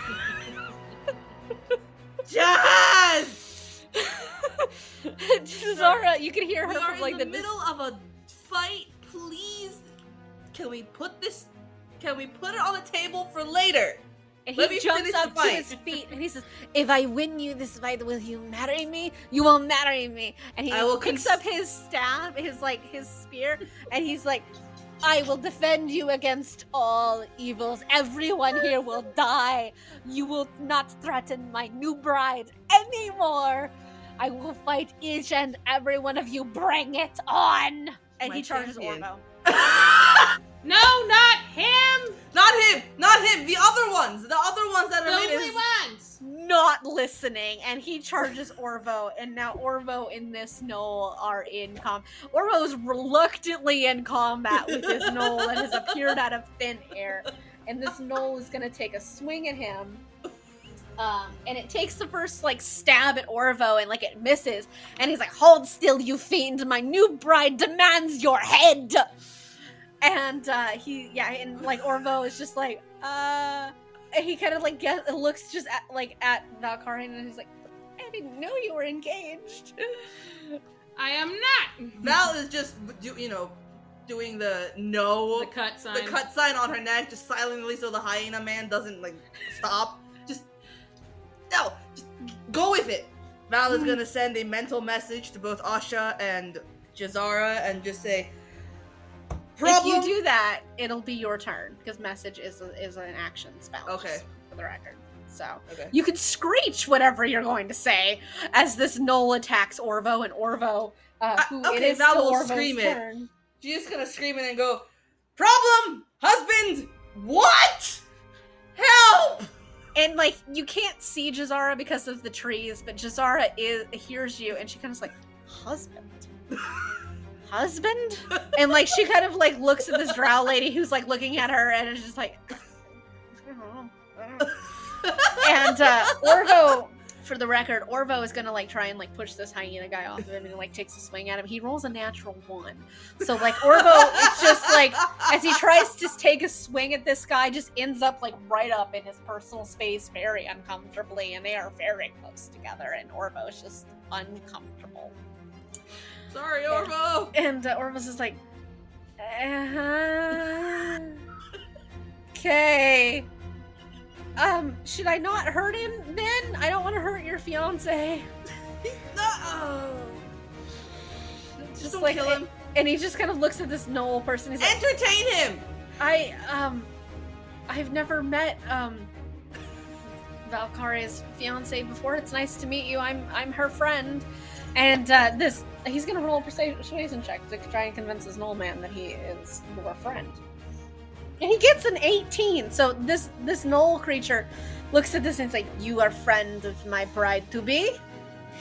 Jazz! Zora, you can hear her We are from like in the, the middle of a fight. Please, can we put this can we put it on the table for later? And Let he jumps up to his feet and he says, If I win you this fight, will you marry me? You will marry me. And he I will picks cons- up his staff, his like his spear, and he's like, I will defend you against all evils. Everyone here will die. You will not threaten my new bride anymore. I will fight each and every one of you. Bring it on. And My he charges. Orvo. No, not him! not him, not him. The other ones, the other ones that The are only ones! not listening and he charges Orvo and now Orvo and this Gnoll are in com Orvo's reluctantly in combat with this Gnoll and has appeared out of thin air and this Gnoll is gonna take a swing at him um, and it takes the first like stab at Orvo and like it misses and he's like hold still you fiend my new bride demands your head and uh he yeah and like Orvo is just like uh he kind of like get, looks just at like at Valkyrian and he's like, I didn't know you were engaged. I am not! Val is just, do, you know, doing the no, The cut sign. the cut sign on her neck, just silently, so the hyena man doesn't like stop. Just no, just go with it. Val is gonna send a mental message to both Asha and Jazara and just say, "Problem." If you do that, it'll be your turn because message is a, is an action spell. Okay. for the record. So okay. you can screech whatever you're going to say as this Gnoll attacks Orvo and Orvo. Uh, Uh, who it okay, is Val still will Orvo's scream it. She's just gonna scream it and go, "Problem, husband, what? Help!" And like you can't see Jazara because of the trees, but Jazara is hears you and she kind of like, husband. Husband? And like she kind of like looks at this drow lady who's like looking at her and is just like. And uh Orvo for the record, Orvo is gonna like try and like push this hyena guy off of him and like takes a swing at him. He rolls a natural one. So like Orvo is just like as he tries to take a swing at this guy, just ends up like right up in his personal space very uncomfortably, and they are very close together, and Orvo is just uncomfortable. Sorry, Orvo. And uh, Orvo's just like, uh okay. Um, should I not hurt him then? I don't want to hurt your fiance. Oh. Just Just like, kill him. and he just kind of looks at this Gnoll person. He's like, Entertain him. I um I've never met um Valkaria's fiance before. It's nice to meet you. I'm I'm her friend. And uh this he's gonna roll a persuasion check to try and convince his Gnoll man that he is your friend. And he gets an 18. So this this Gnoll creature looks at this and it's like, You are friend of my bride to be?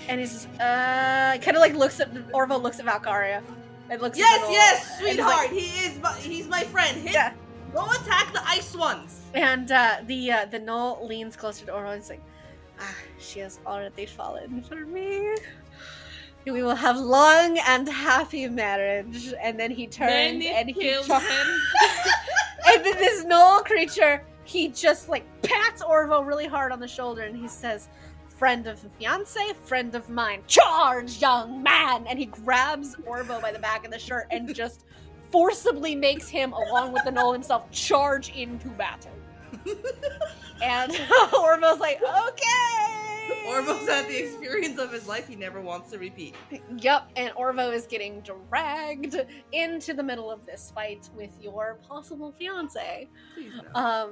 And he says, uh kinda like looks at Orvo looks at Valkaria. And looks at Yes, Gnoll, yes, sweetheart. like- he is. My, he's my friend. Hit, Yeah. Go attack the ice ones. And uh, the uh, the Gnoll leans closer to Orvo and is like, ah, she has already fallen for me. We will have long and happy marriage. And then he turns Then it and he kills char- him. and then this Gnoll creature, he just like pats Orvo really hard on the shoulder and he says, Friend of fiance, friend of mine, charge, young man! And he grabs Orvo by the back of the shirt and just forcibly makes him, along with the Gnoll himself, charge into battle. and Orvo's like, okay! Orvo's had the experience of his life he never wants to repeat. Yep, and Orvo is getting dragged into the middle of this fight with your possible fiance. Please no. Um,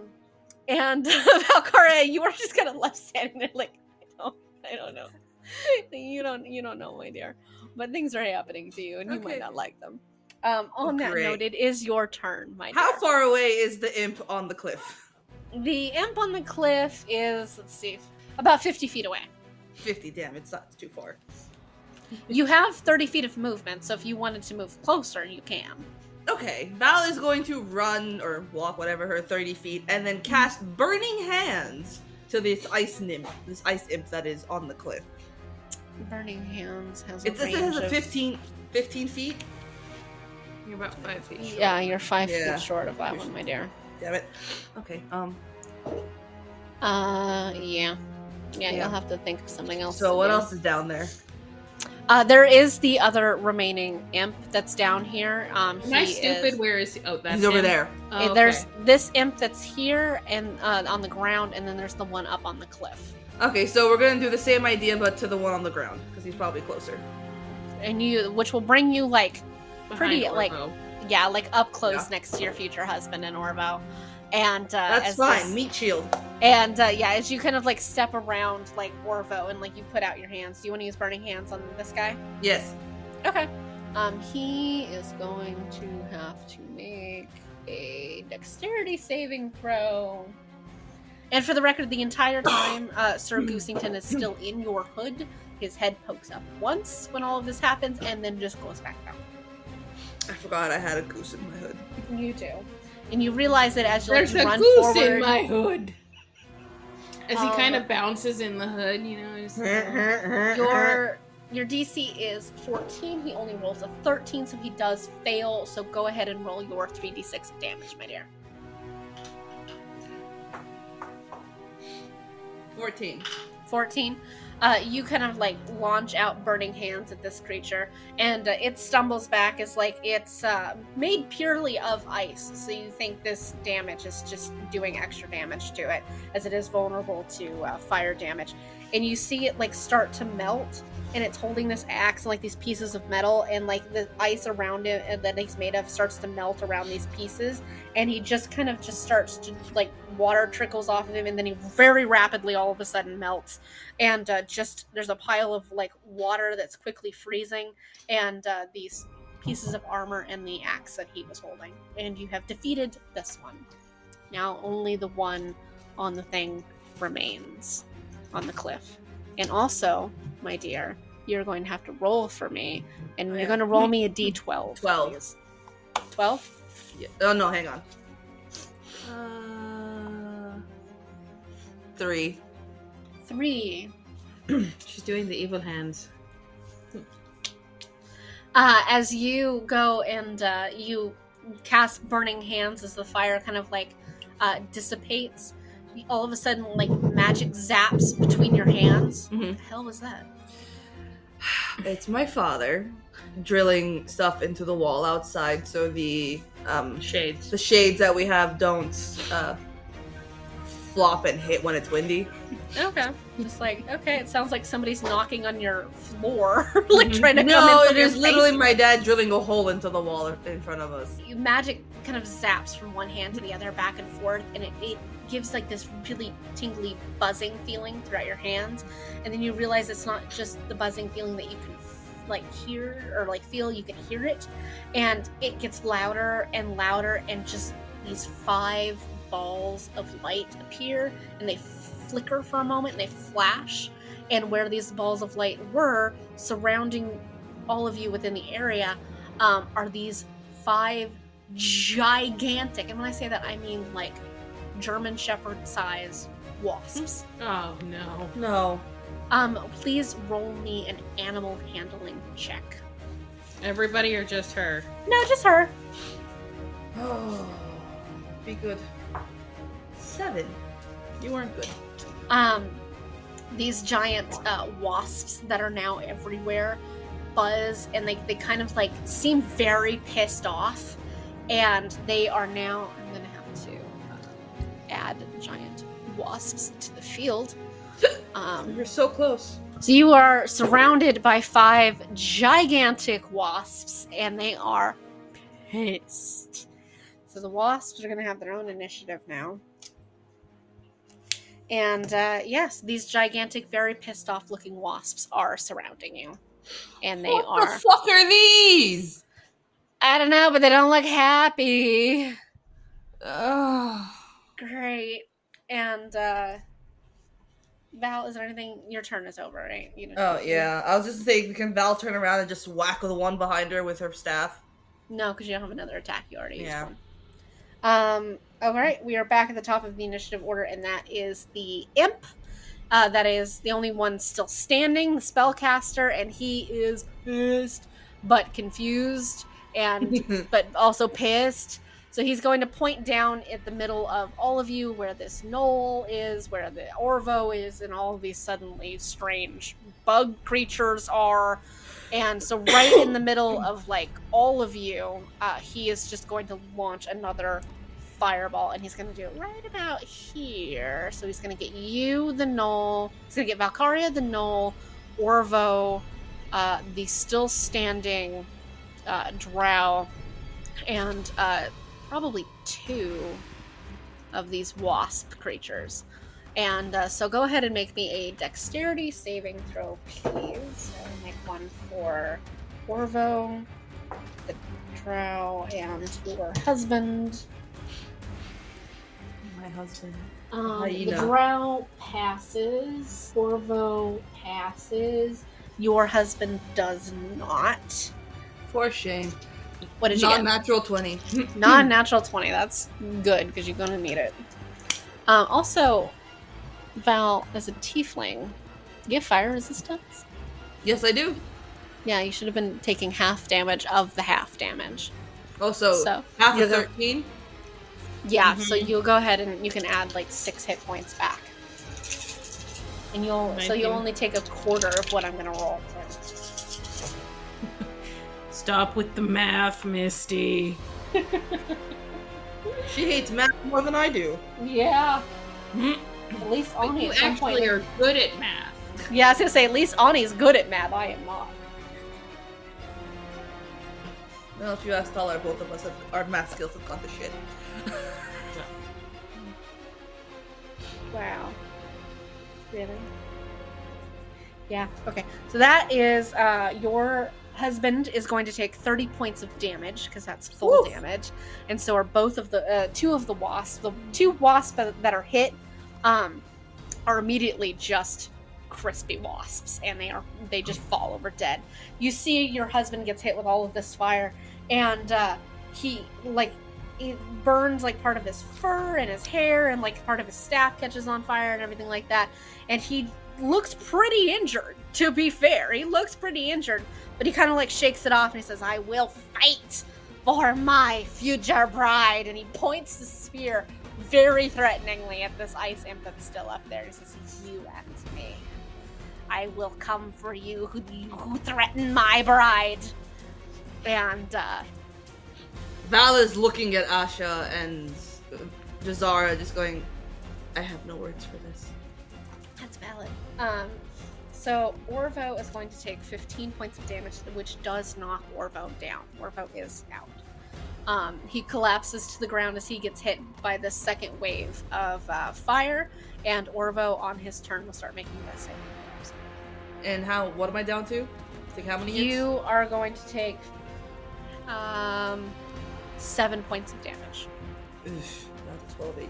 and Valkaria, you are just kind of left standing there, like I don't, I don't know. You don't, you don't know, my dear. But things are happening to you, and you Okay. might not like them. Um, on that note, it is your turn, my dear. How far away is the imp on the cliff? The imp on the cliff is, let's see, about fifty feet away. 50, damn, it's not too far. You have thirty feet of movement, so if you wanted to move closer, you can. Okay, Val is going to run or walk whatever her 30 feet and then cast Burning Hands to this ice nymph, this ice imp that is on the cliff. Burning Hands has a It says it range has a of- 15, 15 feet. You're about five feet short. Yeah, you're five Yeah. feet short of that one, my dear. Damn it. Okay, um, Uh, yeah. Yeah, Yeah. you'll have to think of something else. so what do. else is down there? Uh, there is the other remaining imp that's down here. Um, Am I stupid? is- Where is he? Oh, that's He's over there. Oh, okay. There's this imp that's here and uh, on the ground, and then there's the one up on the cliff. Okay, so we're gonna do the same idea, but to the one on the ground because he's probably closer. And you, which will bring you like, Behind pretty, like, Orvo. yeah, like up close Yeah. next to your future husband and Orvo. And uh, That's fine. this- Meat shield. and uh, yeah, as you kind of like step around like Orvo and like you put out your hands, do you want to use burning hands on this guy? Yes. Okay. Um, he is going to have to make a dexterity saving throw. And for the record, the entire time, uh, Sir Goosington is still in your hood. His head pokes up once when all of this happens, and then just goes back down. I forgot I had a goose in my hood. You do, and you realize that as you, like, There's you a run goose forward. in my hood. As he Um, kind of bounces in the hood, you know. Just, Your your DC is 14. He only rolls a 13, so he does fail. So go ahead and roll your 3d6 of damage, my dear. 14. 14 uh, you kind of like launch out burning hands at this creature and uh, it stumbles back as like it's uh, made purely of ice. So you think this damage is just doing extra damage to it as it is vulnerable to uh, fire damage. And you see it like start to melt and it's holding this axe and like these pieces of metal and like the ice around it that he's made of starts to melt around these pieces and he just kind of just starts to like water trickles off of him and then he very rapidly all of a sudden melts. And uh, just there's a pile of like water that's quickly freezing and uh, these pieces of armor and the axe that he was holding. And you have defeated this one. Now only the one on the thing remains on the cliff. And also my dear you're going to have to roll for me and Oh, you're yeah. going to roll me a d12 12. 12 Yeah. Oh no, hang on. Uh, three. three She's doing the evil hands. uh, as you go and uh, you cast burning hands as the fire kind of like uh, dissipates all of a sudden like magic zaps between your hands Mhm. what the hell was that It's my father drilling stuff into the wall outside so the um Shades. the shades that we have don't uh flop and hit when it's windy. okay just like okay it sounds like somebody's knocking on your floor like Mhm. trying to come in from it your is literally basement. my dad drilling a hole into the wall in front of us. magic kind of zaps from one hand to the other back and forth and it, it gives like this really tingly buzzing feeling throughout your hands and then you realize it's not just the buzzing feeling that you can like hear or like feel you can hear it and it gets louder and louder and just these five balls of light appear and they flicker for a moment and they flash and where these balls of light were surrounding all of you within the area um, are these five gigantic and when i say that i mean like german shepherd size wasps Oh no. No. um please roll me an animal handling check Everybody or just her? no just her Oh, be good. Seven. You weren't good. um these giant uh, wasps that are now everywhere buzz and they, they kind of like seem very pissed off and they are now add giant wasps to the field um, You're so close. So you are surrounded by five gigantic wasps, and they are pissed. So the wasps are going to have their own initiative now. And uh, yes, these gigantic, very pissed off looking wasps are surrounding you. And they what are. What the fuck are these? I don't know, but they don't look happy. Ugh. Great. And uh, Val, is there anything? Your turn is over, right? You know, Oh yeah, I was just saying, can Val turn around and just whack the one behind her with her staff? No, because you don't have another attack. You already Yeah. used one. Um. All right, we are back at the top of the initiative order, and that is the imp. Uh, that is the only one still standing, the spellcaster, and he is pissed, but confused, and but also pissed. So he's going to point down at the middle of all of you, where this gnoll is, where the Orvo is, and all these suddenly strange bug creatures are. And so, right in the middle of like all of you, uh, he is just going to launch another fireball, and he's going to do it right about here. So he's going to get you, the gnoll. He's going to get Valkaria, the gnoll, Orvo, uh, the still standing uh, Drow, and uh, probably two of these wasp creatures. And uh, so go ahead and make me a dexterity saving throw, please. So make one for Orvo, the Drow, and your husband. My husband. Um, the Drow passes. Orvo passes. Your husband does not. For shame. What did you Not get? natural 20. Non natural 20. That's good because you're going to need it. Um, also, Val, as a tiefling, you have fire resistance? yes, I do. Yeah, you should have been taking half damage of the half damage. Also, So, half of 13. Yeah, so you'll go ahead and you can add like six hit points back. And you'll so you'll Nineteen. only take a quarter of what I'm gonna roll. Stop with the math, Misty. She hates math more than I do. Yeah. Mm. At least But Ani you at some point. actually are good at math. Yeah, I was gonna say at least Ani's good at math. I am not. Well, if you ask Taller, both of us, have, our math skills have gone to shit. Wow. Really? Yeah, okay. So that is uh your husband is going to take 30 points of damage because that's full damage. And so are both of the uh, two of the wasps. The two wasps that that are hit um are immediately just crispy wasps and they are they just fall over dead. You see your husband gets hit with all of this fire and uh he like it burns like part of his fur and his hair and like part of his staff catches on fire and everything like that and he looks pretty injured to be fair he looks pretty injured but he kind of like shakes it off and he says i will fight for my future bride and he points the spear very threateningly at this ice imp that's still up there he says you and me i will come for you who, who threaten my bride and uh Val is looking at Asha and uh, Jazara, just going, I have no words for this. That's valid. Um, so Orvo is going to take 15 points of damage, which does knock Orvo down. Orvo is out. Um, he collapses to the ground as he gets hit by the second wave of uh, fire, and Orvo on his turn will start making the saving throws. And how, what am I down to? Like how many hits? You are going to take um, seven points of damage. Oof, that's 12 HP.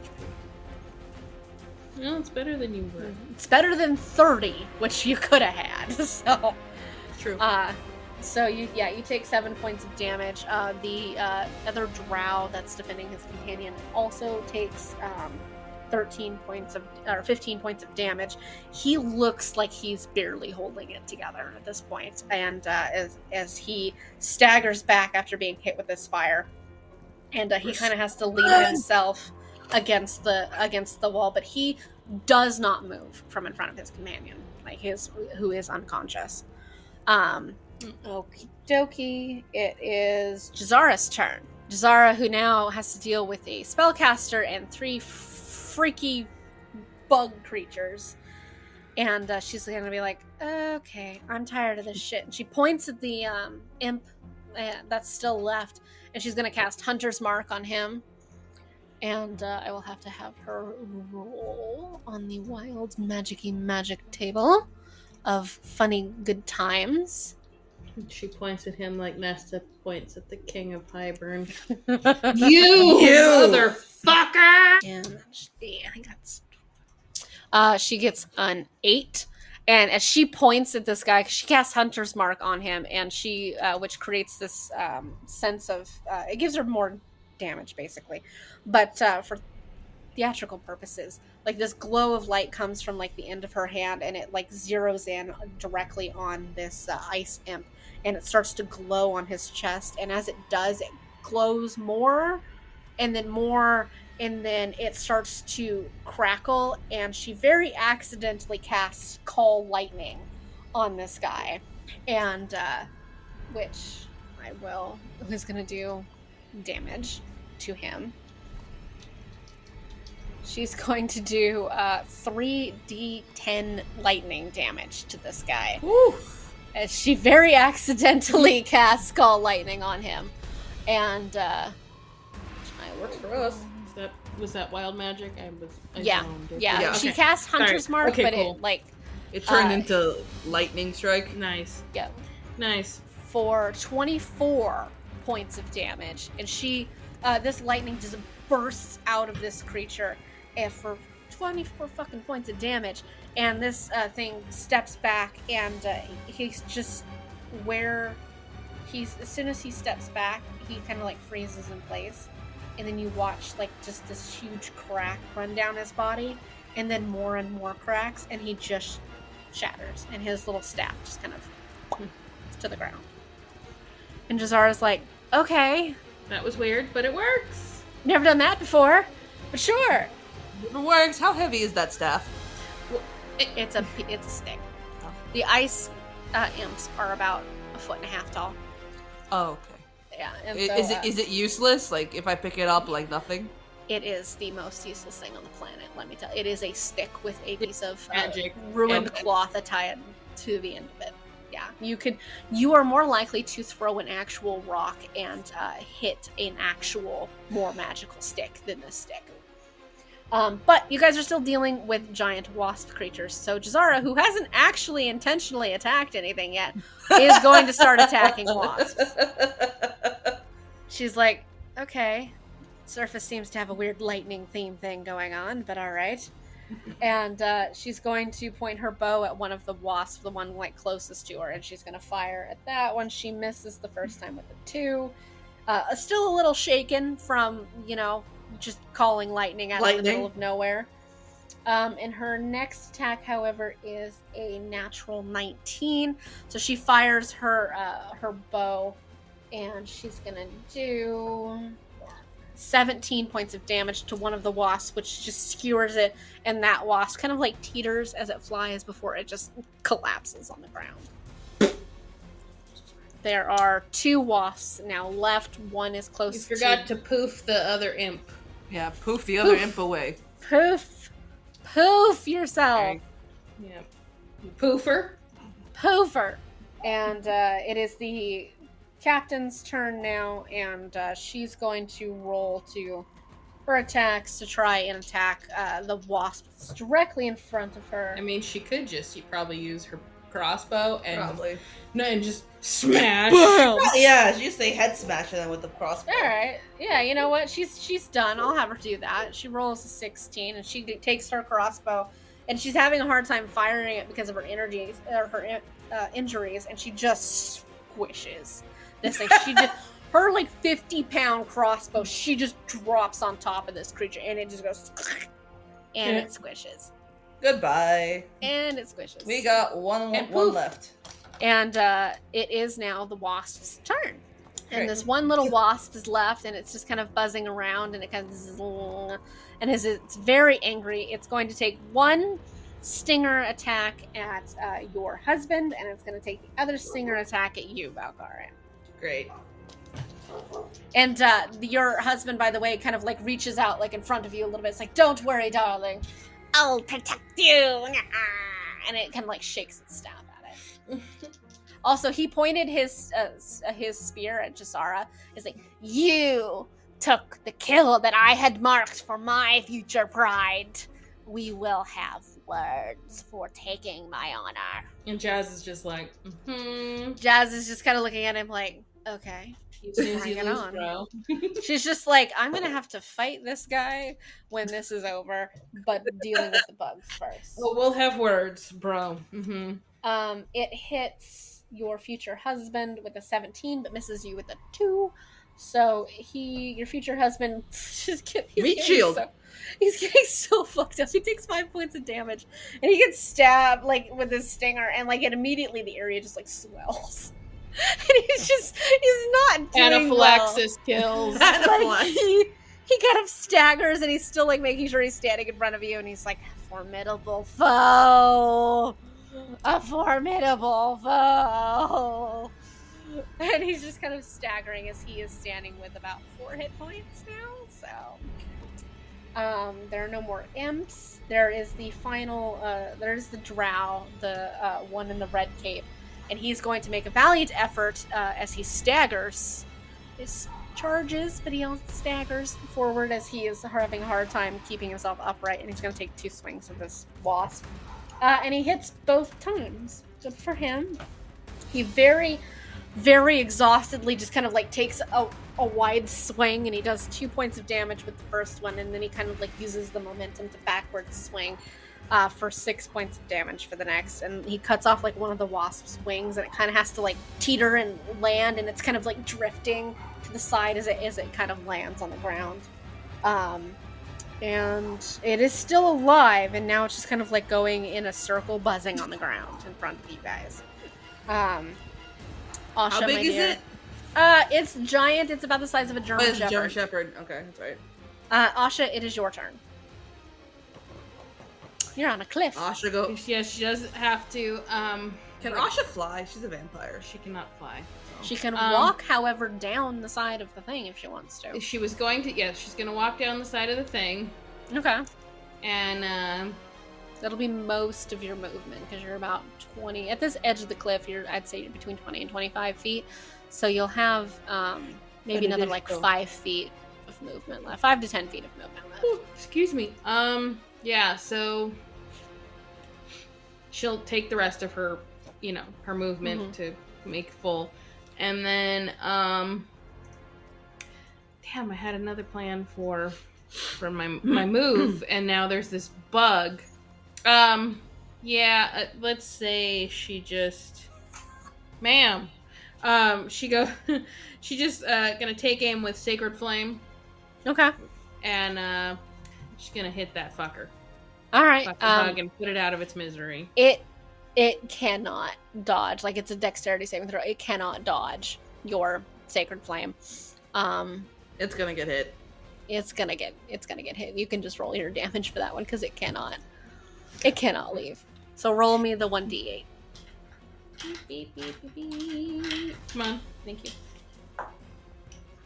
No, it's better than you were. It's better than 30, which you could have had. So. True. Uh, so you yeah you take seven points of damage. Uh, the uh, other drow that's defending his companion also takes um, thirteen points of or fifteen points of damage. He looks like he's barely holding it together at this point, and uh, as as he staggers back after being hit with this fire, and uh, he kind of has to lean himself against the against the wall, but he does not move from in front of his companion, like his who is unconscious. Um, okie dokie. It is Jazara's turn. Jazara, who now has to deal with a spellcaster and three freaky bug creatures. And uh, she's gonna be like, okay, I'm tired of this shit. And she points at the um, imp uh, that's still left, and she's gonna cast Hunter's Mark on him. And uh, I will have to have her roll on the wild magicy magic table of funny good times. She points at him like Nesta points at the king of Highburn. you You motherfucker! And she, I think that's. Uh, she gets an eight, and as she points at this guy, she casts Hunter's Mark on him, and she, uh, which creates this um, sense of, uh, it gives her more damage basically, but uh, for theatrical purposes, like this glow of light comes from like the end of her hand, and it like zeroes in directly on this uh, ice imp, and it starts to glow on his chest, and as it does, it glows more, and then more and then it starts to crackle and she very accidentally casts call lightning on this guy. And uh, which I will going to do damage to him. She's going to do uh, 3d10 lightning damage to this guy. Woo! As she very accidentally casts Call Lightning on him. And, uh. I Works for us. Was that, was that wild magic? I was. I Yeah, it. Yeah, Yeah, she okay. casts Hunter's Sorry. Mark, Okay, but cool. it, like, It turned Uh, into lightning strike. Nice. yeah, Nice. for 24 points of damage. And she, uh, this lightning just bursts out of this creature and for 24 fucking points of damage. And this uh, thing steps back and uh, he's just where he's, as soon as he steps back, he kind of like freezes in place. And then you watch like just this huge crack run down his body and then more and more cracks and he just shatters and his little staff just kind of to the ground. And Jazara's like, okay, That was weird, but it works. never done that before, but sure. It works. How heavy is that staff? It's a it's a stick. The ice uh, imps are about a foot and a half tall. Oh, okay. Yeah, and so, is uh, it is it useless? Like if I pick it up, like nothing? it is the most useless thing on the planet. Let me tell. you. It is a stick with a piece of uh, Magic. ruined And- cloth tied to the end of it. Yeah, you could. You are more likely to throw an actual rock and uh, hit an actual more magical stick than this stick. Um, but you guys are still dealing with giant wasp creatures. So Jazara, who hasn't actually intentionally attacked anything yet, is going to start attacking wasps. She's like, okay, Surface seems to have a weird lightning theme thing going on, but all right. And uh, she's going to point her bow at one of the wasps, the one like closest to her, and she's going to fire at that one. She misses the first time with the two. Uh, still a little shaken from you know just calling lightning out of the middle of nowhere. Um, and her next attack, however, is a natural 19. So she fires her uh, her bow, and she's gonna do 17 points of damage to one of the wasps, which just skewers it, and that wasp kind of like teeters as it flies before it just collapses on the ground. There are two wasps now left. One is close You forgot to to poof the other imp. Yeah, poof the other Poof. imp away. poof, poof yourself. Yeah. Poofer. Poofer. And uh, it is the captain's turn now, and uh, she's going to roll to her attacks to try and attack uh, the wasp that's directly in front of her. I mean, she could just you probably use her crossbow and Probably. no, and just smash. Boom! Yeah, she just say head smash and then with the crossbow. All right, yeah, you know what? She's she's done. I'll have her do that. She rolls a sixteen, and she takes her crossbow, and she's having a hard time firing it because of her energies or her uh, injuries, and she just squishes this thing. She just her like fifty pound crossbow. She just drops on top of this creature, and it just goes, and it squishes, Goodbye. and it squishes. We got one And one poof. left. And uh, it is now the wasp's turn. And Great. this one little wasp is left, and it's just kind of buzzing around, and it kind of zzz, and as it's very angry, it's going to take one stinger attack at uh, your husband, and it's going to take the other stinger attack at you, Valkaria. Great. And uh, your husband, by the way, kind of like reaches out like in front of you a little bit. It's like, "Don't worry, darling, I'll protect you." And it kind of like shakes its staff at it. also, he pointed his uh, uh, his spear at Jazara. He's like, "You took the kill that I had marked for my future pride. We will have words for taking my honor." And Jazz is just like, hmm. Jazz is just kind of looking at him like, "Okay." You snooze, you lose, on. bro. She's just like, I'm gonna have to fight this guy when this is over, but dealing with the bugs first. Well, we'll have words, bro. Mm-hmm. Um, it hits your future husband with a 17, but misses you with a two. So he, your future husband, just get, he's Meat shield. So, he's getting so fucked up. He takes five points of damage, and he gets stabbed like with his stinger, and like it immediately the area just like swells. And he's just he's not doing well. Anaphylaxis kills. like he, he kind of staggers and he's still like making sure he's standing in front of you and he's like formidable foe a formidable foe. And he's just kind of staggering as he is standing with about four hit points now. So, um, there are no more imps. There is the final. Uh, there's the drow, the uh, one in the red cape, and he's going to make a valiant effort uh, as he staggers. His charges, but he staggers forward as he is having a hard time keeping himself upright, and he's going to take two swings of this wasp. Uh, and he hits both times. Good for him. He very, very exhaustedly just kind of like takes a, a wide swing, and he does two points of damage with the first one, and then he kind of like uses the momentum to backwards swing. Uh, for six points of damage for the next, and he cuts off like one of the wasp's wings, and it kind of has to like teeter and land, and it's kind of like drifting to the side as it as it kind of lands on the ground. Um, and it is still alive, and now it's just kind of like going in a circle, buzzing on the ground in front of you guys. Um, Asha, How big is dear. it? Uh, it's giant. It's about the size of a Oh, German a Shepherd. German Shepherd. Okay, that's right. Uh, Asha, it is your turn. You're on a cliff. Asha go. Yes, she does have to. Um, Can Asha fly? She's a vampire. she cannot fly. She can Um, walk, however, down the side of the thing if she wants to. She was going to. Yes, she's going to walk down the side of the thing, Okay. and um, That'll be most of your movement because you're about 20 at this edge of the cliff. You're, I'd say, you're between 20 and 25 feet. So you'll have um, maybe another like five feet of movement left, five to 10 feet of movement left. Ooh, excuse me. Um, yeah. So she'll take the rest of her, you know, her movement Mhm. to make full, and then um, damn, I had another plan for for my my move, and now there's this bug. Um, yeah. Uh, let's say she just, ma'am. Um, she go, she just uh gonna take aim with sacred flame Okay. and uh she's gonna hit that fucker All right. fucking Um, hug and put it out of its misery it it cannot dodge. Like it's a dexterity saving throw. It cannot dodge your sacred flame. Um, It's gonna get hit. it's gonna get it's gonna get hit. You can just roll your damage for that one because it cannot it cannot leave. So roll me the one d eight. Beep, beep, beep, beep. come on Thank you.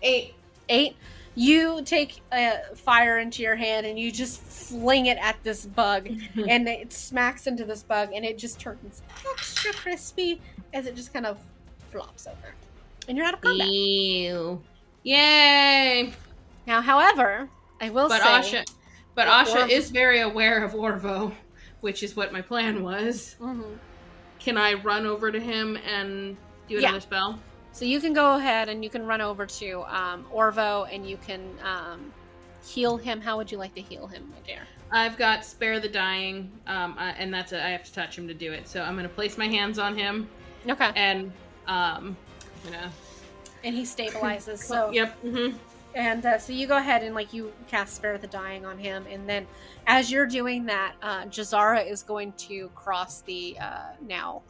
Eight. Eight. You take a fire into your hand and you just fling it at this bug, and it smacks into this bug, and it just turns extra crispy as it just kind of flops over. And you're out of combat. Ew. yay Now, however, I will but say. asha but asha is very aware of orvo which is what my plan was Mhm. can i run over to him and do Yeah. another spell So you can go ahead and you can run over to um, Orvo and you can um, heal him. How would you like to heal him, my dear? i've got spare the dying um uh, and that's it. I have to touch him to do it so i'm gonna place my hands on him Okay. and um you know And he stabilizes. so yep hmm And uh, so you go ahead and like you cast Spare the Dying on him, and then as you're doing that, uh, Jazara is going to cross the uh, now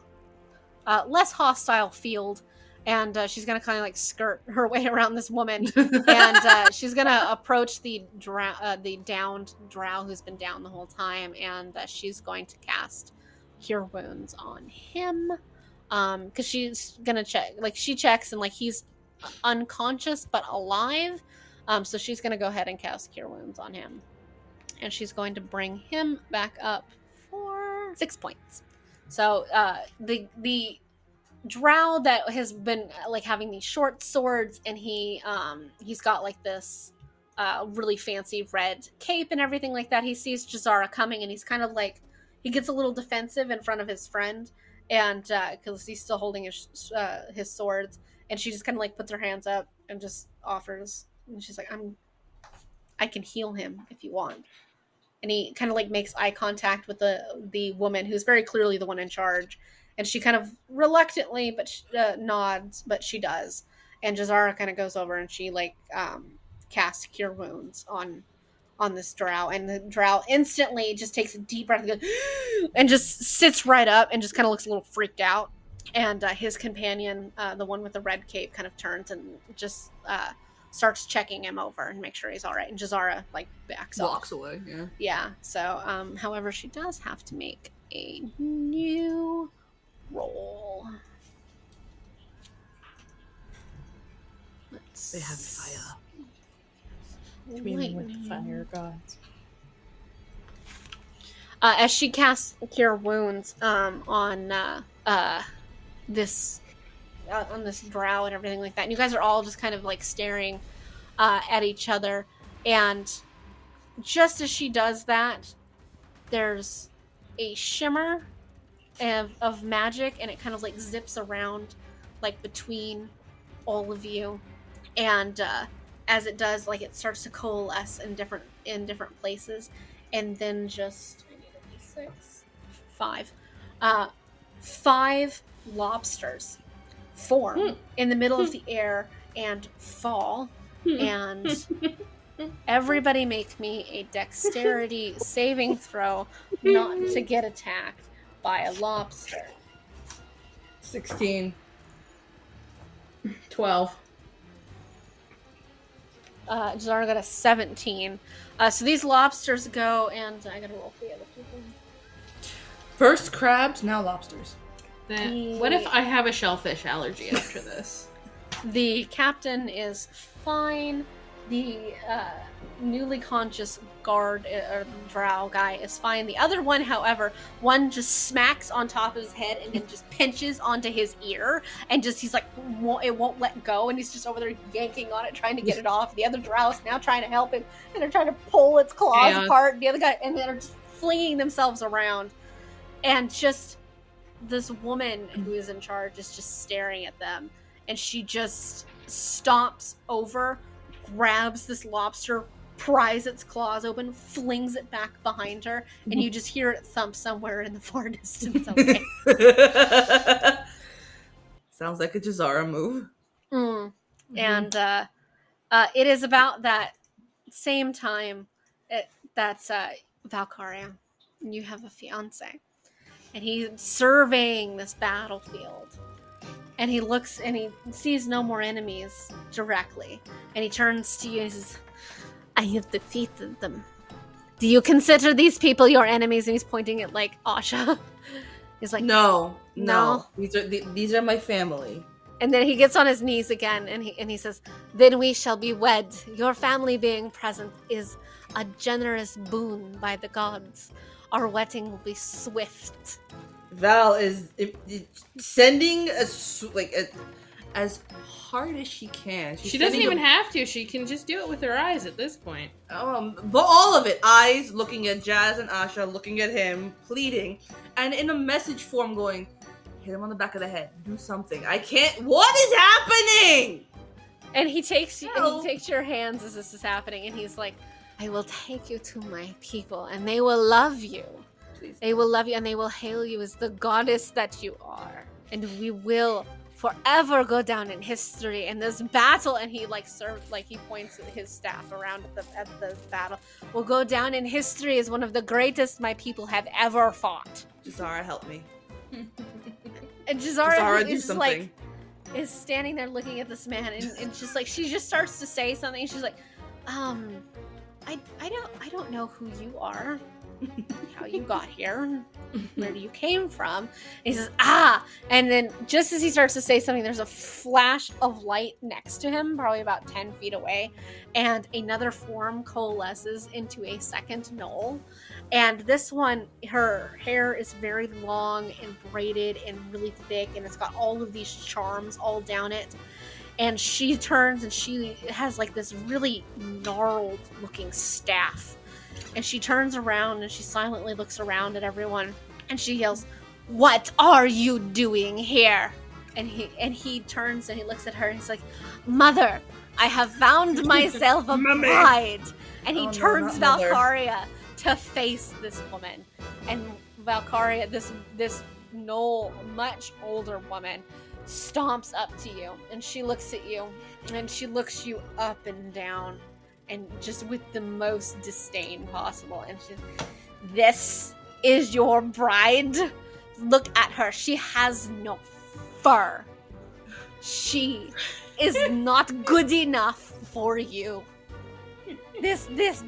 uh, less hostile field, and uh, she's gonna kind of like skirt her way around this woman, and uh, she's gonna approach the drow- uh, the downed drow who's been down the whole time, and uh, she's going to cast Cure Wounds on him, um, because she's gonna check like she checks and like he's unconscious but alive. Um, so she's going to go ahead and cast Cure Wounds on him. And she's going to bring him back up for six points. So uh, the the drow that has been uh, like having these short swords, and he um, he's got like this uh, really fancy red cape and everything like that. He sees Jazara coming, and he's kind of like he gets a little defensive in front of his friend, and uh because he's still holding his uh, his swords, and she just kind of like puts her hands up and just offers and she's like i'm i can heal him if you want and he kind of like makes eye contact with the the woman who's very clearly the one in charge and she kind of reluctantly but sh- uh, nods but she does and jazara kind of goes over and she like um casts cure wounds on on this drow and the drow instantly just takes a deep breath and, goes, and just sits right up and just kind of looks a little freaked out and uh, his companion, uh, the one with the red cape, kind of turns and just uh, starts checking him over and make sure he's all right. And Jazara like backs Walks off. away. Yeah. Yeah. So, um, however, she does have to make a new roll. Let's They have fire. Communing with the fire gods. uh, as she casts cure wounds um, on uh, uh, this uh, on this drow and everything like that and you guys are all just kind of like staring uh, at each other and just as she does that there's a shimmer of, of magic and it kind of like zips around like between all of you. And uh, as it does like it starts to coalesce in different in different places. And then just I need six, five, uh, five lobsters form Hmm. in the middle of the air and fall, and everybody make me a dexterity saving throw not to get attacked by a lobster. 16. 12. Uh, Jazara got a seventeen. Uh, so these lobsters go, and I gotta roll for the other people. First crabs, now lobsters. Then, what if I have a shellfish allergy after this? The captain is fine. The uh, newly conscious guard uh, or drow guy is fine. The other one, however, one just smacks on top of his head and then just pinches onto his ear, and just he's like, won't, it won't let go, and he's just over there yanking on it, trying to get it off. The other drow is now trying to help him, and they're trying to pull its claws Chaos. apart. The other guy, and they're just flinging themselves around, and just this woman who is in charge is just staring at them and she just stomps over, grabs this lobster, pries its claws open, flings it back behind her, and you just hear it thump somewhere in the far distance. Okay. Sounds like a Jazara move. Mm. And uh, uh, it is about that same time it, that's uh, Valkaria. And you have a fiance. And he's surveying this battlefield. And he looks and he sees no more enemies directly. And he turns to you and he says, I have defeated them. Do you consider these people your enemies? And he's pointing at like Asha. He's like, No, no. No. These are the, these are my family. And then he gets on his knees again and he and he says, Then we shall be wed. Your family being present is a generous boon by the gods. Our wedding will be swift. Val is if, if- sending a s- like a, as hard as she can. She's She doesn't even a- have to. She can just do it with her eyes at this point. Um, but all of it, eyes looking at Jazz and Asha, looking at him, pleading, and in a message form going, hit him on the back of the head, do something. I can't. What is happening? And he takes you and he takes your hands as this is happening and he's like, I will take you to my people and they will love you. Please. They will love you and they will hail you as the goddess that you are. And we will forever go down in history in this battle. And he like served like he points his staff around at the at the battle. Will go down in history as one of the greatest my people have ever fought. Jazara, help me. And Jazara, Jazara, do is something. like is standing there looking at this man and, and just like she just starts to say something she's like, um, I I don't I don't know who you are. How you got here? Where do you came from? And he says, ah, and then just as he starts to say something, there's a flash of light next to him, probably about ten feet away, and another form coalesces into a second gnoll. And this one, her hair is very long and braided and really thick, and it's got all of these charms all down it. And she turns and she has like this really gnarled looking staff. And she turns around and she silently looks around at everyone and she yells, What are you doing here? And he and he turns and he looks at her and he's like, Mother, I have found myself a bride. And he Oh, turns. Valkaria to face this woman. And Valkaria, this this Gnoll, much older woman, stomps up to you and she looks at you and she looks you up and down and just with the most disdain possible. And she's, This is your bride? Look at her. She has no fur. She is not good enough for you. This this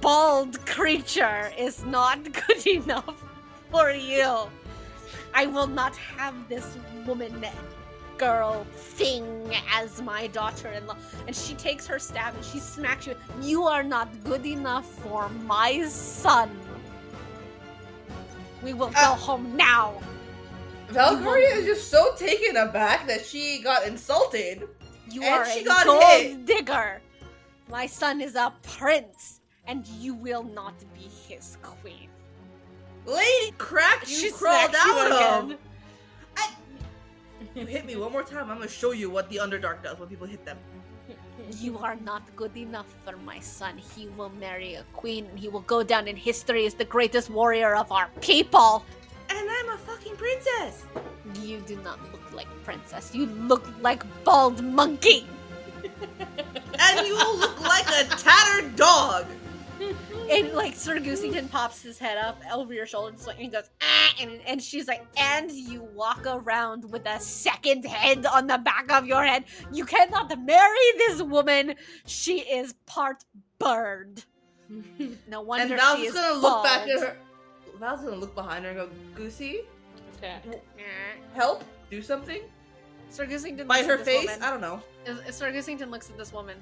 bald creature is not good enough for you. I will not have this woman, girl, thing as my daughter-in-law. And she takes her staff and she smacks you. You are not good enough for my son. We will go Uh, home now. Valkaria is just so taken aback that she got insulted. You And are she a got gold hit. digger. My son is a prince, and you will not be his queen. Lady crack, you She crawled out of. again. You hit me one more time, I'm gonna show you what the Underdark does when people hit them. You are not good enough for my son. He will marry a queen, and he will go down in history as the greatest warrior of our people. And I'm a fucking princess. You do not look like princess. You look like bald monkey. And you look like a tattered dog. And like Sir Goosington pops his head up over your shoulder and he goes, ah, and, and she's like, and you walk around with a second head on the back of your head. You cannot marry this woman. She is part bird. No And wonder Val's she is just gonna look back at her. Val's gonna look behind her and go, Goosey, Okay. Help, do something. Sir Goosington Bite looks her this face. woman. I don't know. Sir Goosington looks at this woman,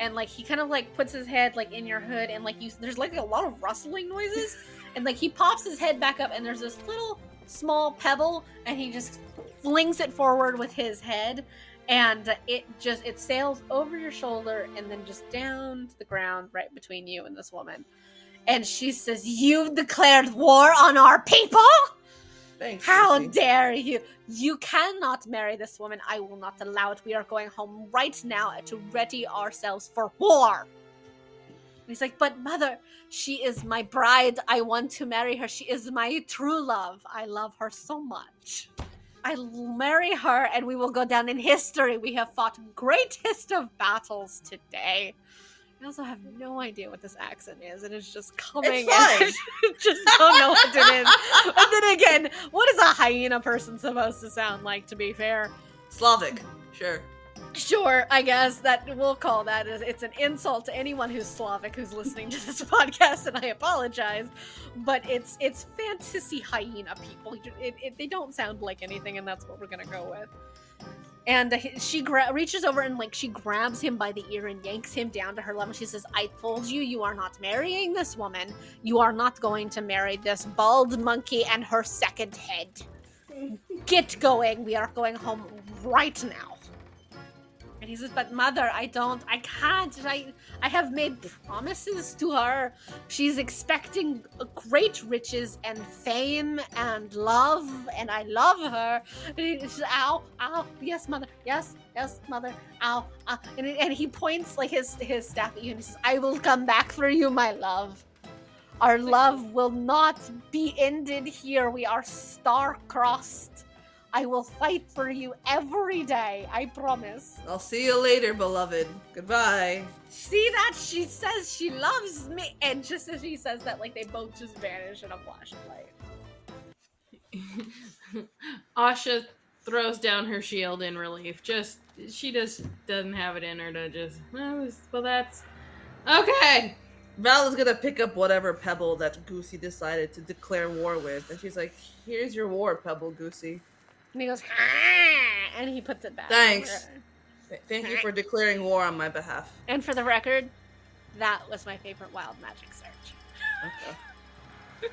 and like he kind of like puts his head like in your hood, and like you, there's like a lot of rustling noises, and like he pops his head back up, and there's this little small pebble, and he just flings it forward with his head, and it just it sails over your shoulder and then just down to the ground right between you and this woman, and she says, "You've declared war on our people." Thanks. How Goosey. dare you! You cannot marry this woman. I will not allow it. We are going home right now to ready ourselves for war. And he's like, But mother, she is my bride. I want to marry her. She is my true love. I love her so much. I'll marry her and we will go down in history. We have fought greatest of battles today. I also have no idea what this accent is, and it's just coming. It's and fine. I just don't know what it is. And then again, what is a hyena person supposed to sound like? To be fair, Slavic. Sure. sure, I guess that we'll call that it's an insult to anyone who's Slavic who's listening to this podcast, and I apologize, but it's it's fantasy hyena people. It, it, they don't sound like anything, and that's what we're gonna go with. And she gra- reaches over and like she grabs him by the ear and yanks him down to her level. She says, "I told you, you are not marrying this woman. You are not going to marry this bald monkey and her second head. Get going. We are going home right now." He says, "But mother, I don't. I can't. I I have made promises to her. She's expecting great riches and fame and love, and I love her." And he says, "Ow, ow, yes, mother, yes, yes, mother, ow." Uh, and, he- and he points like his his staff at you, and he says, "I will come back for you, my love." Our love will not be ended here. We are star-crossed. I will fight for you every day. I promise. I'll see you later, beloved. Goodbye. See that? She says she loves me. And just as she says that, like they both just vanish in a flash of light. Asha throws down her shield in relief. Just she just doesn't have it in her to just well, well that's okay. Val is gonna pick up whatever pebble that Goosey decided to declare war with, and she's like, "Here's your war, Pebble Goosey. And he goes, "Ah," and he puts it back. Thanks. Thank you for declaring war on my behalf." And for the record, that was my favorite wild magic surge. Okay.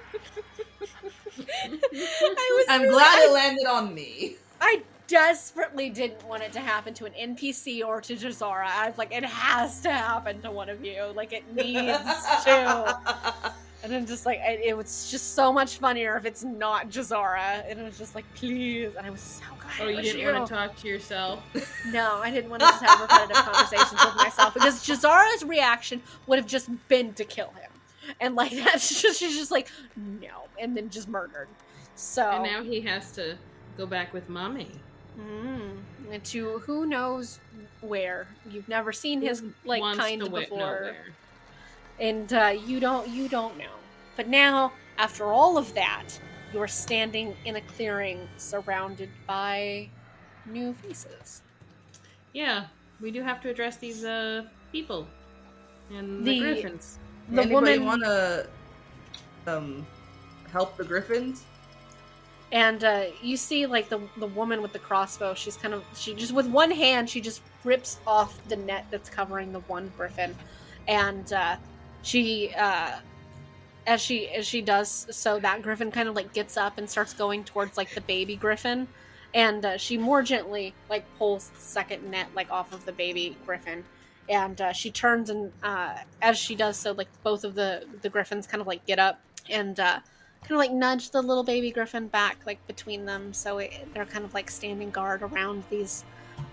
I was I'm really- glad I- it landed on me. I desperately didn't want it to happen to an NPC or to Jazara. I was like, it has to happen to one of you. Like, it needs to. And I'm just like, it, it was just so much funnier if it's not Jazara. And it was just like, please. And I was so glad. Oh, you didn't want to talk to yourself. No, I didn't want to just have repetitive conversations with myself because Jazara's reaction would have just been to kill him. And like that, she's just like, no, and then just murdered. So And now he has to go back with mommy. Mm. And to who knows where you've never seen his like kind to wit before, nowhere. And uh, you don't you don't know. But now, after all of that, you're standing in a clearing surrounded by new faces. Yeah, we do have to address these uh people and the, The- griffins. The Anybody woman, want to um help the griffins. and uh, you see like the the woman with the crossbow. She's kind of she just with one hand she just rips off the net that's covering the one griffin, and uh, she uh, as she as she does so that griffin kind of like gets up and starts going towards like the baby griffin, and uh, she more gently like pulls the second net like off of the baby griffin. And uh, she turns and uh, as she does so, like both of the the griffins kind of like get up and uh, kind of like nudge the little baby griffin back like between them. So it, they're kind of like standing guard around these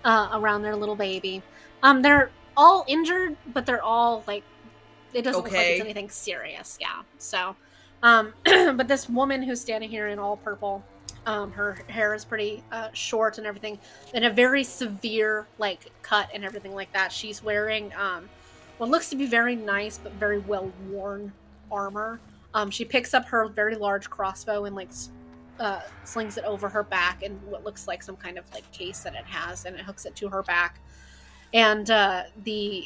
uh around their little baby. Um they're all injured but they're all like it doesn't look like it's anything serious yeah so um but this woman who's standing here in all purple um her hair is pretty uh short and everything and a very severe like cut and everything like that she's wearing um what looks to be very nice but very well worn armor um, she picks up her very large crossbow and like uh, slings it over her back and what looks like some kind of like case that it has, and it hooks it to her back. And uh, the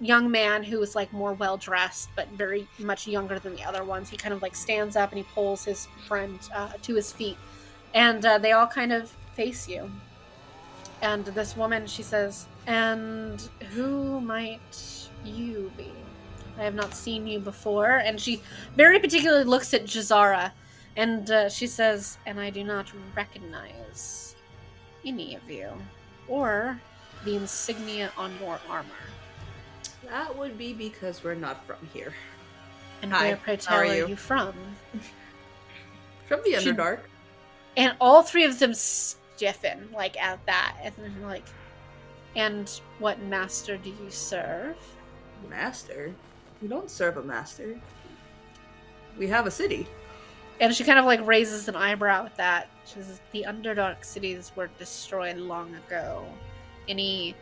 young man who is like more well dressed but very much younger than the other ones, he kind of like stands up and he pulls his friend uh, to his feet, and uh, they all kind of face you. And this woman, she says, "And who might you be?" I have not seen you before. And she very particularly looks at Jazara and uh, she says, And I do not recognize any of you or the insignia on your armor. That would be because we're not from here. And Hi, where, pray tell, are are you? you from? From the She- Underdark. And all three of them stiffen, like, at that. And then, like, and what master do you serve? Master? We don't serve a master. We have a city. And she kind of like raises an eyebrow at that. She says, The Underdark cities were destroyed long ago. Any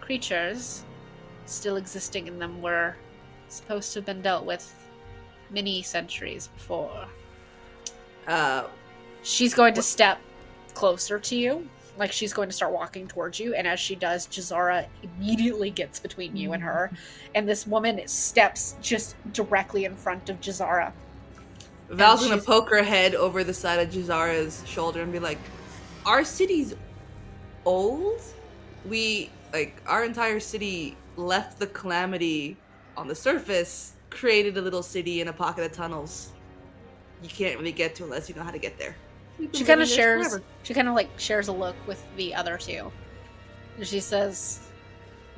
creatures still existing in them were supposed to have been dealt with many centuries before. Uh, She's going to step closer to you. Like she's going to start walking towards you, and as she does, Jazara immediately gets between you and her. And this woman steps just directly in front of Jazara. Val's gonna poke her head over the side of Jazara's shoulder and be like, "Our city's old. We like our entire city left the calamity on the surface, created a little city in a pocket of tunnels. You can't really get to unless you know how to get there." She kind of shares. forever. She kind of like shares a look with the other two, and she says,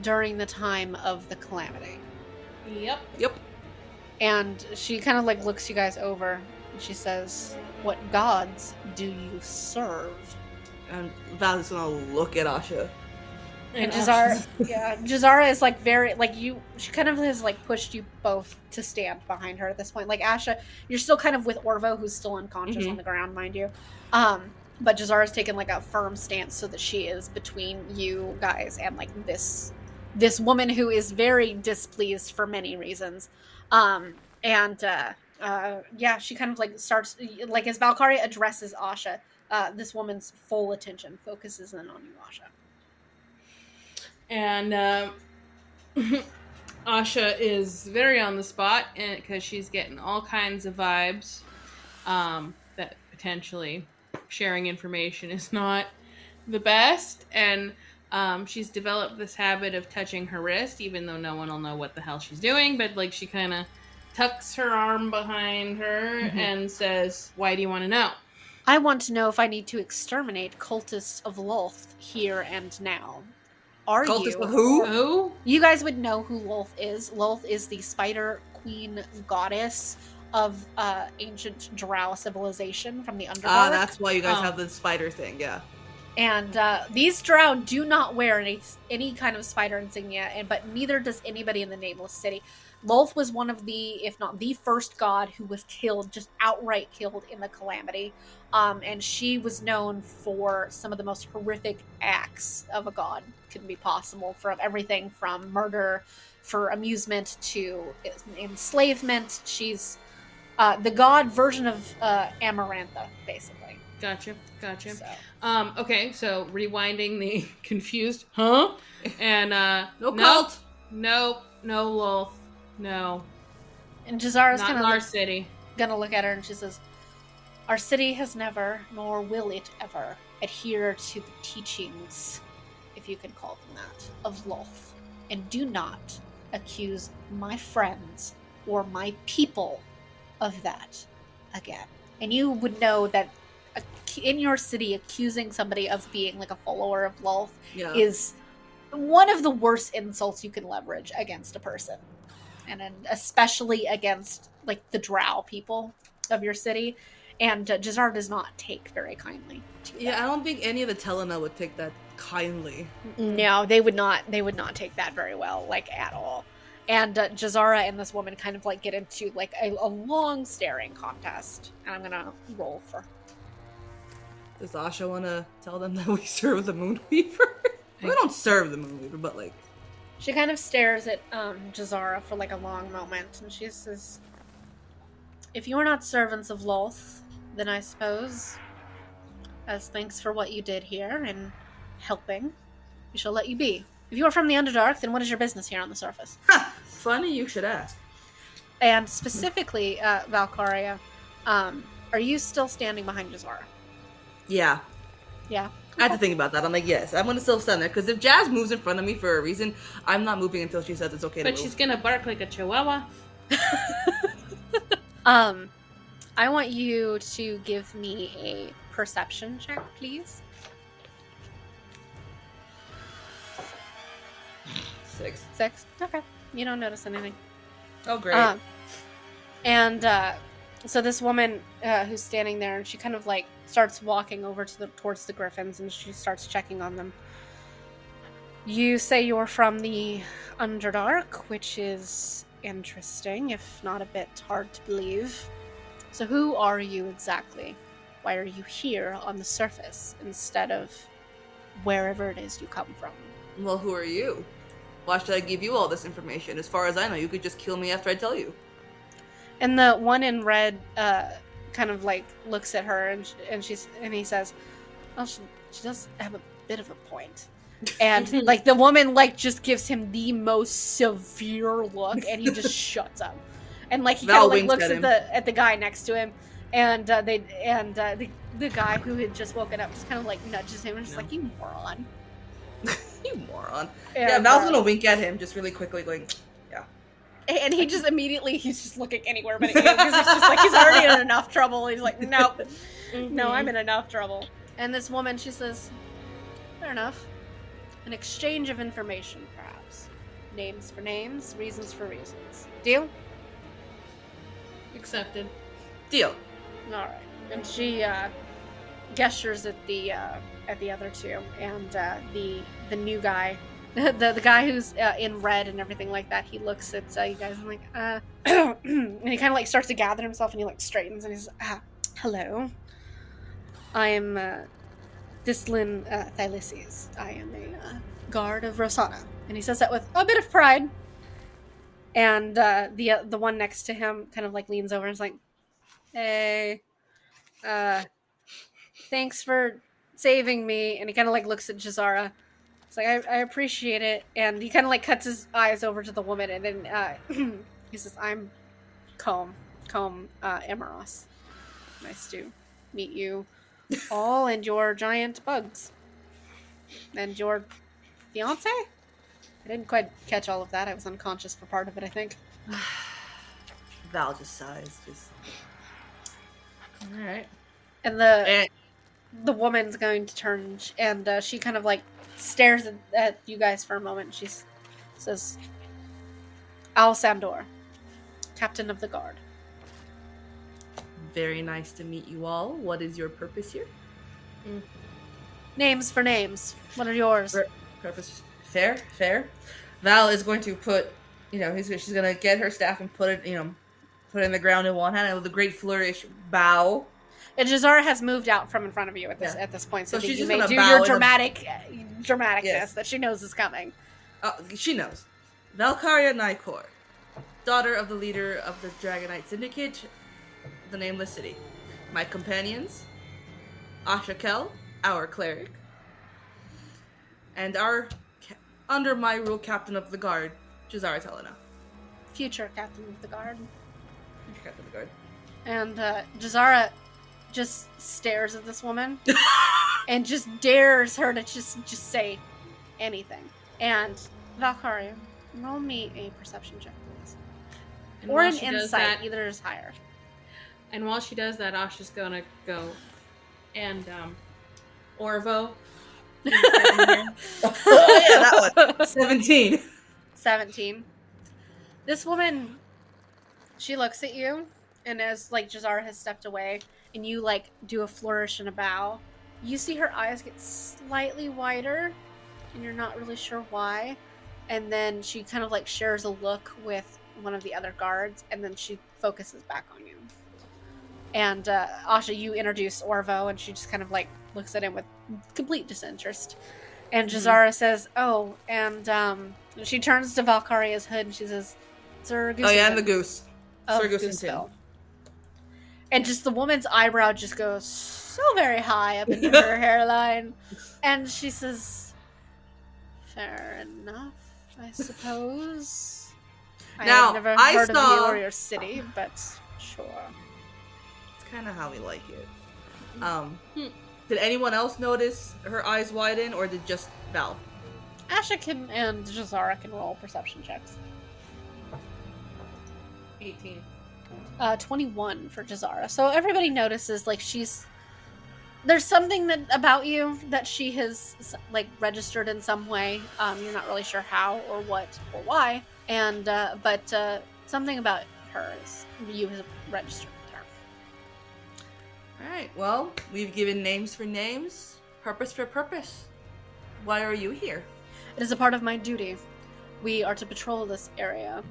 "During the time of the calamity," Yep. Yep. and she kind of like looks you guys over, and she says, "What gods do you serve?" And Val's gonna look at Asha. And Jazara, yeah, Jazara is like very like you. She kind of has like pushed you both to stand behind her at this point. Like Asha, you're still kind of with Orvo, who's still unconscious Mhm. on the ground, mind you. Um, but Jazara's taken like a firm stance so that she is between you guys and like this this woman who is very displeased for many reasons. Um, and uh, uh, yeah, she kind of like starts like as Valkaria addresses Asha. Uh, this woman's full attention focuses in on you, Asha. And um, Asha is very on the spot because she's getting all kinds of vibes um, that potentially sharing information is not the best. And um, she's developed this habit of touching her wrist, even though no one will know what the hell she's doing. But like she kind of tucks her arm behind her Mhm. and says, "Why do you want to know?" I want to know if I need to exterminate cultists of Lolth here and now. Are Cultist you? of who? Oh, You guys would know who Lolth is. Lolth is the spider queen goddess of uh, ancient Drow civilization from the Underdark. Ah, that's why you guys Oh. have the spider thing. Yeah. And uh, these Drow do not wear any any kind of spider insignia, and but neither does anybody in the Nameless City. Lolth was one of the, if not the first god who was killed, just outright killed in the Calamity. Um, and she was known for some of the most horrific acts of a god could be possible, from everything from murder for amusement to enslavement. She's uh, the god version of uh, Amarantha, basically. gotcha, gotcha. So. Um, okay, so rewinding the confused, huh? And uh No nope, cult. Nope, no Lolth, no. And Jazara's kind in of our city. gonna look at her and she says, Our city has never, nor will it ever, adhere to the teachings, if you can call them that, of Lolth. And do not accuse my friends or my people of that again. And you would know that in your city, accusing somebody of being like a follower of Lolth Yeah. is one of the worst insults you can leverage against a person and then especially against like the drow people of your city. And uh, Jazar does not take very kindly to yeah, I don't think any of the Telena would take that kindly. no they would not they would not take that very well like at all. And uh, Jazara and this woman kind of like get into like a, a long staring contest. And i'm gonna roll for Does Asha want to tell them that we serve the Moonweaver? we don't serve the Moonweaver, but like, She kind of stares at um, Jazara for like a long moment, and she says, "If you are not servants of Lolth, then I suppose, as thanks for what you did here and helping, we shall let you be. If you are from the Underdark, then what is your business here on the surface? ha, funny you should ask. And specifically, uh, Valkaria, um, are you still standing behind Jazara? Yeah, Yeah. I had to think about that. I'm like, yes, I'm gonna still stand there because if Jazz moves in front of me for a reason, I'm not moving until she says it's okay to But move. she's gonna bark like a chihuahua. Um, I want you to give me a perception check, please. Six. Six. Okay. You don't notice anything. Oh, great. Um, and uh, so this woman uh, who's standing there, and she kind of like starts walking over to the towards the griffins, and she starts checking on them. You say you're from the Underdark, which is interesting, if not a bit hard to believe. So, who are you exactly? Why are you here on the surface instead of wherever it is you come from? well, who are you? Why should I give you all this information? As far as I know, you could just kill me after I tell you. And the one in red uh, kind of like looks at her and sh- and she's and he says, "Oh, she, she does have a bit of a point." And like the woman like just gives him the most severe look, and he just shuts up. And like he kind of like looks at at, the at the guy next to him, and uh, they and uh, the the guy who had just woken up just kind of like nudges him and just No. like you moron. you moron. And, yeah, Val's uh, gonna wink at him just really quickly, going, and he just immediately he's just looking anywhere but because he's just like he's already in enough trouble. He's like, nope. No, I'm in enough trouble. And this woman, she says, Fair enough. An exchange of information, perhaps. Names for names, reasons for reasons. Deal? Accepted. "Deal." Alright. And she uh, gestures at the uh, at the other two, and uh, the the new guy, the the guy who's uh, in red and everything like that. He looks at uh, you guys and like, uh, and he kind of like starts to gather himself, and he like straightens, and he's ah, hello. I am uh, Thyslin uh. I am a uh, guard of Rosohna, and he says that with a bit of pride. And uh, the the one next to him kind of like leans over and is like, "Hey, thanks for saving me." And he kind of like looks at Jazara. It's like, I, I appreciate it. And he kind of like cuts his eyes over to the woman, and then uh, he says, "I'm Comb, Comb uh, Emeros. Nice to meet you all and your giant bugs and your fiance." I didn't quite catch all of that. I was unconscious for part of it, I think. Val just sighs, just. All right. And the Eh. the woman's going to turn and uh, she kind of like stares at, at you guys for a moment. She says, "Al Sandor, captain of the guard." Very nice to meet you all. What is your purpose here? Names for names. What are yours? Ver- Purpose fair, fair. Val is going to put, you know, he's, she's gonna get her staff and put it, you know, put it in the ground in one hand and with a great flourish bow. And Jazara has moved out from in front of you at this Yeah. at this point, so, So she's you just may do bow your a- dramatic dramaticness Yes. that she knows is coming. Uh, she knows. Valkaria Nykor, daughter of the leader of the Dragonite Syndicate, the Nameless City. My companions, Asha Kel, our cleric, and our, ca- under my rule, captain of the guard, Jazara Telena. Future captain of the guard. Future captain of the guard. And uh, Jazara just stares at this woman and just dares her to just just say anything. And Valkaria, roll me a perception check, please, And or an insight. that- Either is higher. And while she does that, Asha's gonna go and um, Orvo. yeah, that one. 17. 17. This woman, she looks at you, and as like Jazar has stepped away, and you like do a flourish and a bow, you see her eyes get slightly wider, and you're not really sure why. And then she kind of like shares a look with one of the other guards, and then she focuses back on you. And uh, Asha, you introduce Orvo, and she just kind of like looks at him with complete disinterest. And Mhm. Jazara says, "Oh, and um, she turns to Valkaria's hood and she says, Sir Oh, yeah, and the goose. Sir. Gooseville." And just the woman's eyebrow just goes so very high up into her hairline. And she says, Fair enough, I suppose. I Now, have never I heard of you saw- or your city, but sure. It's kind of how we like it. Um, Hmm. did anyone else notice her eyes widen, or did just Val? Asha can and Jazara can roll perception checks. 18. Uh, 21 for Jazara. So everybody notices like she's there's something that about you that she has like registered in some way. Um, you're not really sure how or what or why, and uh, but uh, something about her is you have registered with her. All right. Well, we've given names for names, purpose for purpose. Why are you here? It is a part of my duty. We are to patrol this area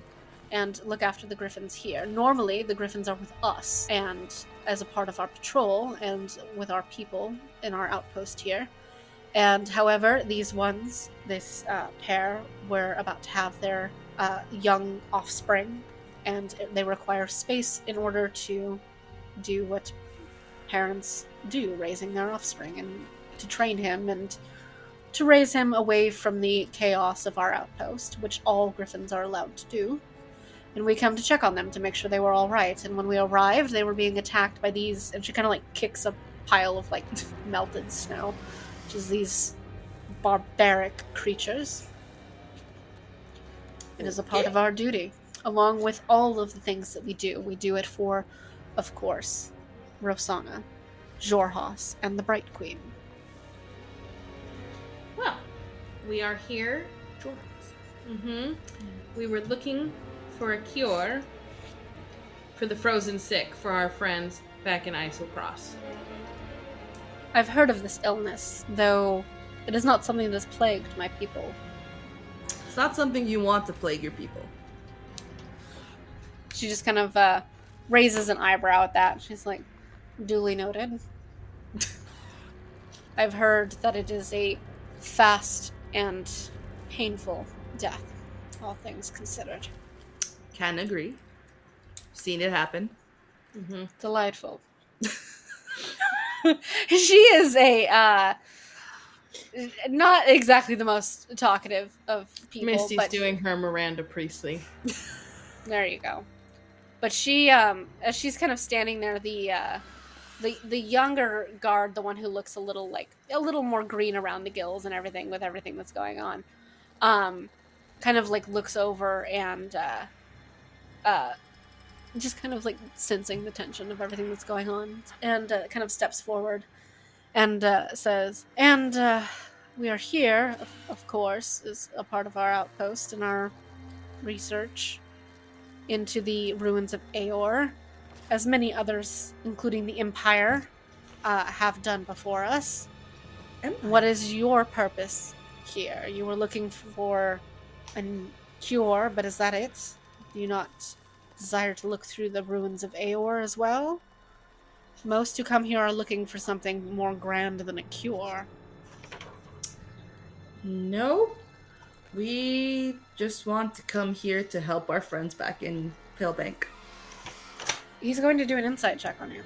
and look after the griffins here. Normally, the griffins are with us, and as a part of our patrol and with our people in our outpost here. And however, these ones, this uh, pair, were about to have their uh, young offspring, and they require space in order to do what parents do, raising their offspring, and to train him and to raise him away from the chaos of our outpost, which all griffins are allowed to do. And we come to check on them to make sure they were all right. And when we arrived, they were being attacked by these, and she kind of like kicks a pile of like melted snow, which is these barbaric creatures. It is a part of our duty, along with all of the things that we do. We do it for, of course, Rosohna, Xhorhas, and the Bright Queen. Well, we are here. Xhorhas. Mm-hmm. We were looking for a cure for the frozen sick for our friends back in Eiselcross. I've heard of this illness, though it is not something that has plagued my people. It's not something you want to plague your people. She just kind of uh, raises an eyebrow at that. She's like, duly noted. I've heard that it is a fast and painful death, all things considered. Can agree. Seen it happen. Mm-hmm. Delightful. she is a uh, not exactly the most talkative of people. Misty's but doing her Miranda Priestly. There you go. But she, um, as she's kind of standing there, the, uh, the the younger guard, the one who looks a little like a little more green around the gills and everything with everything that's going on, um, kind of like looks over and, uh, uh, just kind of like sensing the tension of everything that's going on, and uh, kind of steps forward and uh, says, "And uh, we are here, of, of course, as a part of our outpost and our research." into the ruins of Aeor, as many others, including the Empire, uh, have done before us. What is your purpose here? You were looking for a cure, but is that it? Do you not desire to look through the ruins of Aeor as well? Most who come here are looking for something more grand than a cure. No. We just want to come here to help our friends back in Palebank. He's going to do an insight check on you.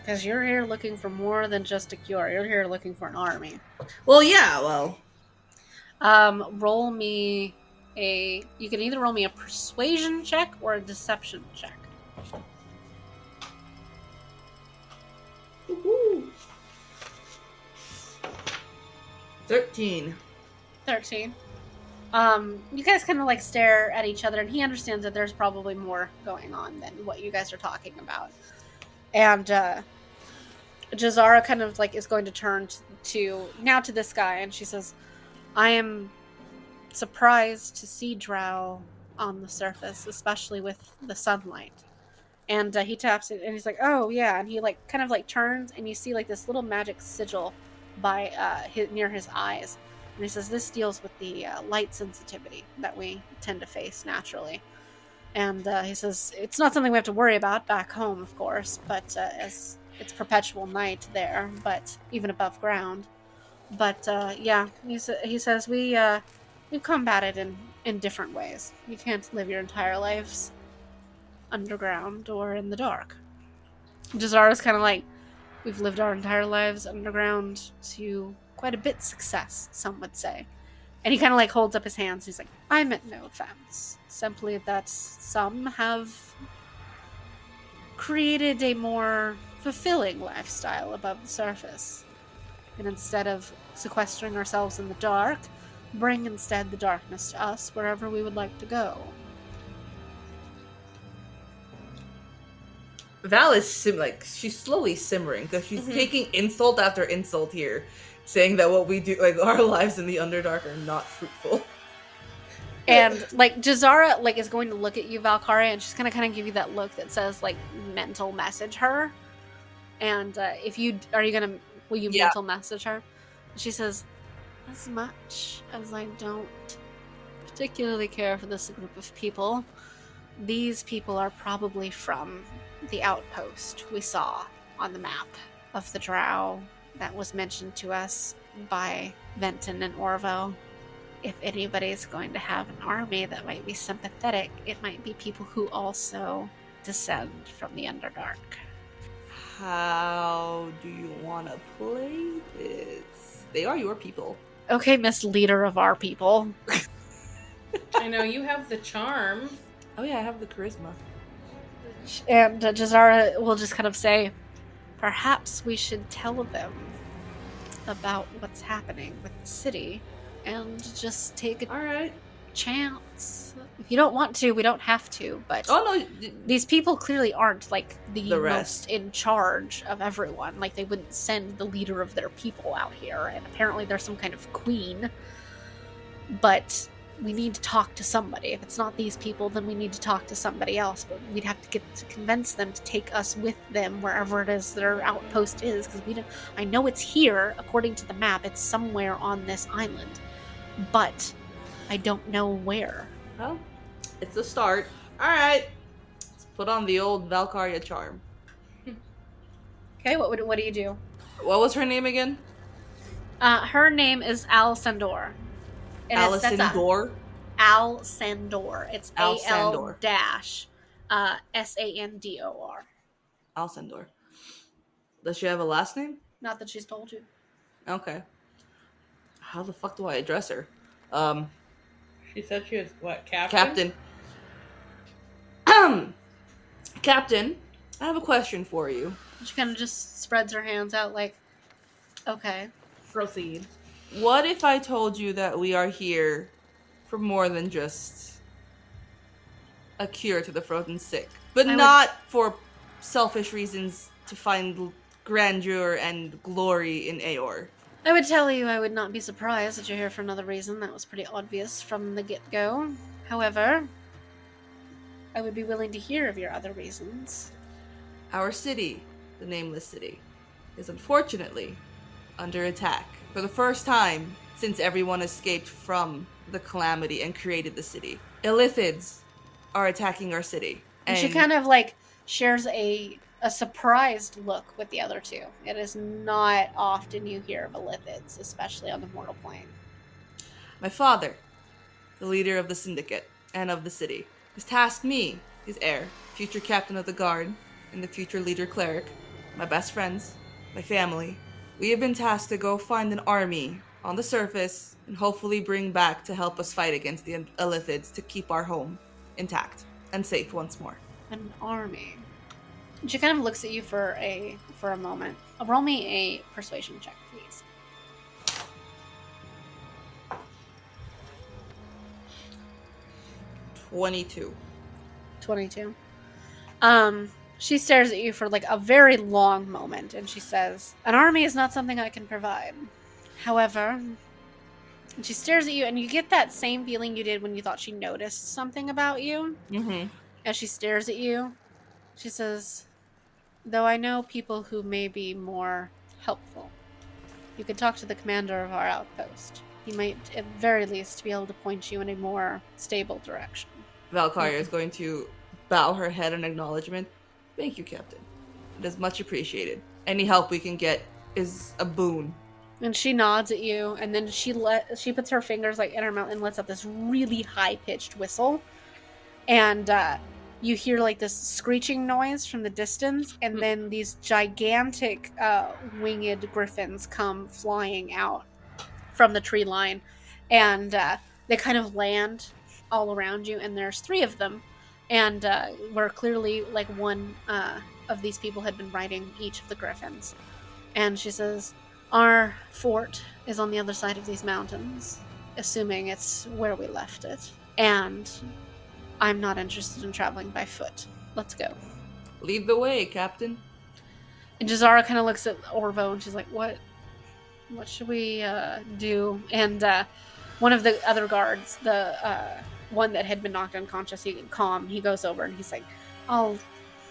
Because you're here looking for more than just a cure. You're here looking for an army. Well, yeah, well. Um, roll me a. You can either roll me a persuasion check or a deception check. Thirteen. Thirteen. Um, you guys kind of like stare at each other, and he understands that there's probably more going on than what you guys are talking about. And uh, Jazara kind of like is going to turn to now to this guy, and she says, "I am surprised to see Drow on the surface, especially with the sunlight." And uh, he taps it, and he's like, "Oh yeah," and he like kind of like turns, and you see like this little magic sigil by uh, his, near his eyes. And he says this deals with the uh, light sensitivity that we tend to face naturally. And uh, he says it's not something we have to worry about back home, of course, but uh, as it's perpetual night there, but even above ground. But uh, yeah, he, he says we we combat it in in different ways. You can't live your entire lives underground or in the dark. Jazara's kind of like we've lived our entire lives underground to quite a bit success, some would say. And he kind of like holds up his hands. He's like, I meant no offense. Simply that some have created a more fulfilling lifestyle above the surface. And instead of sequestering ourselves in the dark, bring instead the darkness to us wherever we would like to go. Val is sim- like she's slowly simmering because she's Mhm. taking insult after insult here, saying that what we do, like our lives in the Underdark, are not fruitful. And like Jazara like is going to look at you, Valkaria, and she's gonna kind of give you that look that says like mental message her. And uh, if you are you gonna will you Yeah. mental message her? She says, as much as I don't particularly care for this group of people, these people are probably from the outpost we saw on the map of the Drow that was mentioned to us by Venton and Orvo if anybody's going to have an army that might be sympathetic, it might be people who also descend from the Underdark. How do you want to play this? They are your people. Okay, Miss Leader of our people. I know you have the charm. Oh yeah, I have the charisma. And uh, Jazara will just kind of say, perhaps we should tell them about what's happening with the city and just take it." All right. Chance. If you don't want to, we don't have to, but. Oh no, these people clearly aren't like the, The rest. most in charge of everyone. Like they wouldn't send the leader of their people out here, and apparently there's some kind of queen. But we need to talk to somebody. If it's not these people, then we need to talk to somebody else. But we'd have to get to convince them to take us with them wherever it is their outpost is, because we don't. I know it's here according to the map. It's somewhere on this island, but I don't know where. well, it's a start. All right. Let's put on the old Valkaria charm. Okay, what would what do you do? What was her name again? Uh, her name is Al Sandor. And it's- a- Gore. Al Sandor. It's Al A L dash uh, S A N D O R. Alcindor. Does she have a last name? Not that she's told you. Okay. How the fuck do I address her? Um, She said she was what captain? Captain. Um, Captain, I have a question for you. She kind of just spreads her hands out like, okay. Proceed. What if I told you that we are here for more than just a cure to the frozen sick, but I would- not for selfish reasons to find grandeur and glory in Aeor? I would tell you I would not be surprised that you're here for another reason. That was pretty obvious from the get go. However, I would be willing to hear of your other reasons. Our city, the Nameless City, is unfortunately under attack for the first time since everyone escaped from the calamity and created the city. Illithids are attacking our city. And she kind of like shares a a surprised look with the other two. It is not often you hear of Illithids, especially on the mortal plane. My father, the leader of the syndicate and of the city, has tasked me, his heir, future captain of the guard, and the future leader cleric, my best friends, my family. We have been tasked to go find an army on the surface and hopefully bring back to help us fight against the Illithids to keep our home intact and safe once more. An army. She kind of looks at you for a for a moment. Roll me a persuasion check, please. Twenty-two. Twenty-two. Um, she stares at you for like a very long moment, and she says, "An army is not something I can provide. However," and she stares at you, and you get that same feeling you did when you thought she noticed something about you. Mm-hmm. As she stares at you, she says, Though I know people who may be more helpful, you could talk to the commander of our outpost. He might, at very least, be able to point you in a more stable direction. Valkaria is going to bow her head in acknowledgement. Thank you, Captain. It is much appreciated. Any help we can get is a boon. And she nods at you, and then she let she puts her fingers like in her mouth and lets out this really high pitched whistle, and uh, you hear like this screeching noise from the distance, and then these gigantic uh, winged griffins come flying out from the tree line, and uh, they kind of land all around you, and there's three of them, and uh, where clearly like one uh, of these people had been riding each of the griffins, and she says. Our fort is on the other side of these mountains, assuming it's where we left it. And I'm not interested in traveling by foot. Let's go. Lead the way, Captain. And Jazara kind of looks at Orvo and she's like, "What? What should we uh, do?" And uh, one of the other guards, the uh, one that had been knocked unconscious, he calm. He goes over and he's like, "I'll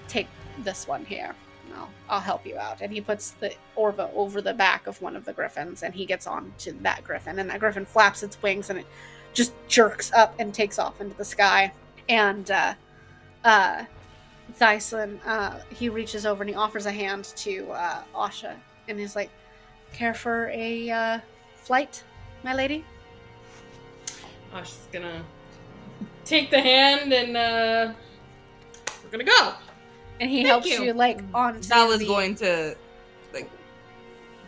take this one here." I'll, I'll help you out. And he puts the Orvo over the back of one of the griffins and he gets on to that griffin. And that griffin flaps its wings and it just jerks up and takes off into the sky. And uh, uh, Thyson, uh, he reaches over and he offers a hand to uh, Asha. And he's like, Care for a uh, flight, my lady? Asha's gonna take the hand and uh, we're gonna go. And he Thank helps you. you, like on. Sal is the- going to like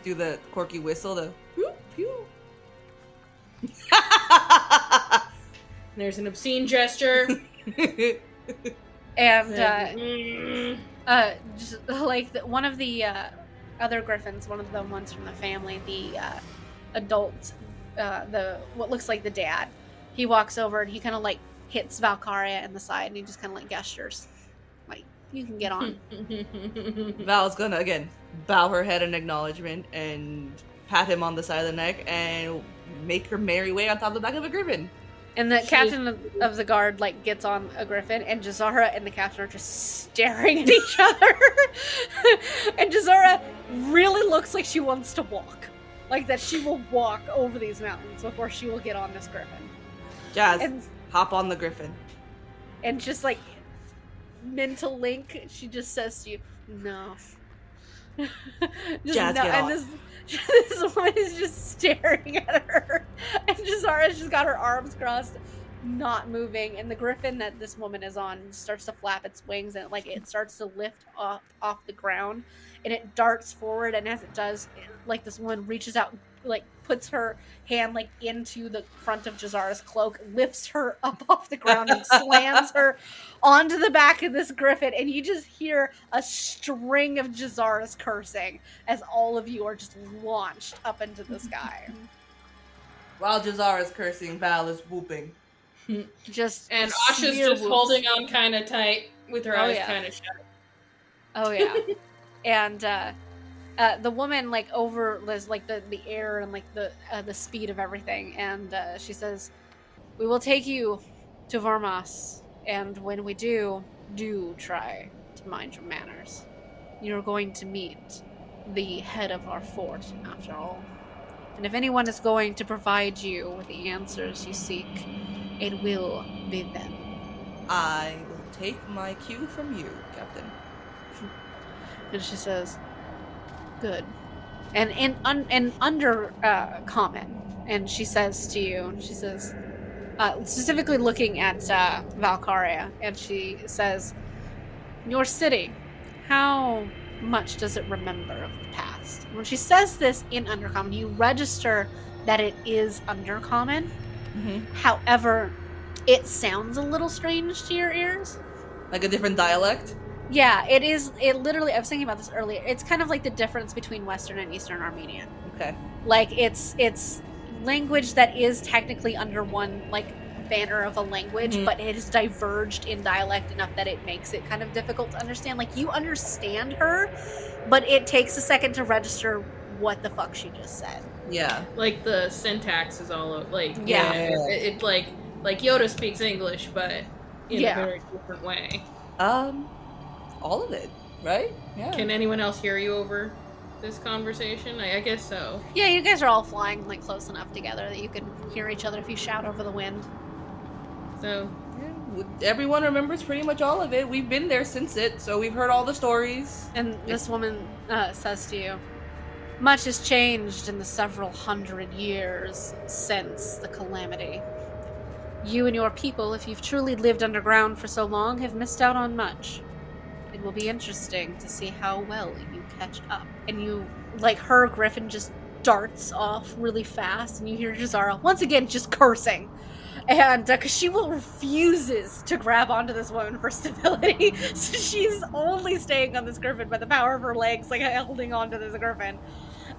do the quirky whistle, the whoop, pew. There's an obscene gesture. and uh, Mm. uh, just like the, one of the uh, other griffins, one of the ones from the family, the uh, adult, uh, the what looks like the dad, he walks over and he kind of like hits Valkaria in the side and he just kind of like gestures, like you can get on. Val's gonna again bow her head in acknowledgement and pat him on the side of the neck and make her merry way on top of the back of a griffin. And the She- captain of, of the guard like gets on a griffin, and Jazara and the captain are just staring at each other. and Jazara really looks like she wants to walk, like that she will walk over these mountains before she will get on this griffin. Jazz, And hop on the griffin. and just like mental link, she just says to you, "No." just Jazz, no, and this this woman is just staring at her, and Jazara's just got her arms crossed, not moving, and the griffin that this woman is on starts to flap its wings, and like it starts to lift up off the ground, and it darts forward, and as it does, like this woman reaches out, like puts her hand like into the front of Jazara's cloak, lifts her up off the ground, and slams her onto the back of this griffin, and you just hear a string of Jazara's cursing as all of you are just launched up into the sky. While Jazar is cursing, Val is whooping. Just and Asha's just whoops. holding on kind of tight with her Oh, eyes yeah. kind of shut. Oh yeah, and uh, uh, the woman like over like the the air and like the uh, the speed of everything, and uh, she says, "We will take you to Varmas, and when we do, do try to mind your manners. You're going to meet the head of our fort, after all, and if anyone is going to provide you with the answers you seek, it will be them." I will take my cue from you, Captain. And she says, "Good." And in un, and under uh, comment, and she says to you, she says, uh, specifically looking at uh, Valkaria, and she says, "Your city, how much does it remember of the past?" When she says this in undercommon, you register that it is undercommon. Mm-hmm. However, it sounds a little strange to your ears. Like a different dialect. Yeah, it is. It literally. I was thinking about this earlier. It's kind of like the difference between Western and Eastern Armenian. Okay. Like it's it's language that is technically under one like banner of a language, Mhm. but it is diverged in dialect enough that it makes it kind of difficult to understand. Like you understand her, but it takes a second to register what the fuck she just said. Yeah. Like the syntax is all o- like Yeah. it, it like like Yoda speaks English, but in Yeah. a very different way. Um, all of it, right? Yeah. Can anyone else hear you over this conversation? I, I guess so. Yeah, you guys are all flying like close enough together that you can hear each other if you shout over the wind. So Yeah, Everyone remembers pretty much all of it. We've been there since it, so we've heard all the stories. And this woman uh, says to you, Much has changed in the several hundred years since the calamity. You and your people, if you've truly lived underground for so long, have missed out on much. It will be interesting to see how well you catch up. And you, like her, Griffin just darts off really fast, and you hear Jazara once again just cursing. And because she will refuses to grab onto this woman for stability, so she's only staying on this griffin by the power of her legs, like holding onto this griffin.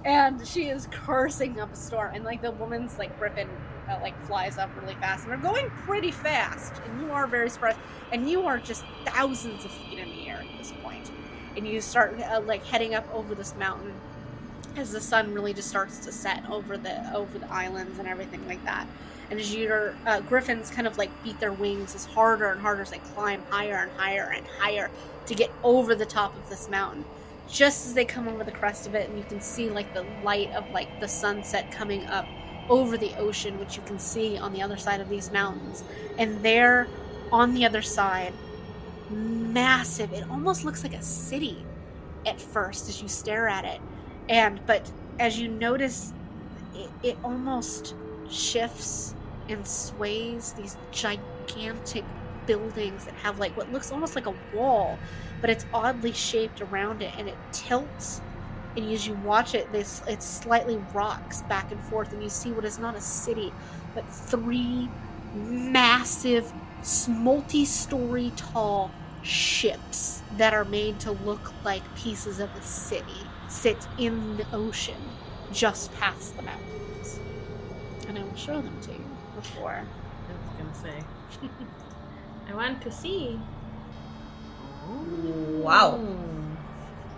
And she is cursing up a storm, and like the woman's like griffin uh, like flies up really fast, and they're going pretty fast. And you are very spread, and you are just thousands of feet in the this point. And you start uh, like heading up over this mountain as the sun really just starts to set over the over the islands and everything like that. And as your uh, griffins kind of like beat their wings as harder and harder as they climb higher and higher and higher to get over the top of this mountain. Just as they come over the crest of it and you can see like the light of like the sunset coming up over the ocean which you can see on the other side of these mountains. And there on the other side massive. It almost looks like a city at first as you stare at it. And but as you notice it, it almost shifts and sways these gigantic buildings that have like what looks almost like a wall but it's oddly shaped around it. And it tilts and as you watch it this it slightly rocks back and forth and you see what is not a city but three massive multi-story tall ships that are made to look like pieces of a city sit in the ocean just past the mountains and i will show them to you before I was gonna say. I want to see. Wow.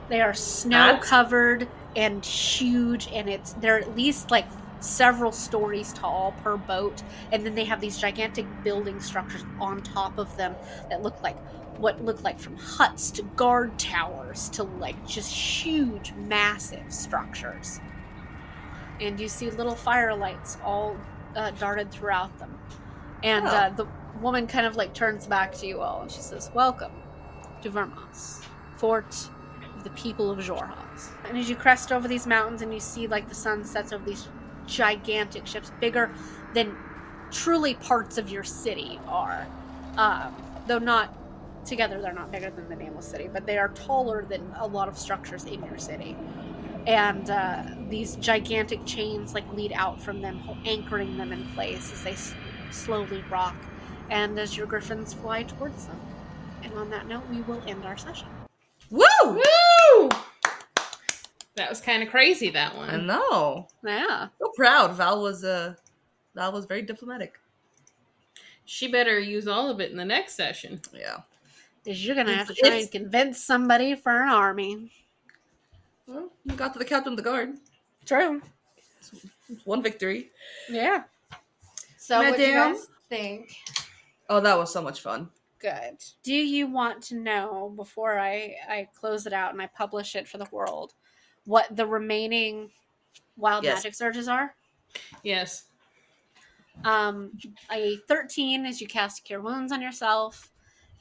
They are snow covered and huge, and it's they're at least like several stories tall per boat, and then they have these gigantic building structures on top of them that look like what look like from huts to guard towers to like just huge, massive structures. And you see little firelights all uh, darted throughout them. And Oh. uh, the woman kind of like turns back to you all and she says, Welcome to Vurmas, fort of the people of Xhorhas. And as you crest over these mountains and you see like the sun sets over these gigantic ships, bigger than truly parts of your city are. Um, though not together, they're not bigger than the Nameless City, but they are taller than a lot of structures in your city. And uh, these gigantic chains like lead out from them, anchoring them in place as they s- slowly rock. And as your griffins fly towards them. And on that note, we will end our session. Woo! Woo! That was kind of crazy. That one. I know. Yeah. So proud. Val was uh Val was very diplomatic. She better use all of it in the next session. Yeah. Is you're gonna have to It's- try and convince somebody for an army. Well, we got to the captain of the guard. True. One victory. Yeah. So what do you guys think? Oh, that was so much fun. Good. Do you want to know before I I close it out and I publish it for the world what the remaining wild Yes. magic surges are? Yes. Um, a 13 is you cast Cure Wounds on yourself.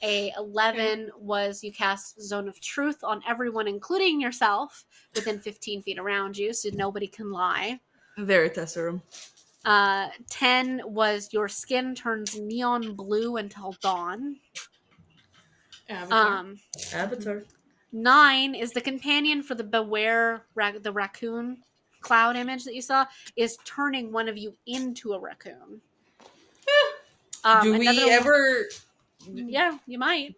A 11 was you cast Zone of Truth on everyone, including yourself, within 15 feet around you, so nobody can lie. Veritaserum. Uh, 10 was your skin turns neon blue until dawn. Avatar. Um, Avatar. Nine is the companion for the beware ra- the raccoon cloud image that you saw is turning one of you into a raccoon. Um, Do we another one- ever? Yeah, you might.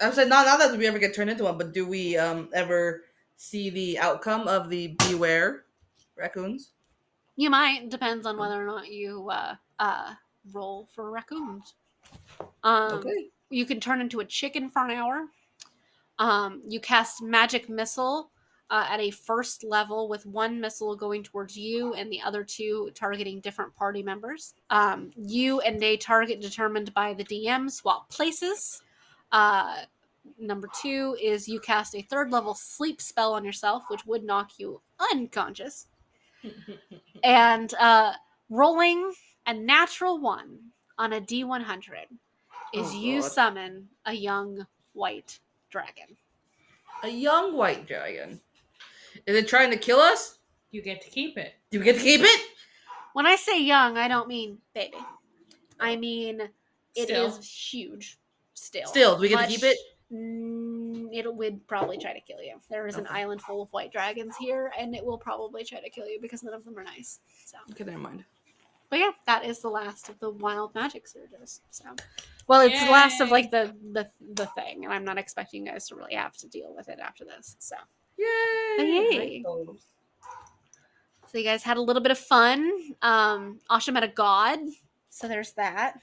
I'm saying not not that we ever get turned into one, but do we um ever see the outcome of the beware raccoons? You might. Depends on whether or not you uh, uh, roll for raccoons. Um, Okay. You can turn into a chicken for an hour. Um, you cast magic missile uh, at a first level with one missile going towards you and the other two targeting different party members. Um, you and a target determined by the DM swap places. Uh, number two is you cast a third level sleep spell on yourself, which would knock you unconscious. And uh, rolling a natural one on a D100 is Oh, you God. summon a young white dragon. A young white dragon. Is it trying to kill us? you get to keep it. Do we get to keep it? When I say young, I don't mean baby. I mean it is Still. huge. Still, Still, do we get to keep it? Mm, it would probably try to kill you. There is an island full of white dragons here, and it will probably try to kill you because none of them are nice. So, Okay, never mind. But yeah, that is the last of the wild magic surges. So, well, it's the last of like the the the thing, and I'm not expecting you guys to really have to deal with it after this. So, Yay! Yay. so you guys had a little bit of fun. Um, Asha met a god, so there's that.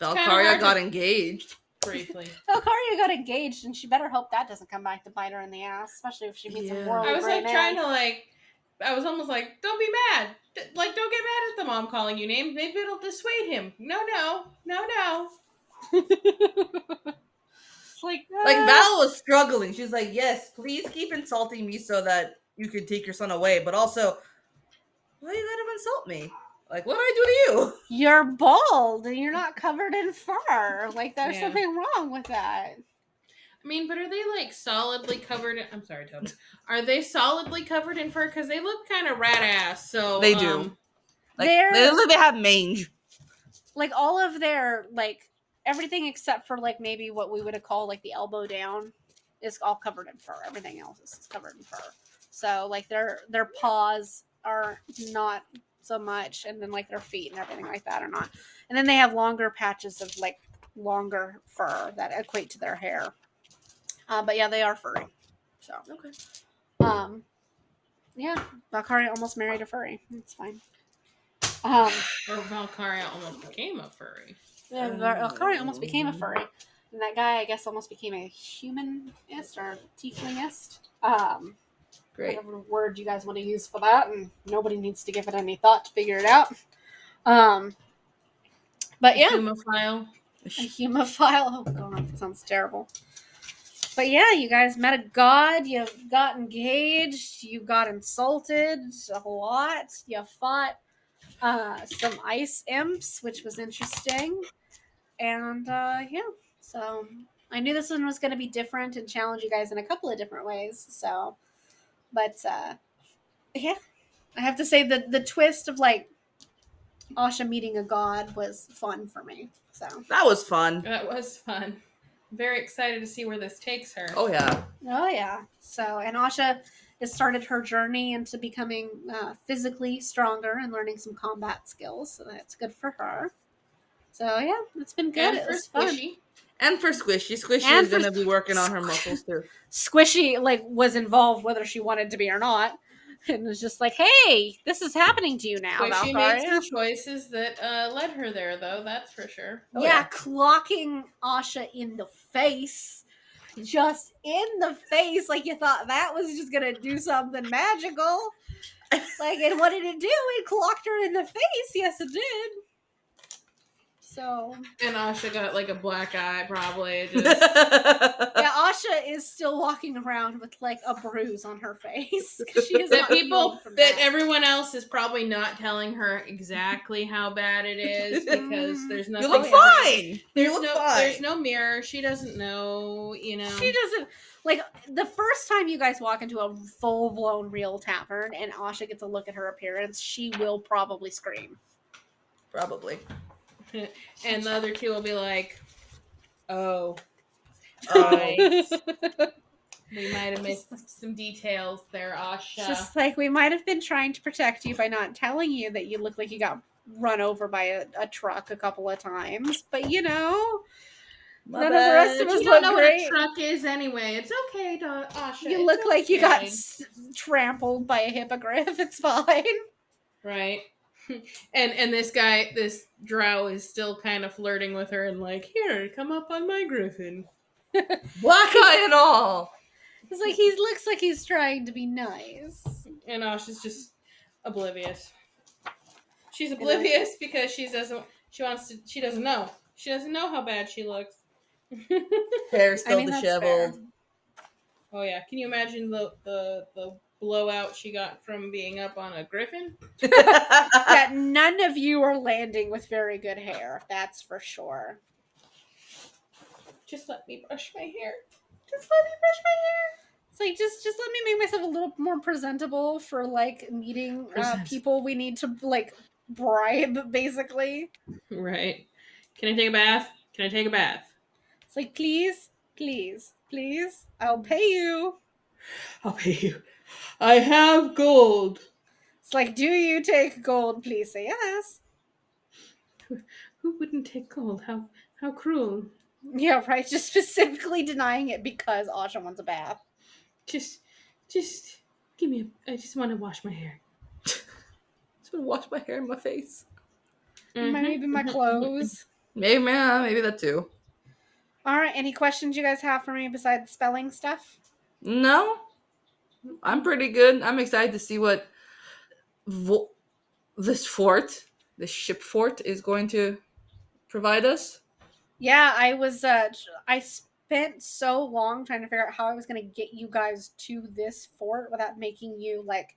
kinda Valkaria got to- engaged. Briefly. Valkaria got engaged, and she better hope that doesn't come back to bite her in the ass, especially if she meets Yeah. a world. I was like great trying man. to like. I was almost like, don't be mad. D- Like, don't get mad at the mom calling you names. Maybe it'll dissuade him. No, no, no, no. It's like, Like ah. Val was struggling. She's like, "Yes, please keep insulting me so that you can take your son away, but also, why you gotta insult me? Like, what did I do to you?" you're bald and you're not covered in fur. Like there's Yeah. something wrong with that. I mean, but are they like solidly covered? In, I'm sorry, Toby. Are they solidly covered in fur? Because they look kind of rat ass. So They do. um, Like, They're- they, look- they have mange. Like all of their like everything except for like maybe what we would have called like the elbow down is all covered in fur. Everything else is covered in fur. So like their their paws are not so much, and then like their feet and everything like that are not. And then they have longer patches of like longer fur that equate to their hair. Uh, but yeah, they are furry. So Okay. Um, yeah, Valkaria almost married a furry. It's fine. Um, or Valkaria almost became a furry. yeah, Val- Valkaria almost became a furry, and that guy, I guess, almost became a humanist or tieflingist. Um, Great. whatever word you guys want to use for that, and nobody needs to give it any thought to figure it out. Um, but yeah, a Humophile. a humophile. Oh god, that sounds terrible. But yeah, you guys met a god. You got engaged. You got insulted a lot. You fought uh, some ice imps, which was interesting. And uh, yeah, so I knew this one was going to be different and challenge you guys in a couple of different ways. So, but uh, yeah, I have to say that the twist of like Asha meeting a god was fun for me. So. That was fun. That was fun. Very excited to see where this takes her. Oh yeah. Oh yeah. So and Asha has started her journey into becoming uh, physically stronger and learning some combat skills. So that's good for her. So yeah, it's been good. And it for was fun. Squishy. And for Squishy, Squishy And is gonna be working on her muscles too. Squishy like was involved whether she wanted to be or not, and was just like, "Hey, this is happening to you now, Squishy made some choices that uh, led her there, though. That's for sure. Oh, yeah, yeah. clocking Asha in the face. Just in the face, like you thought that was just gonna do something magical. Like, and what did it do? It clocked her in the face. Yes, it did. So, And Asha got like a black eye, probably. Just, yeah, Asha is still walking around with like a bruise on her face. She is that people, healed from that everyone else is probably not telling her exactly how bad it is because there's you nothing. look Oh, fine. There's you look no, fine. there's no mirror. She doesn't know. You know. She doesn't like the first time you guys walk into a full blown real tavern and Asha gets a look at her appearance, she will probably scream. Probably. And the other two will be like, "Oh, Oh. right. we might have missed some details there, Asha." Just like we might have been trying to protect you by not telling you that you look like you got run over by a, a truck a couple of times, but you know, My None of the rest of us you look don't know great. what a truck is anyway. It's okay, Do- Asha. you it's look like you got s- trampled by a hippogriff. It's fine. right. And and this guy, this drow, is still kind of flirting with her and like, here, come up on my griffin. Black eye and all. It's like he looks like he's trying to be nice. And Ash is just oblivious. She's oblivious because she doesn't. She wants to. She doesn't know. She doesn't know how bad she looks. Hair still I mean, disheveled. oh yeah, can you imagine the the the blowout she got from being up on a griffin? that none of you are landing with very good hair. That's for sure. Just let me brush my hair. Just let me brush my hair. It's like just just let me make myself a little more presentable for like meeting uh, people we need to like bribe basically. Right. Can I take a bath? Can I take a bath? It's like please, please, please, I'll pay you. I'll pay you. I have gold. It's like do you take gold? Please say yes. Who wouldn't take gold? How how cruel. Yeah, right. Just specifically denying it because Asha wants a bath. Just just give me a I just want to wash my hair. Just wanna wash my hair and my face. Mm-hmm, mm-hmm, maybe my mm-hmm. clothes. Maybe, man, maybe that too. All right. Any questions you guys have for me besides spelling stuff? No, I'm pretty good. I'm excited to see what vo- this fort, this ship fort, is going to provide us. Yeah, I was. Uh, I spent so long trying to figure out how I was going to get you guys to this fort without making you like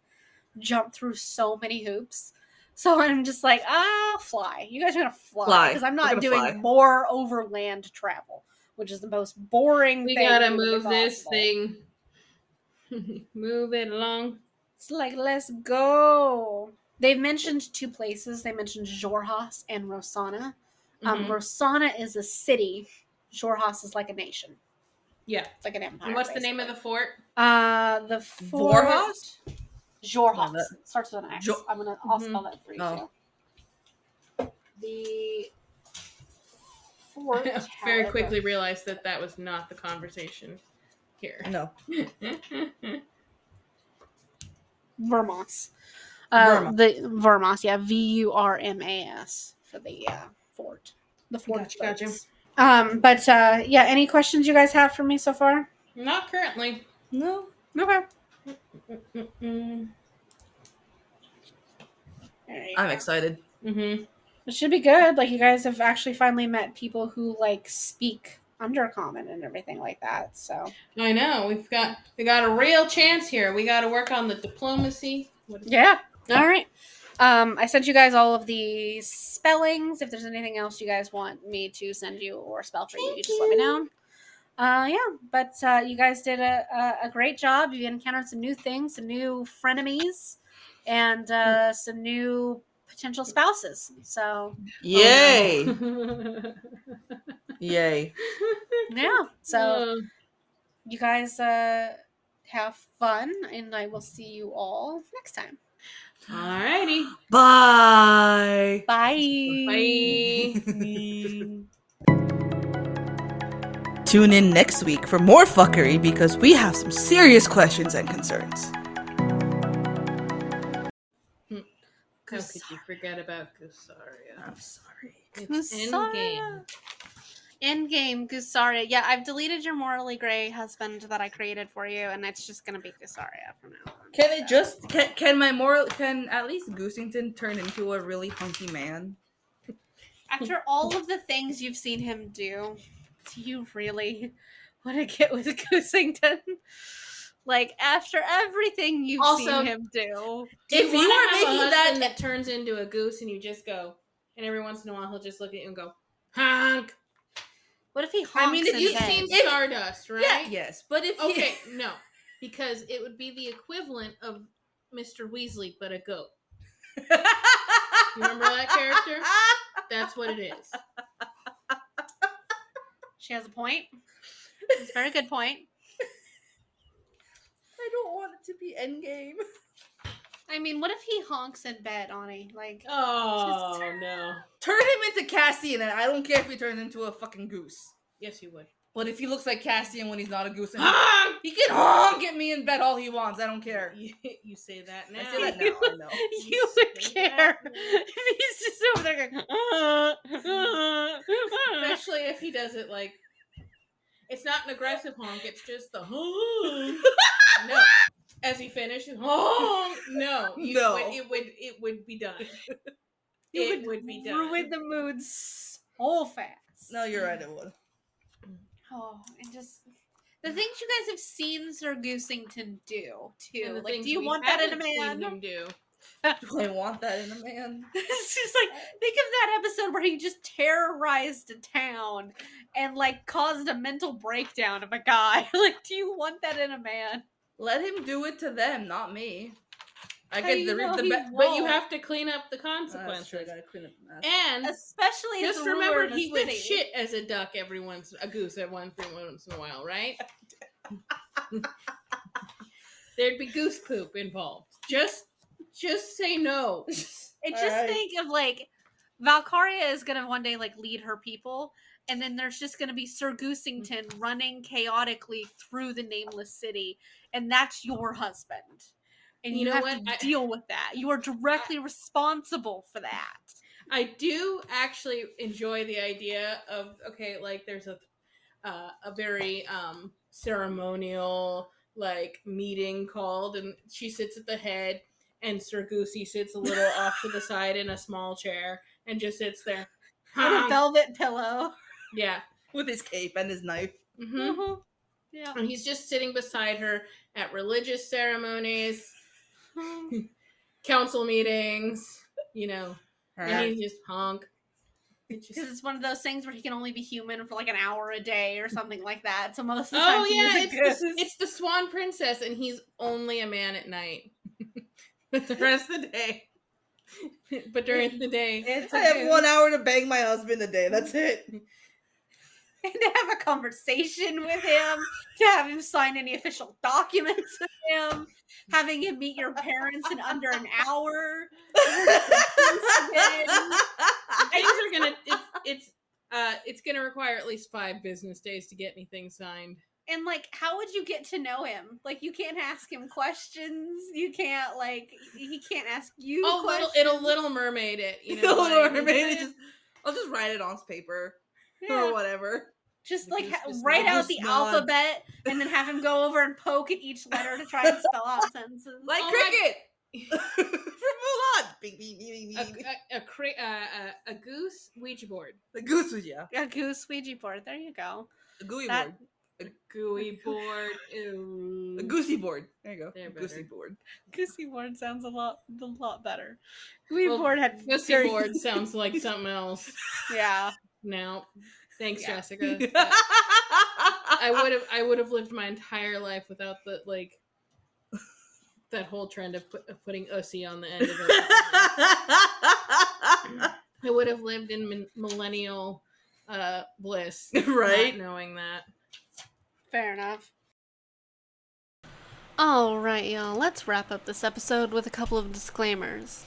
jump through so many hoops. So I'm just like, ah, fly. You guys are gonna fly Fly. because I'm not doing fly. more overland travel, which is the most boring. Thing. We gotta move this possible. thing. move it along. It's like, let's go. They've mentioned two places. They mentioned Xhorhas and Rosohna. Um, Mhm. Rosohna is a city. Xhorhas is like a nation. Yeah. It's like an empire. And what's the name of the fort? Uh, the fort. Vorhas? Xhorhas. That- Starts with an X. Jo- I'm gonna. I'll Mhm. spell that for you. Oh. too. The fort. Very quickly realized that that was not the conversation here. No. Vurmas. Uh, Vurmas. the Vurmas, yeah, V U R M A S for the uh, fort. The fort. Gotcha, gotcha. Um, but uh, yeah, any questions you guys have for me so far? not currently. No. Okay. I'm go. excited. Mm-hmm. It should be good. Like you guys have actually finally met people who like speak undercommon and everything like that. So I know we've got we got a real chance here. We got to work on the diplomacy. What is yeah. All right. Um, I sent you guys all of the spellings. If there's anything else you guys want me to send you or spell for you, you just let me know. Uh, yeah, but uh, you guys did a, a, a great job. You encountered some new things, some new frenemies, and uh, some new potential spouses. So Yay. Oh, Yay. yeah, so Uh, you guys uh, have fun, and I will see you all next time. alrighty. Bye. Bye. Bye. Tune in next week for more fuckery because we have some serious questions and concerns. How could you forget about Gusaria? I'm sorry. It's Gusaria. endgame. Endgame Gusaria. Yeah, I've deleted your morally gray husband that I created for you, and it's just gonna be Gusaria from now on. Can it just can, can my moral can at least Goosington turn into a really hunky man? After all of the things you've seen him do, do you really want to get with Goosington? Like after everything you've Also, seen him do. Do If you wanna were have making husband that- that turns into a goose and you just go, and every once in a while he'll just look at you and go, honk. What if he honks I mean, if you- bed? You've seen If- Stardust, right? Yeah, yes, but if he- Okay, no, because it would be the equivalent of Mr. Weasley, but a goat. You remember that character? That's what it is. She has a point. It's a very good point. I don't want it to be Endgame. I mean, what if he honks in bed, Ani? Like, Oh no. Turn him into Cassian, and I don't care if he turns into a fucking goose. Yes, he would. But if he looks like Cassian when he's not a goose, and Honk! he can honk at me in bed all he wants. I don't care. You, you say that now. I say that now. I know. You would care if he's just over there going. "Uh, uh, uh." Especially if he does it like it's not an aggressive honk, it's just the honk. no. As he finishes, Oh No. You No. Would, it would it would be done. You it would, be done. ruin the mood so fast. No, you're right. It would. Oh, and just the things you guys have seen Sir Goosington do too. Like, do you want that in a haven't seen man? him do. Do I want that in a man? it's just like think of that episode where he just terrorized a town and like caused a mental breakdown of a guy. like, do you want that in a man? Let him do it to them, not me. I How get the, know the be- But you have to clean up the that's consequences. true, I gotta clean up the. And Especially just the remember he would city. shit as a duck every once a goose at one every once in a while, right? There'd be goose poop involved. Just just say no. And just Alright. think of like Valkaria is gonna one day like lead her people, and then there's just gonna be Sir Goosington mm-hmm. running chaotically through the nameless city, and that's your husband. And You you, know have what? to I- deal with that. You are directly responsible for that. I do actually enjoy the idea of okay, like there's a uh, a very um ceremonial like meeting called, and she sits at the head, and Sir Goosey sits a little off to the side in a small chair and just sits there. With a velvet pillow. yeah. With his cape and his knife. hmm Mhm. Yeah. And he's just sitting beside her at religious ceremonies, council meetings, you know, and he's just honk. Because it's one of those things where he can only be human for like an hour a day or something like that. So most of the Oh time, he yeah, is a it's the, it's the Swan Princess, and he's only a man at night. but the rest of the day, but during the day, It's I a have one hour to bang my husband a day. That's it. And to have a conversation with him, to have him sign any official documents with him, having him meet your parents in under an hour. things are gonna it's it's uh it's gonna require at least five business days to get anything signed. And like, how would you get to know him? Like, you can't ask him questions. You can't like, he can't ask you. Oh, little questions. it'll Little Mermaid it. You know, Little like, Mermaid, it just- I'll just write it on paper Yeah. or whatever. Just like ha- just write out the alphabet and then have him go over and poke at each letter to try and spell out sentences. Like Oh cricket from Mulan. A, a, a, cra- uh, a, a goose Ouija board, The goose yeah. a goose Ouija board. There you go. A gooey That- board. a gooey board. Ew. A goosey board. There you go. They're goosey better. board. Goosey board sounds a lot a lot better. Goosey Well, board had Goosey very- board sounds like something else. Yeah. No, thanks, Yeah. Jessica. I would have I would have lived my entire life without the like that whole trend of, put, of putting ussy on the end of it. I would have lived in min- millennial uh, bliss, Right? Not knowing that. Fair enough. Alright, y'all, let's wrap up this episode with a couple of disclaimers.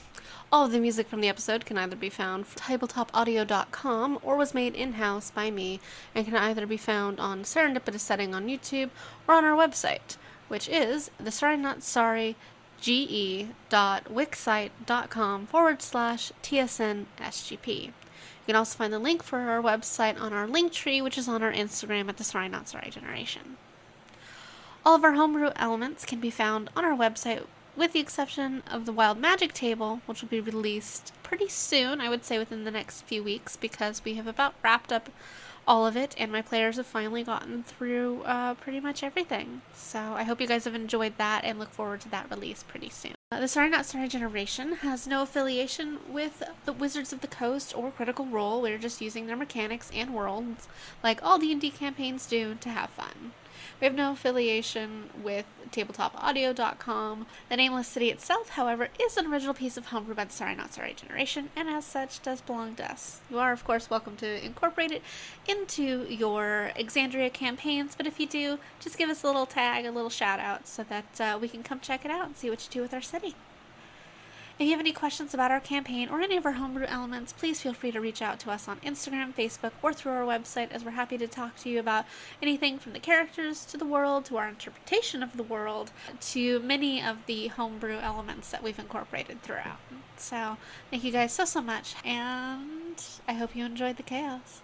All of the music from the episode can either be found from tabletopaudio.com or was made in house by me and can either be found on Serendipitous Setting on YouTube or on our website, which is the sorry not sorry ge.wixsite.com forward slash tsn sgp. You can also find the link for our website on our link tree, which is on our Instagram at the Sorry Not Sorry Generation. All of our homebrew elements can be found on our website, with the exception of the Wild Magic table, which will be released pretty soon, I would say within the next few weeks, because we have about wrapped up all of it, and my players have finally gotten through uh, pretty much everything. So I hope you guys have enjoyed that and look forward to that release pretty soon. Uh, the Sorry Not Sorry Generation has no affiliation with the Wizards of the Coast or Critical Role. We're just using their mechanics and worlds, like all D&D campaigns do, to have fun. We have no affiliation with tabletopaudio.com. The Nameless City itself, however, is an original piece of homebrew by the Sorry Not Sorry generation, and as such does belong to us. You are, of course, welcome to incorporate it into your Exandria campaigns, but if you do, just give us a little tag, a little shout out, so that uh, we can come check it out and see what you do with our city. If you have any questions about our campaign or any of our homebrew elements, please feel free to reach out to us on Instagram, Facebook, or through our website, as we're happy to talk to you about anything from the characters to the world to our interpretation of the world to many of the homebrew elements that we've incorporated throughout. So, thank you guys so, so much, and I hope you enjoyed the chaos.